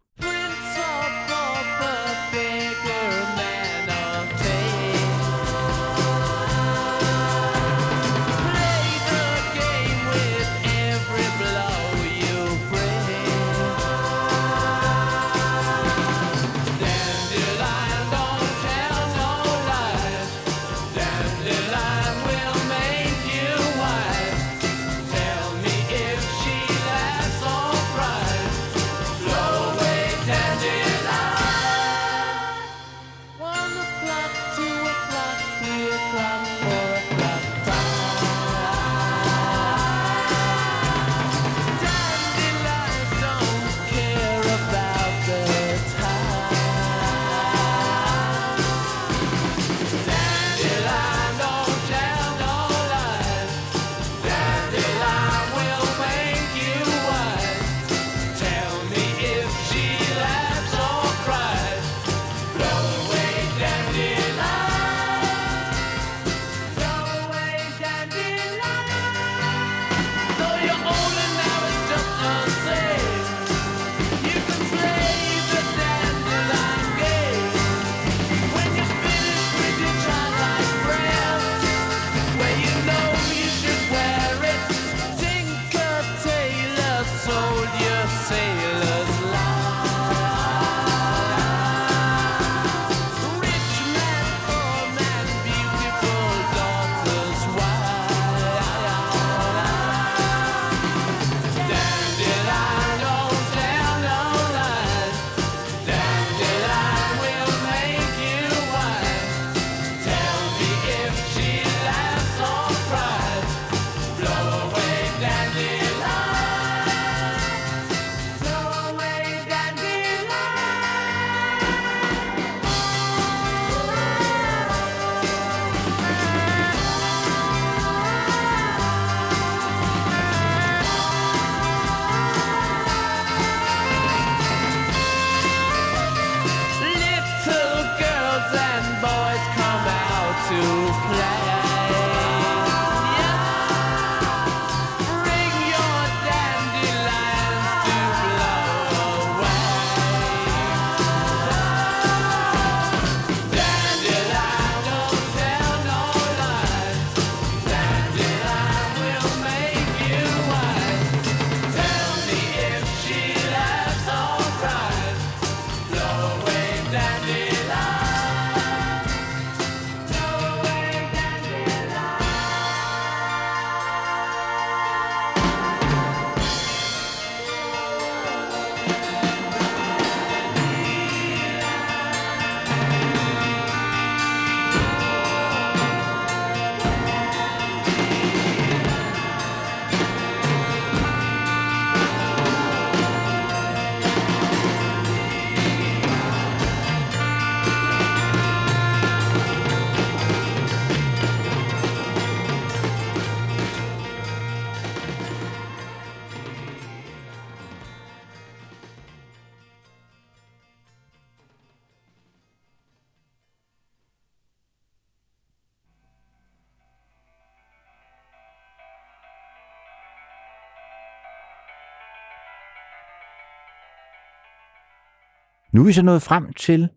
Nu er vi så nået frem til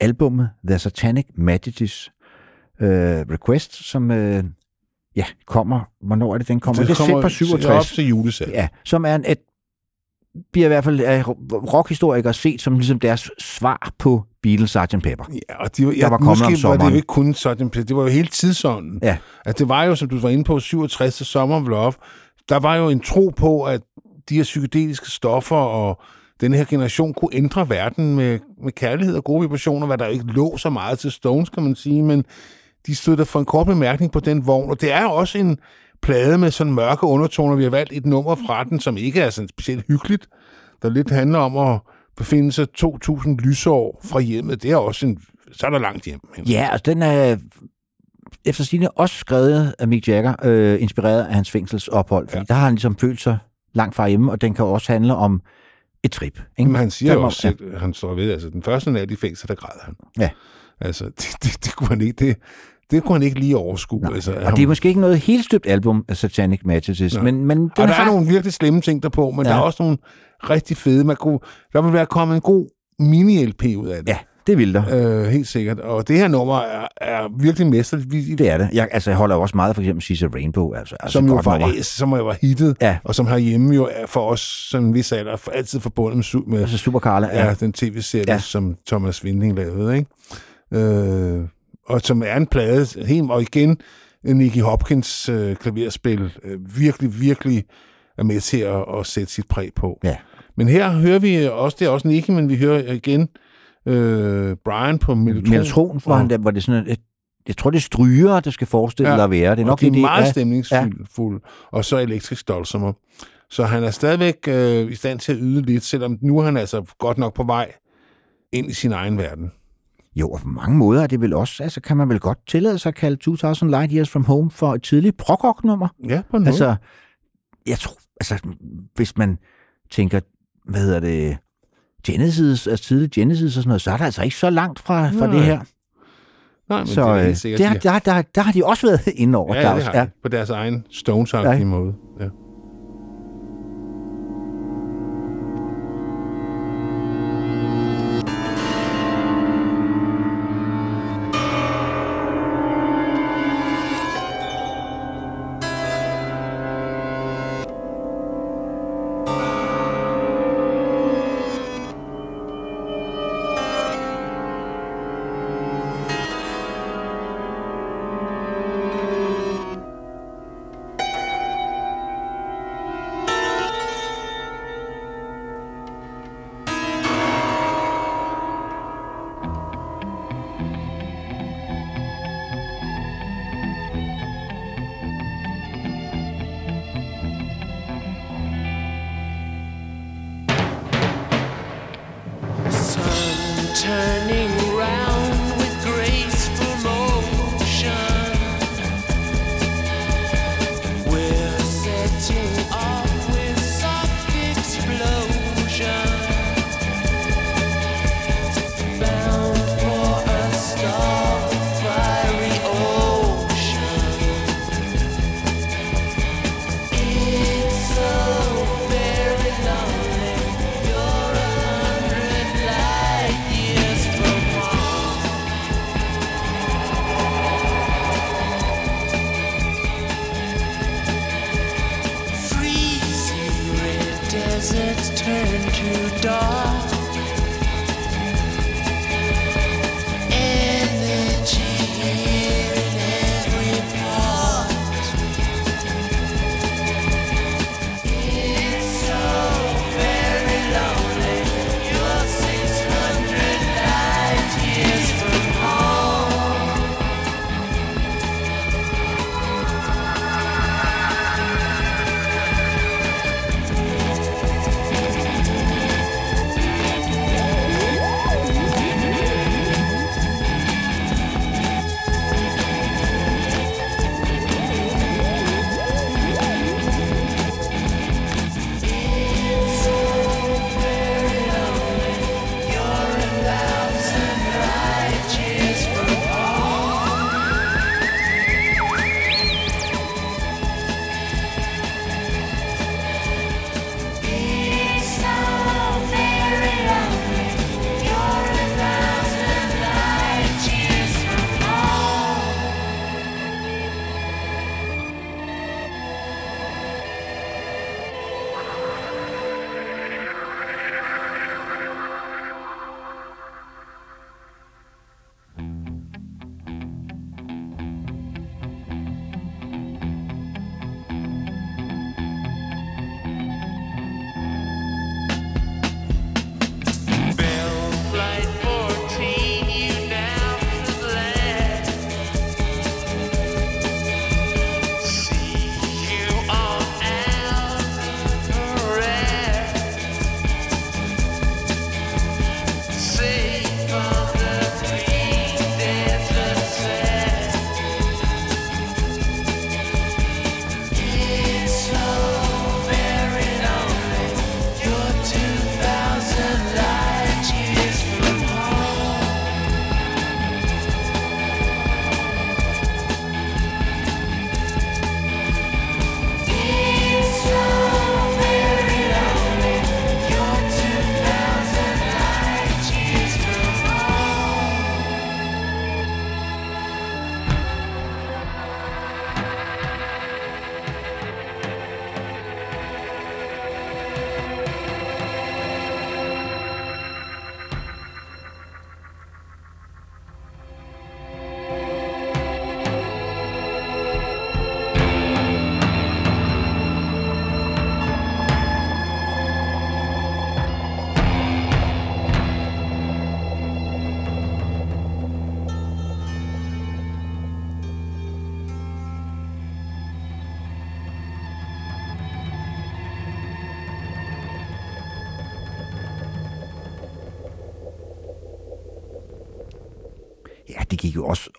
albummet The Satanic Majesties øh, Request, som øh, ja, kommer, hvornår er det, den kommer? Det December kommer op 67. til julesalg. Ja, som er en, et, bliver i hvert fald af rockhistorikere set som ligesom deres svar på Beatles Sgt. Pepper. Ja, og de, var, ja, var kommet måske var det jo ikke kun sådan, det var jo hele tidsånden. Ja. At det var jo, som du var inde på, 67 til Summer of Love, der var jo en tro på, at de her psykedeliske stoffer og den her generation kunne ændre verden med, med kærlighed og gode vibrationer, hvad der ikke lå så meget til Stones, kan man sige, men de stod der for en kort bemærkning på den vogn, og det er også en plade med sådan mørke undertoner. Vi har valgt et nummer fra den, som ikke er sådan specielt hyggeligt, der lidt handler om at befinde sig 2.000 lysår fra hjemmet. Det er også en... Så er der langt hjem. Ja, altså den er efter sigende også skrevet af Mick Jagger, øh, inspireret af hans fængselsophold, fordi ja. Der har han ligesom følt sig langt fra hjemme, og den kan også handle om et trip. Ikke? Men han siger jo også selv, han står ved, altså den første nat i fængsel, der græd han. Ja. Altså, det, det, det, kunne han ikke, det, det kunne han ikke lige overskue. Nej, altså, og det er måske ikke noget helt støbt album af Satanic Nej. men, men den og der har... er nogle virkelig slemme ting derpå, men Ja. ja. der er også nogle rigtig fede. Man kunne, der vil være kommet en god mini-LP ud af det. Ja, det vil der. Øh, helt sikkert. Og det her nummer er, er virkelig mesterligt. Vi, Det er det. Jeg, altså, jeg holder jo også meget for eksempel Sisa Rainbow. Altså, altså som jo godt nummer. var, som jo var hittet, Ja. og som herhjemme jo er for os, som en vis alder, for altid forbundet med, su- med Altså Super Carla. ja, Ja. den tv-serie, ja. som Thomas Winding lavede, ikke? Øh, og som er en plade, helt, og igen, Nicky Hopkins øh, klaverspil, øh, virkelig, virkelig er med til at, at sætte sit præg på. Ja. Men her hører vi også, det er også Nicky, men vi hører igen øh, Brian på Mellotron. Mellotron, og- han, der, hvor det sådan et, jeg tror, det er stryger, der skal forestille ja. at være. Det er nok og de er lidt meget ja. stemningsfulde, og så elektrisk dolsomer. Så han er stadigvæk øh, i stand til at yde lidt, selvom nu er han altså godt nok på vej ind i sin egen verden. Jo, og på mange måder er det vel også, altså kan man vel godt tillade sig at kalde 2000 Light Years From Home for et tidligt prog nummer Ja, på en måde. Altså, jeg tror, altså, hvis man tænker, hvad hedder det, Genesis, altså tidlig Genesis og sådan noget, så er der altså ikke så langt fra, fra Nej, det her. Nej, men Så det er øh, sikkert. der, der, der, der har de også været inde over, ja, ja, Claus. de. På deres egen stones Ja. måde. Ja.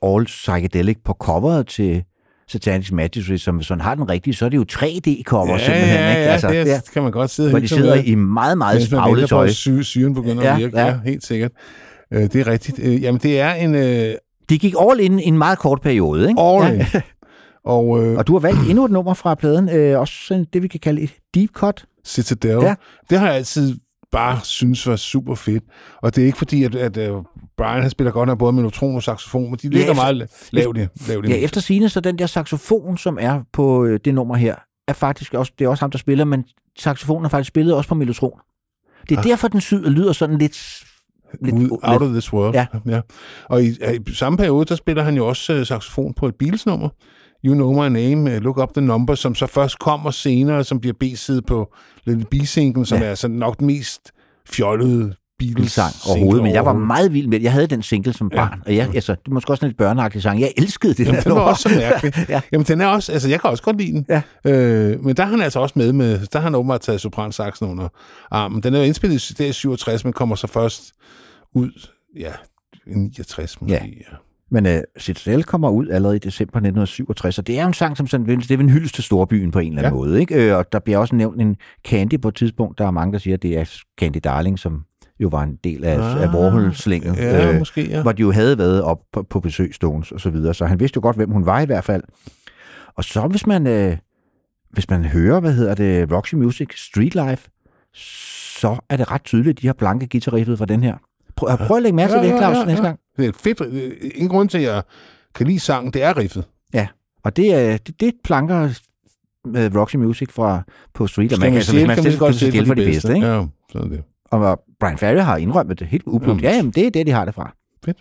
All psychedelic på coveret til Satanic Majesty, som man har den rigtige, så er det jo 3D-cover Ja, simpelthen. ja, ikke? ja, Altså, det ja, kan man godt sidde hvor og de hygge sig sidder med, i meget, meget spraglet tøj. sy- syren begynder Ja, at virke. ja. Ja, helt sikkert. Øh, Det er rigtigt. Øh, Jamen, det er en øh, De gik all in i en meget kort periode, ikke? all Ja. Og øh, Og du har valgt endnu et nummer fra pladen, øh, også sådan det, vi kan kalde et deep cut. Citadel, ja. det har jeg altid bare synes var super fedt. Og det er ikke fordi, at, at uh, Brian han spiller godt nok både melotron og saxofon, men de ligger efter- meget la- lavt i. Lavt i Ja, efter sine så den der saxofon, som er på øh, det nummer her, er faktisk også, det er også ham, der spiller, men saxofonen er faktisk spillet også på mellotron. Det er Ah. derfor, den syd, lyder sådan lidt... lidt, Ud, out of this world. Ja. ja. Og i, i samme periode, der spiller han jo også uh, saxofon på et Beatles-nummer. You Know My Name, uh, Look Up The Number, som så først kommer senere, som bliver B-side på Little B-singlen, som Ja. ja. er sådan nok den mest fjollede Beatles sang overhovedet, men jeg var meget vild med det. Jeg havde den single som Ja. barn, og jeg, altså, det er måske også en lidt børneagtig sang. Jeg elskede det Jamen, den var også så mærkelig. Ja. ja. Jamen, den er også, altså, jeg kan også godt lide den. Ja. Øh, men der er han altså også med, med der har han åbenbart taget sopransaksen under armen. Den er jo indspillet i det er 67, men kommer så først ud, ja, i 69 måske. Ja. Men uh, Citadel kommer ud allerede i december 1967, og det er jo en sang, som sådan, det er en hyldest til storbyen på en eller anden Ja. måde. Ikke? Øh, Og der bliver også nævnt en Candy på et tidspunkt. Der er mange, der siger, at det er Candy Darling, som jo var en del af, ah, af Warhol-slænget. Ja, måske, ja. hvor de jo havde været op på, på besøg Stones og så videre, så han vidste jo godt, hvem hun var i hvert fald. Og så hvis man, øh, hvis man hører, hvad hedder det, Roxy Music, Street Life, så er det ret tydeligt, at de har blanke guitarriffet fra den her. Prøv, prøv at lægge mærke til det, Claus, næste gang. Det er fedt, øh, ingen grund til, at jeg kan lide sangen, det er riffet. Og det er det, det planker med Roxy Music fra på Street, og man kan, altså, hvis man kan selv godt skal stille for de bedste, ikke? Ja, sådan er det. Og Brian Ferry har indrømmet det helt ubludt. Ja, jamen, det er det, de har det fra. Fedt.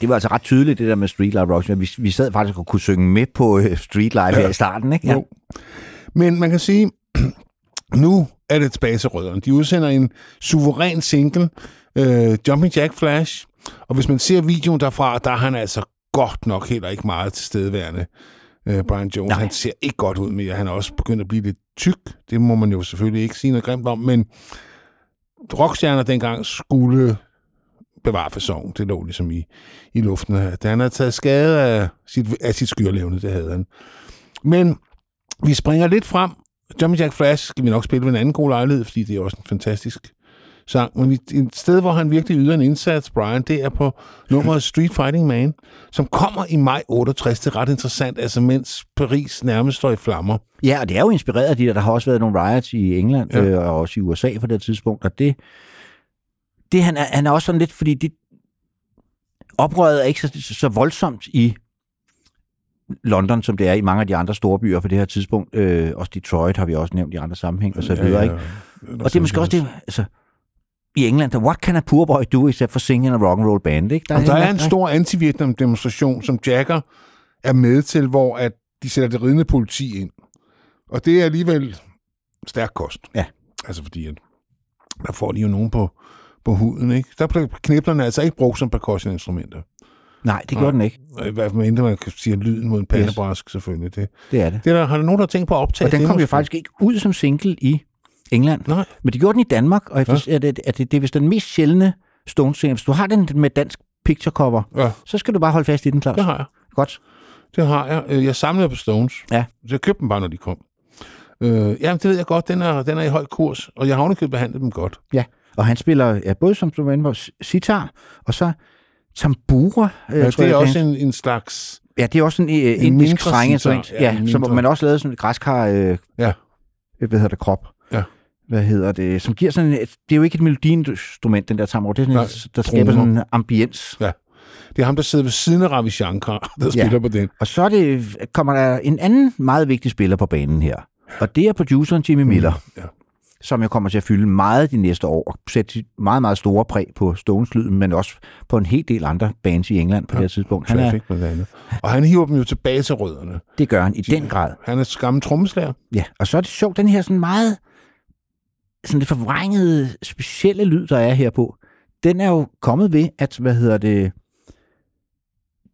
Det var altså ret tydeligt, det der med Street Life Rocks. Vi, vi sad faktisk og kunne synge med på uh, Street Life ja. her i starten, ikke? Jo. Men man kan sige, nu er det tilbage til rødderne. De udsender en suveræn single, øh, Jumping Jack Flash, Og hvis man ser videoen derfra, der er han altså godt nok heller ikke meget tilstedeværende. Øh, Brian Jones, Nej. han ser ikke godt ud mere. Han er også begyndt at blive lidt tyk. Det må man jo selvfølgelig ikke sige noget grimt om, men rockstjerner dengang skulle bevare fasong. Det lå ligesom i, i luften. Da han havde taget skade af sit, af sit skyrlevne, det havde han. Men vi springer lidt frem. Jumping Jack Flash skal vi nok spille ved en anden god lejlighed, fordi det er også en fantastisk sang. Men et sted, hvor han virkelig yder en indsats, Brian, det er på nummeret Street Fighting Man, som kommer i maj 68. Det er ret interessant, altså mens Paris nærmest står i flammer. Ja, og det er jo inspireret af de der. Der har også været nogle riots i England ja. øh, og også i USA på det tidspunkt. Og det, det han, er, han er også sådan lidt, fordi det, oprøret er ikke så, så voldsomt i London, som det er i mange af de andre store byer på det her tidspunkt. Øh, også Detroit har vi også nævnt i andre sammenhæng og så videre. Ikke? Og det er måske også det, altså, i England, der, what can a poor boy do except for singing a rock and roll band? Ikke? Der, der er en stor anti-Vietnam-demonstration, som Jagger er med til, hvor at de sætter det ridende politi ind. Og det er alligevel stærk kost. Ja. Altså fordi, at der får de jo nogen på, på huden, ikke? Der blev kniblerne altså ikke brugt som percussion-instrumenter. Nej, det gjorde den ikke. I hvert fald mindre man kan sige lyden mod en pandebrask, yes. selvfølgelig. Det, Det er det. det er der, har der nogen, der tænkt på at optage Og den det kom jo faktisk ikke ud som single i England. Nej. Men det gjorde den i Danmark, og efter, ja. er det, er det, det er vist den mest sjældne Stones single. Hvis du har den med dansk picture cover, Ja, så skal du bare holde fast i den, Claus. det har jeg. Godt. Det har jeg. Øh, Jeg samlede på Stones. Ja. Så jeg købte dem bare, når de kom. Øh, jamen, det ved jeg godt. Den er, den er i høj kurs, og jeg har ovenikøbet behandlet dem godt. Ja, og han spiller ja, både som du var inde på, s- sitar, og så tambura. Øh, Ja, tror det er jeg, også en, en slags... Ja, det er også en, øh, en indisk sitar. Ja, Ja, som man også lavede sådan et græskar, øh, Ja. hvad hedder det, krop. Ja. Hvad hedder det? Som giver sådan et, det er jo ikke et melodiinstrument, den der tambura. Det er sådan Nej, et, der skaber sådan en ambiens. Det er ham, der sidder ved siden af Ravi Shankar, der Ja. spiller på den. Og så er det, kommer der en anden meget vigtig spiller på banen her. Og det er produceren Jimmy Miller, ja. Som jo kommer til at fylde meget de næste år, og sætte meget, meget store præg på Stones-lyden, men også på en hel del andre bands i England på ja. det her tidspunkt. Han er, blandt andet. Og han hiver dem jo tilbage til rødderne. det gør han i den grad. Han er gammel trommeslager. Ja, og så er det sjovt, den her sådan meget sådan lidt forvrængede, specielle lyd, der er her på, den er jo kommet ved, at, hvad hedder det,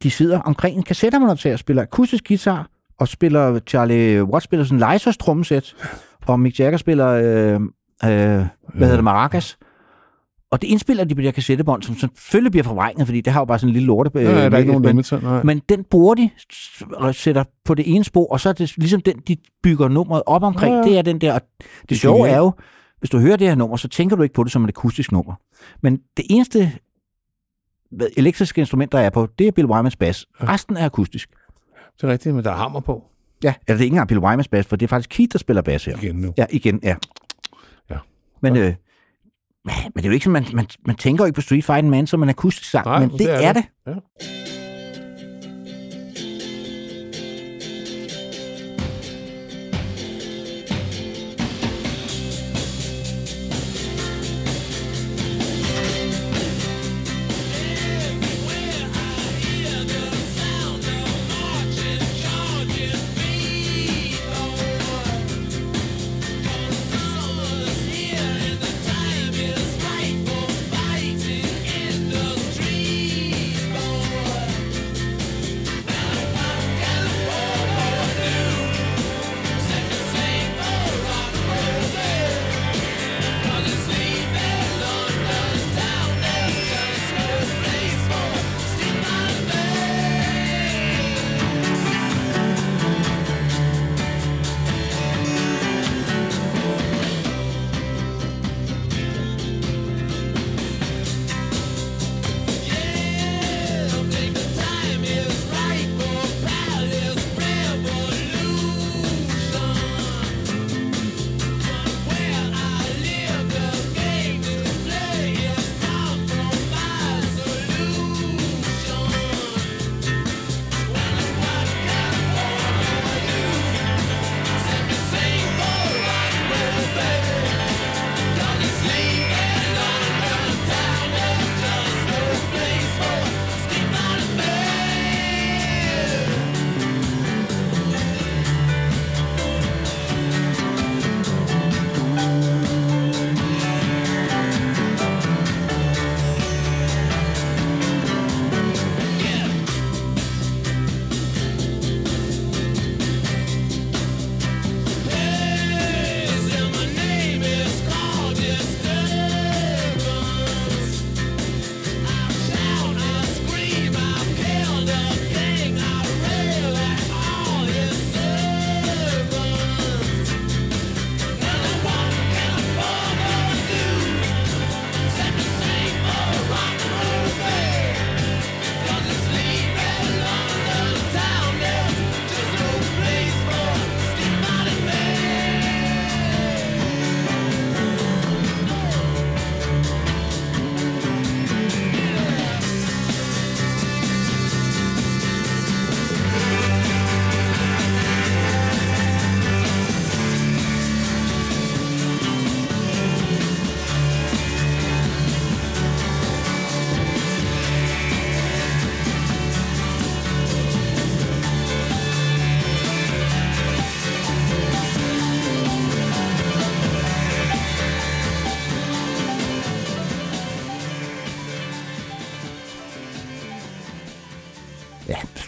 de sidder omkring en kassettermonter og spiller akustisk guitar, og spiller Charlie Watts spiller sådan en trommesæt, og Mick Jagger spiller, øh, øh, hvad hedder det, maracas. Og det indspiller de på de her kassettebånd, som selvfølgelig bliver forvrænget, fordi det har jo bare sådan en lille lorte. Øh, Ja, der er ikke nogen men- limiter. Nej. men den bruger de og sætter på det ene spor, og så er det ligesom den, de bygger nummeret op omkring. Ja, Ja. ja. Det er den der. Og det, det sjove er jo, hvis du hører det her nummer, så tænker du ikke på det som et akustisk nummer. Men det eneste elektriske instrument, der er på, det er Bill Wymans bas. Resten er akustisk. Det er rigtigt, men der er hammer på Ja, eller det er ikke engang Bill Wymans bas, for det er faktisk Keith, der spiller bas her. igen nu. Ja, igen, ja. Ja. Men, øh, men det er jo ikke sådan, man, man, man tænker jo ikke på Street Fighting Man som en akustisk sang, Nej, men det, er, det. Ja.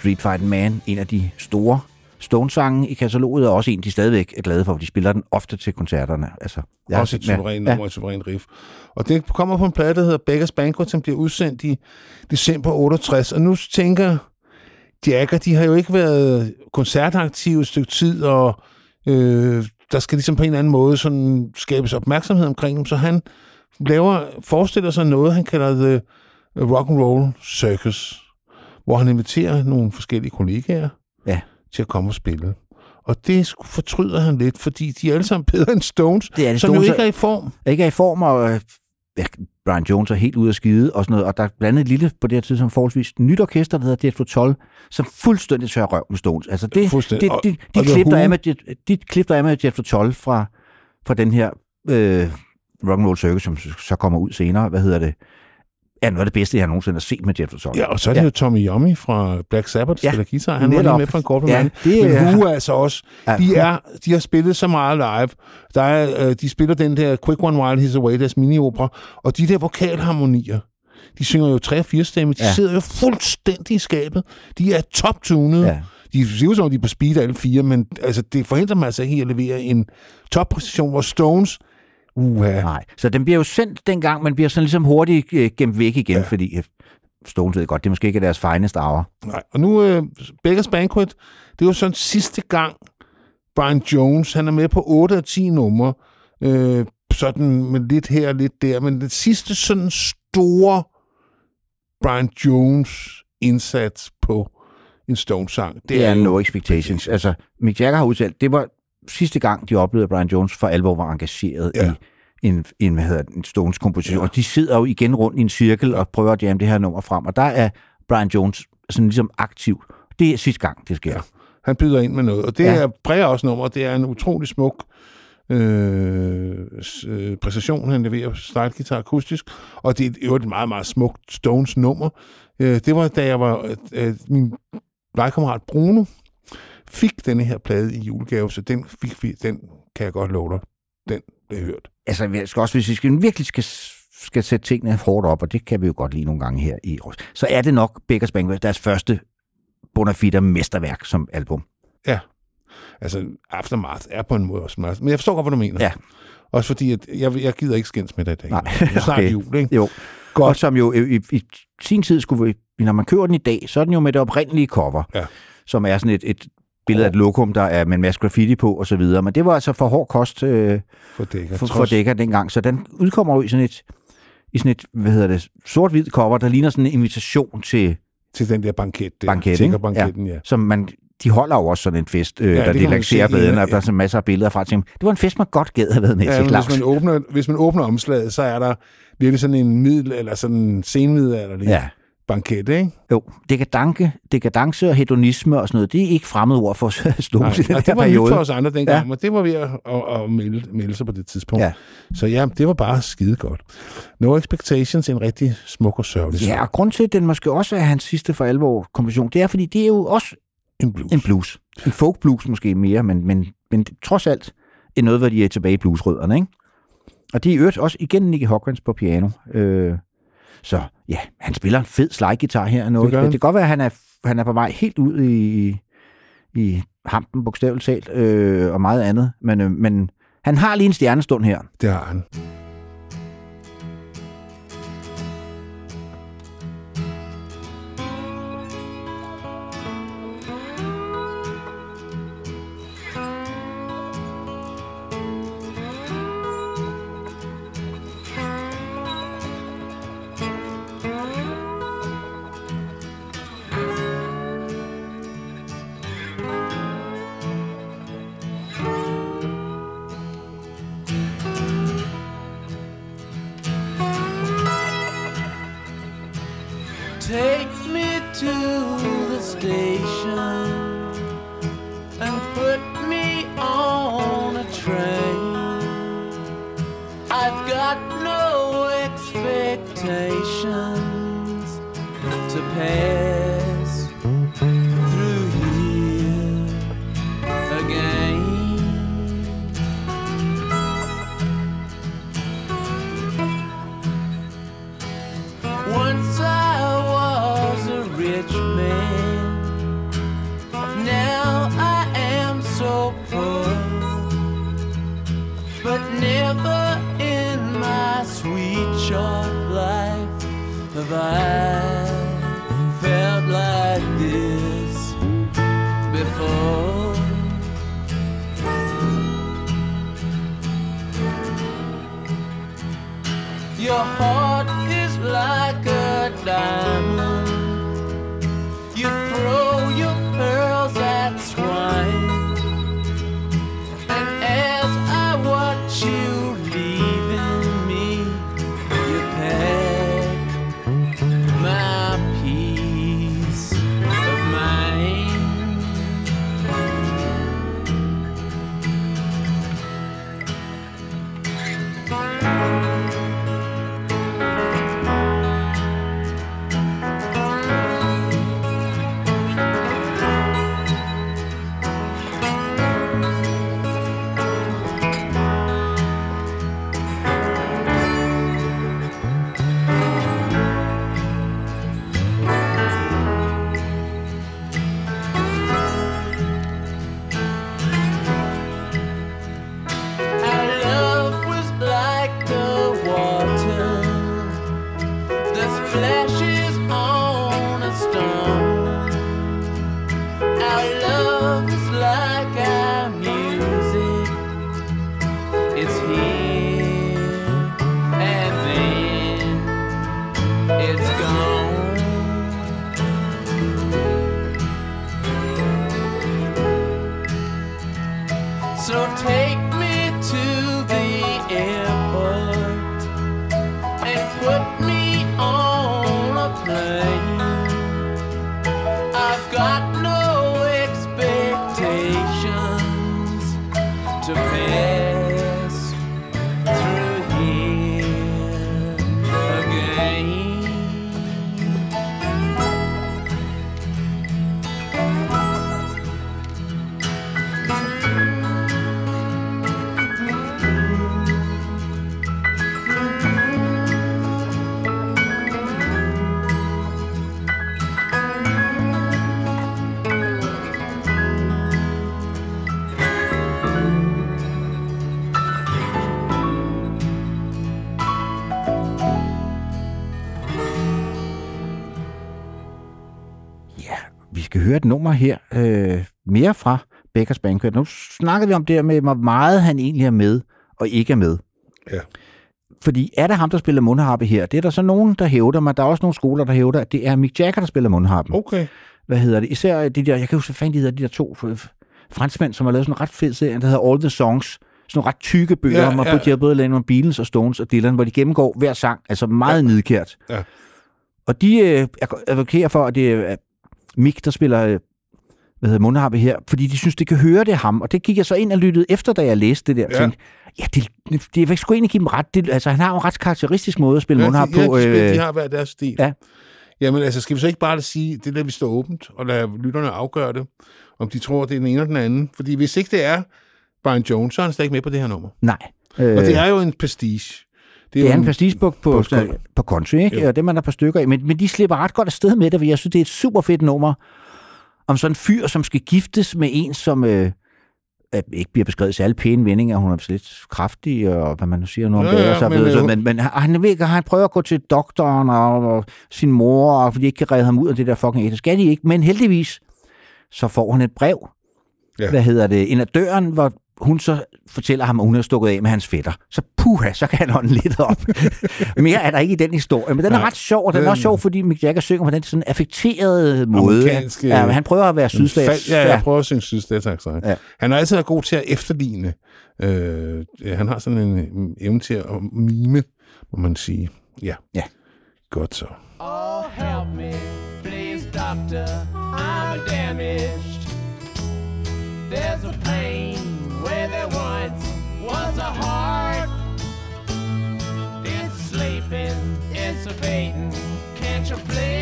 Street Fighting Man, en af de store Stones-sange i kataloget, og også en, de stadigvæk er glade for, for de spiller den ofte til koncerterne. Altså, Ja, også et suverænt nummer, ja. et suverænt riff. Og det kommer på en plade, der hedder Beggars Banquet, som bliver udsendt i december 68. Og nu tænker Jagger, de har jo ikke været koncertaktive et stykke tid, og øh, der skal ligesom på en eller anden måde sådan skabes opmærksomhed omkring dem, så han laver, forestiller sig noget, han kalder The Rock and Roll Circus, hvor han inviterer nogle forskellige kollegaer Ja. til at komme og spille. Og det fortryder han lidt, fordi de er alle sammen bedre end Stones, Det er de som jo Stones ikke er- i form. ikke er i form, og øh, ja, Brian Jones er helt ude af skide og sådan noget, og der er blandt andet et lille, på det her tidspunkt forholdsvis nyt orkester, der hedder Jet 12, som fuldstændig tør røv med Stones. Altså det, det, det, de, The klip, der er med, Jet- de klip, der er med Jet 12 fra, fra den her øh, Rock'n'Roll Circus, som så kommer ud senere, hvad hedder det, er noget af det bedste, jeg nogensinde har set med 12. Ja, og så er det Ja. jo Tommy Yomi fra Black Sabbath, Ja, spiller guitar. Han var netop. lige med for en kort Ja, det Men Who er altså også, Ja, de, er, de har spillet så meget live. Der er, øh, de spiller den der Quick One While He's Away, deres mini-opera, og de der vokalharmonier, de synger jo tre og fire stemme, de Ja. ja. sidder jo fuldstændig i skabet. De er top-tunede. Ja. De ser ud som om, de er på speed alle fire, men altså, det forhindrer mig altså ikke at levere en toppræstation, hvor Stones, uha, Nej, så den bliver jo sendt dengang, men bliver sådan ligesom hurtigt øh, gemt væk igen, ja. fordi øh, Stones ved godt, det måske ikke er deres finest hour. Nej, og nu øh, Beggars Banquet, det er jo sådan sidste gang, Brian Jones, han er med på 8 af 10 numre, øh, sådan med lidt her og lidt der, men den sidste sådan store Brian Jones indsats på en Stones-sang, det, Det er jo- no expectations. Altså, Mick Jagger har udtalt, det var sidste gang, de oplevede, at Brian Jones for alvor var engageret ja. I en, en, hvad hedder det, en Stones komposition. Ja. Og de sidder jo igen rundt i en cirkel og prøver at jamme det her nummer frem. Og der er Brian Jones sådan ligesom aktiv. Det er sidste gang, det sker. Ja. Han byder ind med noget, og det Ja. er også nummer, det er en utrolig smuk øh, øh, præstation, han leverer slide-guitar akustisk, og det er jo et meget, meget smukt Stones nummer. Øh, det var, da jeg var, øh, min legekammerat Bruno fik denne her plade i julegave, så den, fik vi, den kan jeg godt love dig, den blev hørt. Altså, jeg skal også, hvis vi skal, virkelig skal, skal sætte tingene hårdt op, og det kan vi jo godt lide nogle gange her i Røst, så er det nok Beggars Banquet, deres første Bonafide mesterværk som album. Altså, Aftermath er på en måde også meget, men jeg forstår godt, hvad du mener. Ja. Også fordi, at jeg, jeg gider ikke skændes med dig i dag. Nej, Det er snart okay. jul, ikke? Jo. Godt. Og som jo i, i, i sin tid skulle vi, når man køber den i dag, så er den jo med det oprindelige cover, Ja. som er sådan et, et billede af et lokum, der er med en masse graffiti på og så videre. Men det var altså for hård kost øh, For dækker. for, for dækker dengang, så den udkommer jo i sådan et, i sådan et, hvad hedder det, sort-hvid cover, der ligner sådan en invitation til, til den der banket der. Banket, ikke? Tiggerbanketten, ja. ja. som man, de holder jo også sådan en fest, øh, Ja, ja, der relaxerer se, baden, ja, og der er masser af billeder fra. Tænker, det var en fest, man godt gad have været med Ja, til, Claus. hvis, man åbner, hvis man åbner omslaget, så er der virkelig sådan en middel, eller sådan en senmiddelalderlig ja. Banket, ikke? jo. Dekadanke, dekadence og hedonisme og sådan noget, det er ikke fremmede ord for Stones i den og det var periode. for os andre dengang, Ja. men det var ved at, at, at melde, melde sig på det tidspunkt. Ja. Så ja, det var bare skide godt. No Expectations, en rigtig smuk og sørgelig Ja, og grund til, at den måske også er hans sidste for alvor komposition, det er, fordi det er jo også En blues. en blues. En folk blues måske mere, men, men, men trods alt er noget, hvor de er tilbage i bluesrødderne, ikke? Og det er i øvrigt også igen Nicky Hawkins på piano. Øh, så ja, han spiller en fed slide-guitar her. Noget. Det det kan godt være, at han er, han er på vej helt ud i, i hampen, bogstaveligt talt, øh, og meget andet. Men, øh, men han har lige en stjernestund her. Det har han. Høre et nummer her. Øh, mere fra Beckers Banquet. Nu snakkede vi om det her med, hvor meget han egentlig er med og ikke er med. Ja. Fordi er det ham, der spiller mundharpe her? Det er der så nogen, der hævder, men der er også nogle skoler, der hævder, at det er Mick Jagger, der spiller mundharpen. Okay. Hvad hedder det? Især de der, jeg kan huske, hvad fanden de hedder, de der to franskmænd, som har lavet sådan en ret fed serie, der hedder All the Songs. Sådan nogle ret tykke bøger, Ja, ja, om at de har både Lennon Beatles og Stones og Dylan, hvor de gennemgår hver sang, altså meget ja. nidkært. Ja. Og de øh, advokerer for, at det er Mick, der spiller øh, hvad hedder mundharpe her, fordi de synes, det kan høre det ham. Og det gik jeg så ind og lyttede efter, da jeg læste det der. Ja. Ja, tænkte, ja det, det, jeg skulle egentlig give dem ret. Det, altså, han har jo en ret karakteristisk måde at spille Ja, mundharpe de, ja, på. de, spiller, øh, de har hver deres stil. ja. Jamen altså, skal vi så ikke bare sige, det der vi står åbent, og lade lytterne afgøre det, om de tror, det er den ene eller den anden? Fordi hvis ikke det er Brian Jones, så er han slet ikke med på det her nummer. Nej. Og det er jo en pastiche. Det jo er en pastigebog på, på på, på country, ikke? Jo. Og det man er par stykker af. Men, men de slipper ret godt afsted med det, for jeg synes, det er et super fedt nummer om sådan en fyr, som skal giftes med en, som øh, ikke bliver beskrevet særlig pæne vendinger. Hun er lidt kraftig, og hvad man nu siger nu om Ja, det. ja, men, så, øh, men, men han, han, ved, han prøver at gå til doktoren og, og sin mor, og fordi de ikke kan redde ham ud af det der fucking ægte. Skal de ikke, men heldigvis, så får han et brev, Ja. hvad hedder det, ind ad døren, hvor hun så fortæller ham, at hun er stukket af med hans fætter. Så puha, så kan han ånde lidt op. Mere er der ikke i den historie, men den er Nej, ret sjov, og den er også sjov, fordi Mick Jagger synger på den sådan affekterede måde. Ja, men han prøver at være sydstats. Fald, ja, jeg prøver at synge sydstats Ja. Han er altid god til at efterligne. Øh, han har sådan en øh, evne til at mime, må man sige. Ja. Ja. Godt så. Oh, help me, please, doctor. I'm damaged. There's a pain where there once was a heart. It's sleeping, it's fading. Can't you please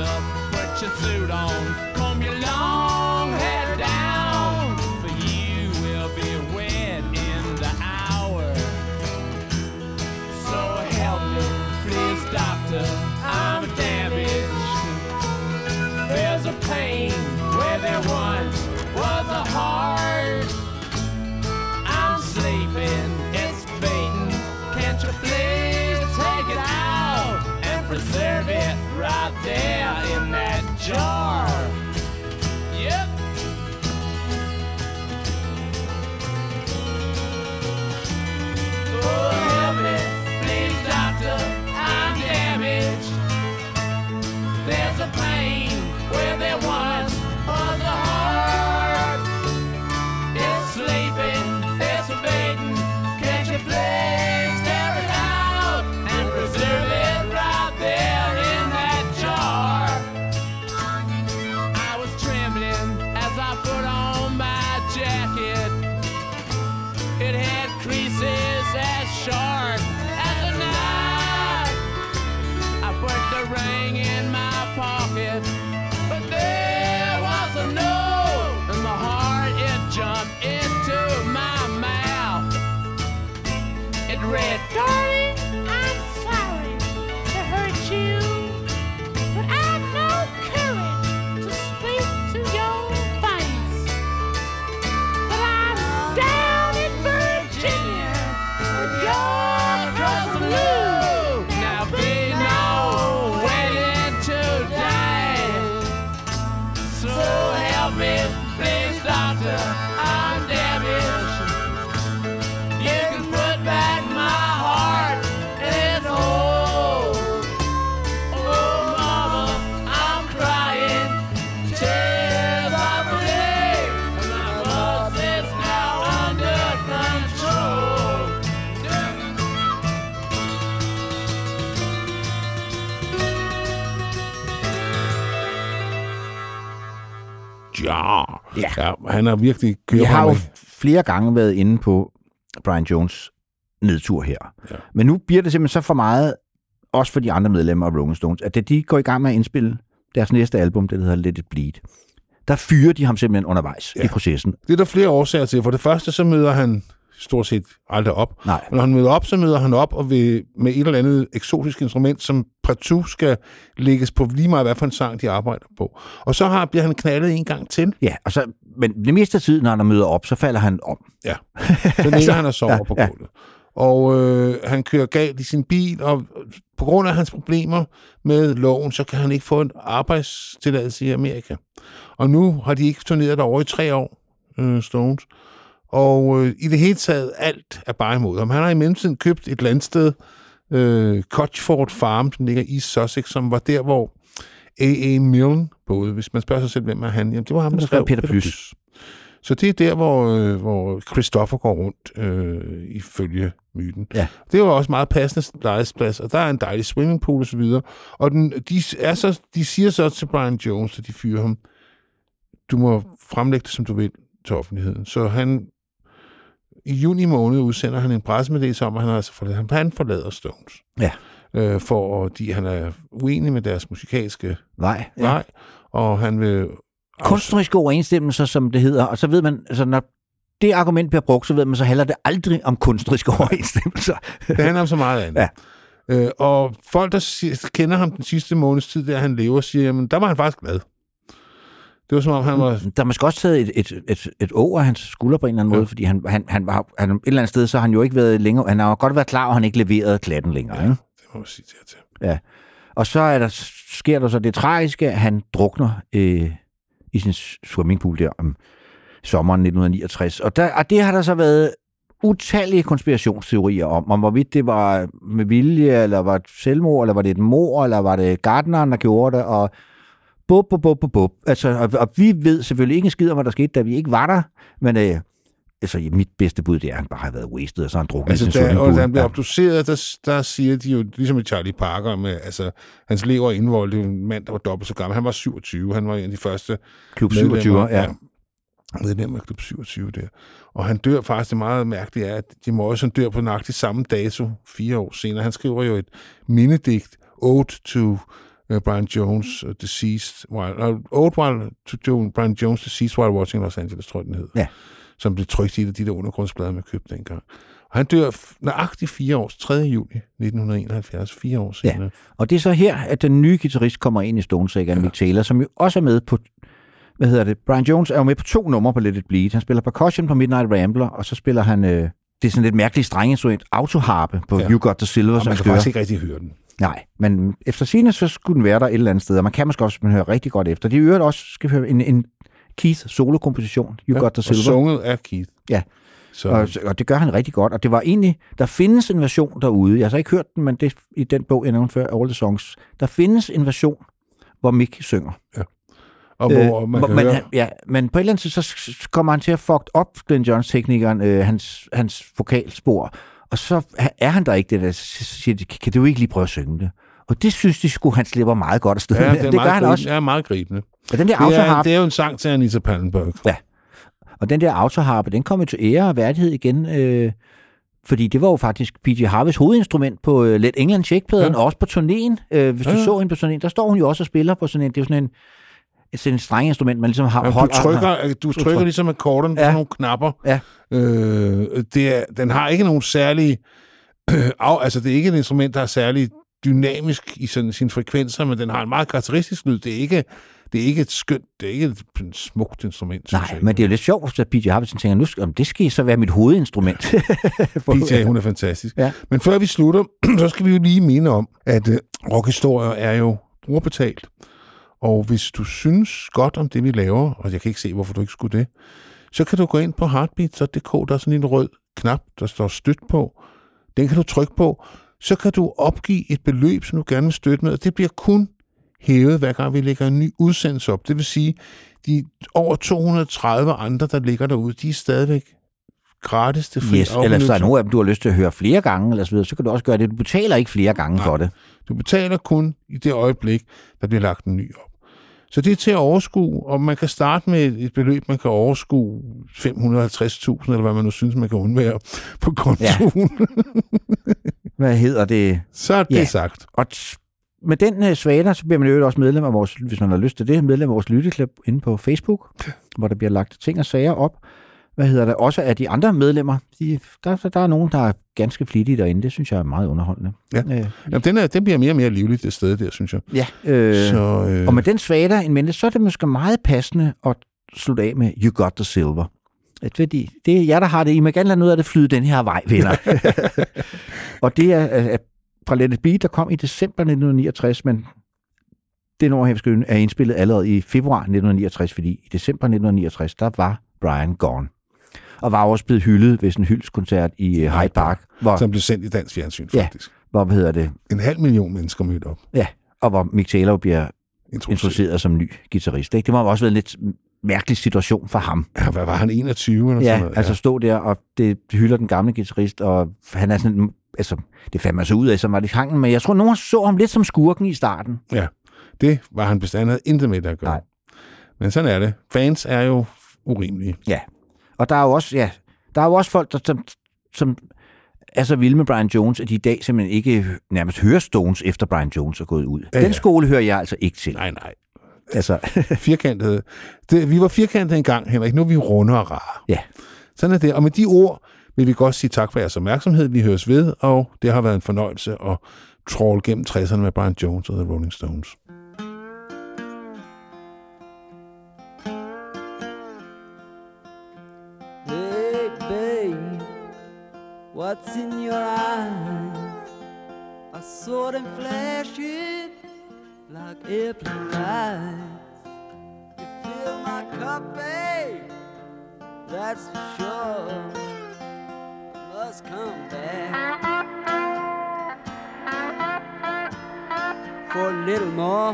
doctor, that doctor, I'm damaged. You can put back my heart in its hole. Oh, mama, I'm crying tears of relief. My pulse is now under control. Ja. Ja. ja han har virkelig Vi kørt har jo flere gange været inde på Brian Jones nedtur her. Ja. Men nu bliver det simpelthen så for meget, også for de andre medlemmer af Rolling Stones, at da de går i gang med at indspille deres næste album, det der hedder Let It Bleed, der fyrer de ham simpelthen undervejs ja. i processen. Det er der flere årsager til. For det første, så møder han stort set aldrig op. Nej. Og når han møder op, så møder han op og vil, med et eller andet eksotisk instrument, som partout skal lægges på lige meget, hvad for en sang de arbejder på. Og så har, bliver han knaldet en gang til. Ja, og så, men det meste af tiden, når han møder op, så falder han om. Ja. Så ligger han og sover ja, ja, på ja. gulvet. Og øh, han kører galt i sin bil, og på grund af hans problemer med loven, så kan han ikke få en arbejdstilladelse i Amerika. Og nu har de ikke turneret derovre i tre år, øh, Stones. Og øh, i det hele taget, alt er bare imod ham. Han har i mellemtiden købt et landsted, øh, Cochford Farm, som ligger i Sussex, som var der, hvor A.A. Milne boede. Hvis man spørger sig selv, hvem er han? Jamen, det var ham, der skrev Peter Plys. Så det er der, hvor, øh, hvor Christoffer går rundt, øh, ifølge myten. Ja. Det var også meget passende lejesplads, og der er en dejlig swimmingpool osv. Og den, de, er så, de siger så til Brian Jones, at de fyrer ham, du må fremlægge det, som du vil til offentligheden. Så han, i juni måned udsender han en pressemeddelelse om, at han, altså forlader, han forlader Stones. Ja. Øh, fordi han er uenig med deres musikalske Nej. ja. vej, og han vil... Kunstneriske overensstemmelser, som det hedder, og så ved man, altså når det argument bliver brugt, så ved man, så handler det aldrig om kunstneriske overensstemmelser. Det handler om så meget andet. Ja. Øh, og folk, der kender ham den sidste måneds tid, der han lever, siger, jamen, der var han faktisk glad. Det var som om, han var... Der er måske også taget et, et, et, et å af hans skulder på en eller anden ja. måde, fordi han, han, han var, han, et eller andet sted, så har han jo ikke været længere, han har godt været klar, og han ikke leverede klatten længere. Ja. Ikke? Det må man sige til. til. Ja. Og så er der, sker der så det tragiske, at han drukner øh, i sin swimmingpool der om sommeren 1969. Og, der, og det har der så været utallige konspirationsteorier om, om hvorvidt det var med vilje, eller var det selvmord, eller var det et mor, eller var det gardneren, der gjorde det, og bup, bup, bup, bup, bup. Altså, og, og vi ved selvfølgelig ikke en skid om, hvad der skete, da vi ikke var der, men øh, altså, mit bedste bud, det er, at han bare har været wasted, og så har han druknet Altså, da, og da han blev obduceret, der, der siger de jo, ligesom i Charlie Parker, med, altså, hans lever er indvoldt, en mand, der var dobbelt så gammel. Han var 27, han var en af de første Klub 27, ja. medlem af Klub 27 der. Og han dør faktisk, det meget mærkeligt er, at Jim Morrison dør på nøjagtig samme dato, fire år senere. Han skriver jo et mindedigt, Ode to uh, Brian Jones uh, Deceased, while, uh, Old While to Brian Jones Deceased While Watching Los Angeles, tror jeg, den hed. Ja. Som blev trykt i de der undergrundsblade, man købte dengang. Og han dør nøjagtigt fire år, 3. juli 1971, fire år Ja. senere. Og det er så her, at den nye guitarist kommer ind i Stones, ikke? Ja. Mick Taylor, som jo også er med på, hvad hedder det, Brian Jones er jo med på to numre på Let It Bleed. Han spiller percussion på Midnight Rambler, og så spiller han, øh, det er sådan lidt mærkeligt strenginstrument, autoharpe på Ja. ja. You Got The Silver, Og som man kan faktisk ikke rigtig høre den. Nej, men efter sine så skulle den være der et eller andet sted, og man kan måske også, man hører rigtig godt efter. Det er øvrigt også, skal høre, en, en Keith solokomposition, You ja, Got The og Silver. sunget af Keith. Ja. Så, Og, og det gør han rigtig godt. Og det var egentlig, der findes en version derude. Jeg har så ikke hørt den, men det i den bog, jeg nævnte før, All the Songs. Der findes en version, hvor Mick synger. og hvor man hvor- kan men, høre... ja, men på et eller andet tidspunkt, så kommer han til at fuck op, Glenn Johns-teknikeren, øh, hans, hans vokalspor. Og så er han der ikke det der, så siger de, kan du ikke lige prøve at synge det? Og det synes de skulle, han slipper meget godt afsted Ja, med. det, er det gør han gribende. også. Ja, meget gribende. Og den der Det er, autoharp, det er jo en sang til Anita Pallenberg. og den der autoharpe, den kom jo til ære og værdighed igen, øh, fordi det var jo faktisk P.J. Harveys hovedinstrument på øh, Let England Shake-pladen, Ja. og også på turnéen. Øh, hvis Ja, du ja. så hende på turnéen, der står hun jo også og spiller på sådan en, det er sådan en, sådan en streng instrument, man ligesom har Ja, du holder- trykker, du trykker tryk. ligesom akkorden på Ja. nogle knapper. Ja. Øh, det er, den har ikke nogen særlig... Øh, altså, det er ikke et instrument, der er særlig dynamisk i sådan, sine frekvenser, men den har en meget karakteristisk lyd. Det er ikke, det er ikke et skønt, det er ikke et smukt instrument. Nej, jeg. men det er jo lidt sjovt, at P.J. Harvey tænker, nu skal, om det skal så være mit hovedinstrument. PJ, hun er fantastisk. Ja. Men før vi slutter, så skal vi jo lige minde om, at øh, rockhistorier er jo brugerbetalt. Og hvis du synes godt om det, vi laver, og jeg kan ikke se, hvorfor du ikke skulle det, så kan du gå ind på heartbeat.dk, der er sådan en rød knap, der står støt på. Den kan du trykke på. Så kan du opgive et beløb, som du gerne vil støtte med, og det bliver kun hævet, hver gang vi lægger en ny udsendelse op. Det vil sige, de over 230 andre, der ligger derude, de er stadigvæk gratis til fri yes, eller hvis der er nogen af dem, du har lyst til at høre flere gange, eller så, videre, så kan du også gøre det. Du betaler ikke flere gange Nej. for det. Du betaler kun i det øjeblik, der bliver lagt en ny op. Så det er til at overskue, og man kan starte med et beløb, man kan overskue 550.000, eller hvad man nu synes, man kan undvære på kontoen. Ja. Hvad hedder det? Så er det Ja. sagt. Og med den uh, svaner, så bliver man jo også medlem af vores, hvis man har lyst til det, medlem af vores lytteklub inde på Facebook, hvor der bliver lagt ting og sager op. Hvad hedder det? Også af de andre medlemmer. De, der, der, er nogen, der er ganske flittige derinde. Det synes jeg er meget underholdende. Ja. Øh, Jamen, den, er, den bliver mere og mere livligt, det sted der, synes jeg. ja øh, Så, øh, Og med den svater en mente, så er det måske meget passende at slutte af med You Got The Silver. At Fordi det er jer, der har det. I må gerne lade noget af det flyde den her vej, venner. og det er øh, fra Let It Be, der kom i december 1969, men det skal høre, er indspillet allerede i februar 1969, fordi i december 1969, der var Brian gone. Og var også blevet hyldet ved sådan en hyldskoncert i øh, Hyde Park, hvor, som blev sendt i dansk fjernsyn, Ja. faktisk. hvor hvad hedder det, En halv million mennesker mødte op. ja, og hvor Mick Taylor bliver Introduceret. som ny guitarist. Ikke? Det må også være en lidt mærkelig situation for ham. Ja, hvad var han, 21 eller Ja, sådan noget? altså stå der, og det hylder den gamle guitarist, og han er sådan, altså, det fandt man så ud af, som var det hangen, men jeg tror, nogen så ham lidt som skurken i starten. Ja, det var han bestemt havde intet med det at gøre. Nej. Men sådan er det. Fans er jo urimelige. Ja, og der er jo også, ja, der er jo også folk, der, som, som er så vilde med Brian Jones, at de i dag simpelthen ikke nærmest hører Stones, efter Brian Jones er gået ud. Ja, Den ja. skole hører jeg altså ikke til. Nej, nej. Altså, Firkantede. Det, vi var firkantede engang, Henrik. Nu er vi runde og rare. ja. Sådan er det. Og med de ord vil vi godt sige tak for jeres opmærksomhed. Vi høres ved, og det har været en fornøjelse at tråle gennem 60'erne med Brian Jones og The Rolling Stones. What's in your eyes? I saw them flashing like airplane lights. You fill my cup, babe, that's for sure. Must come back for a little more.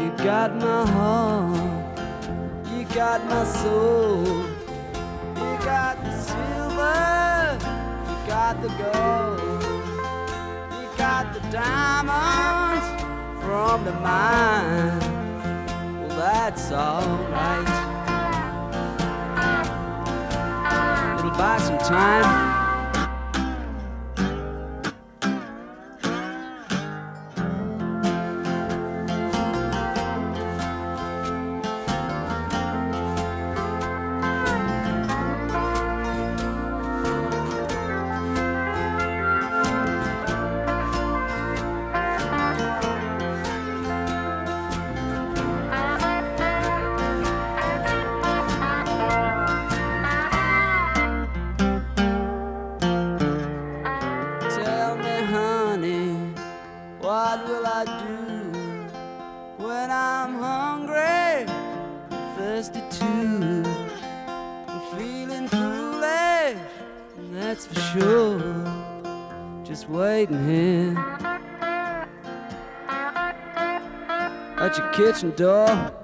You got my heart, got my soul, you got the silver, you got the gold, you got the diamonds from the mine. Well, that's alright. It'll buy some time. Kitchen door.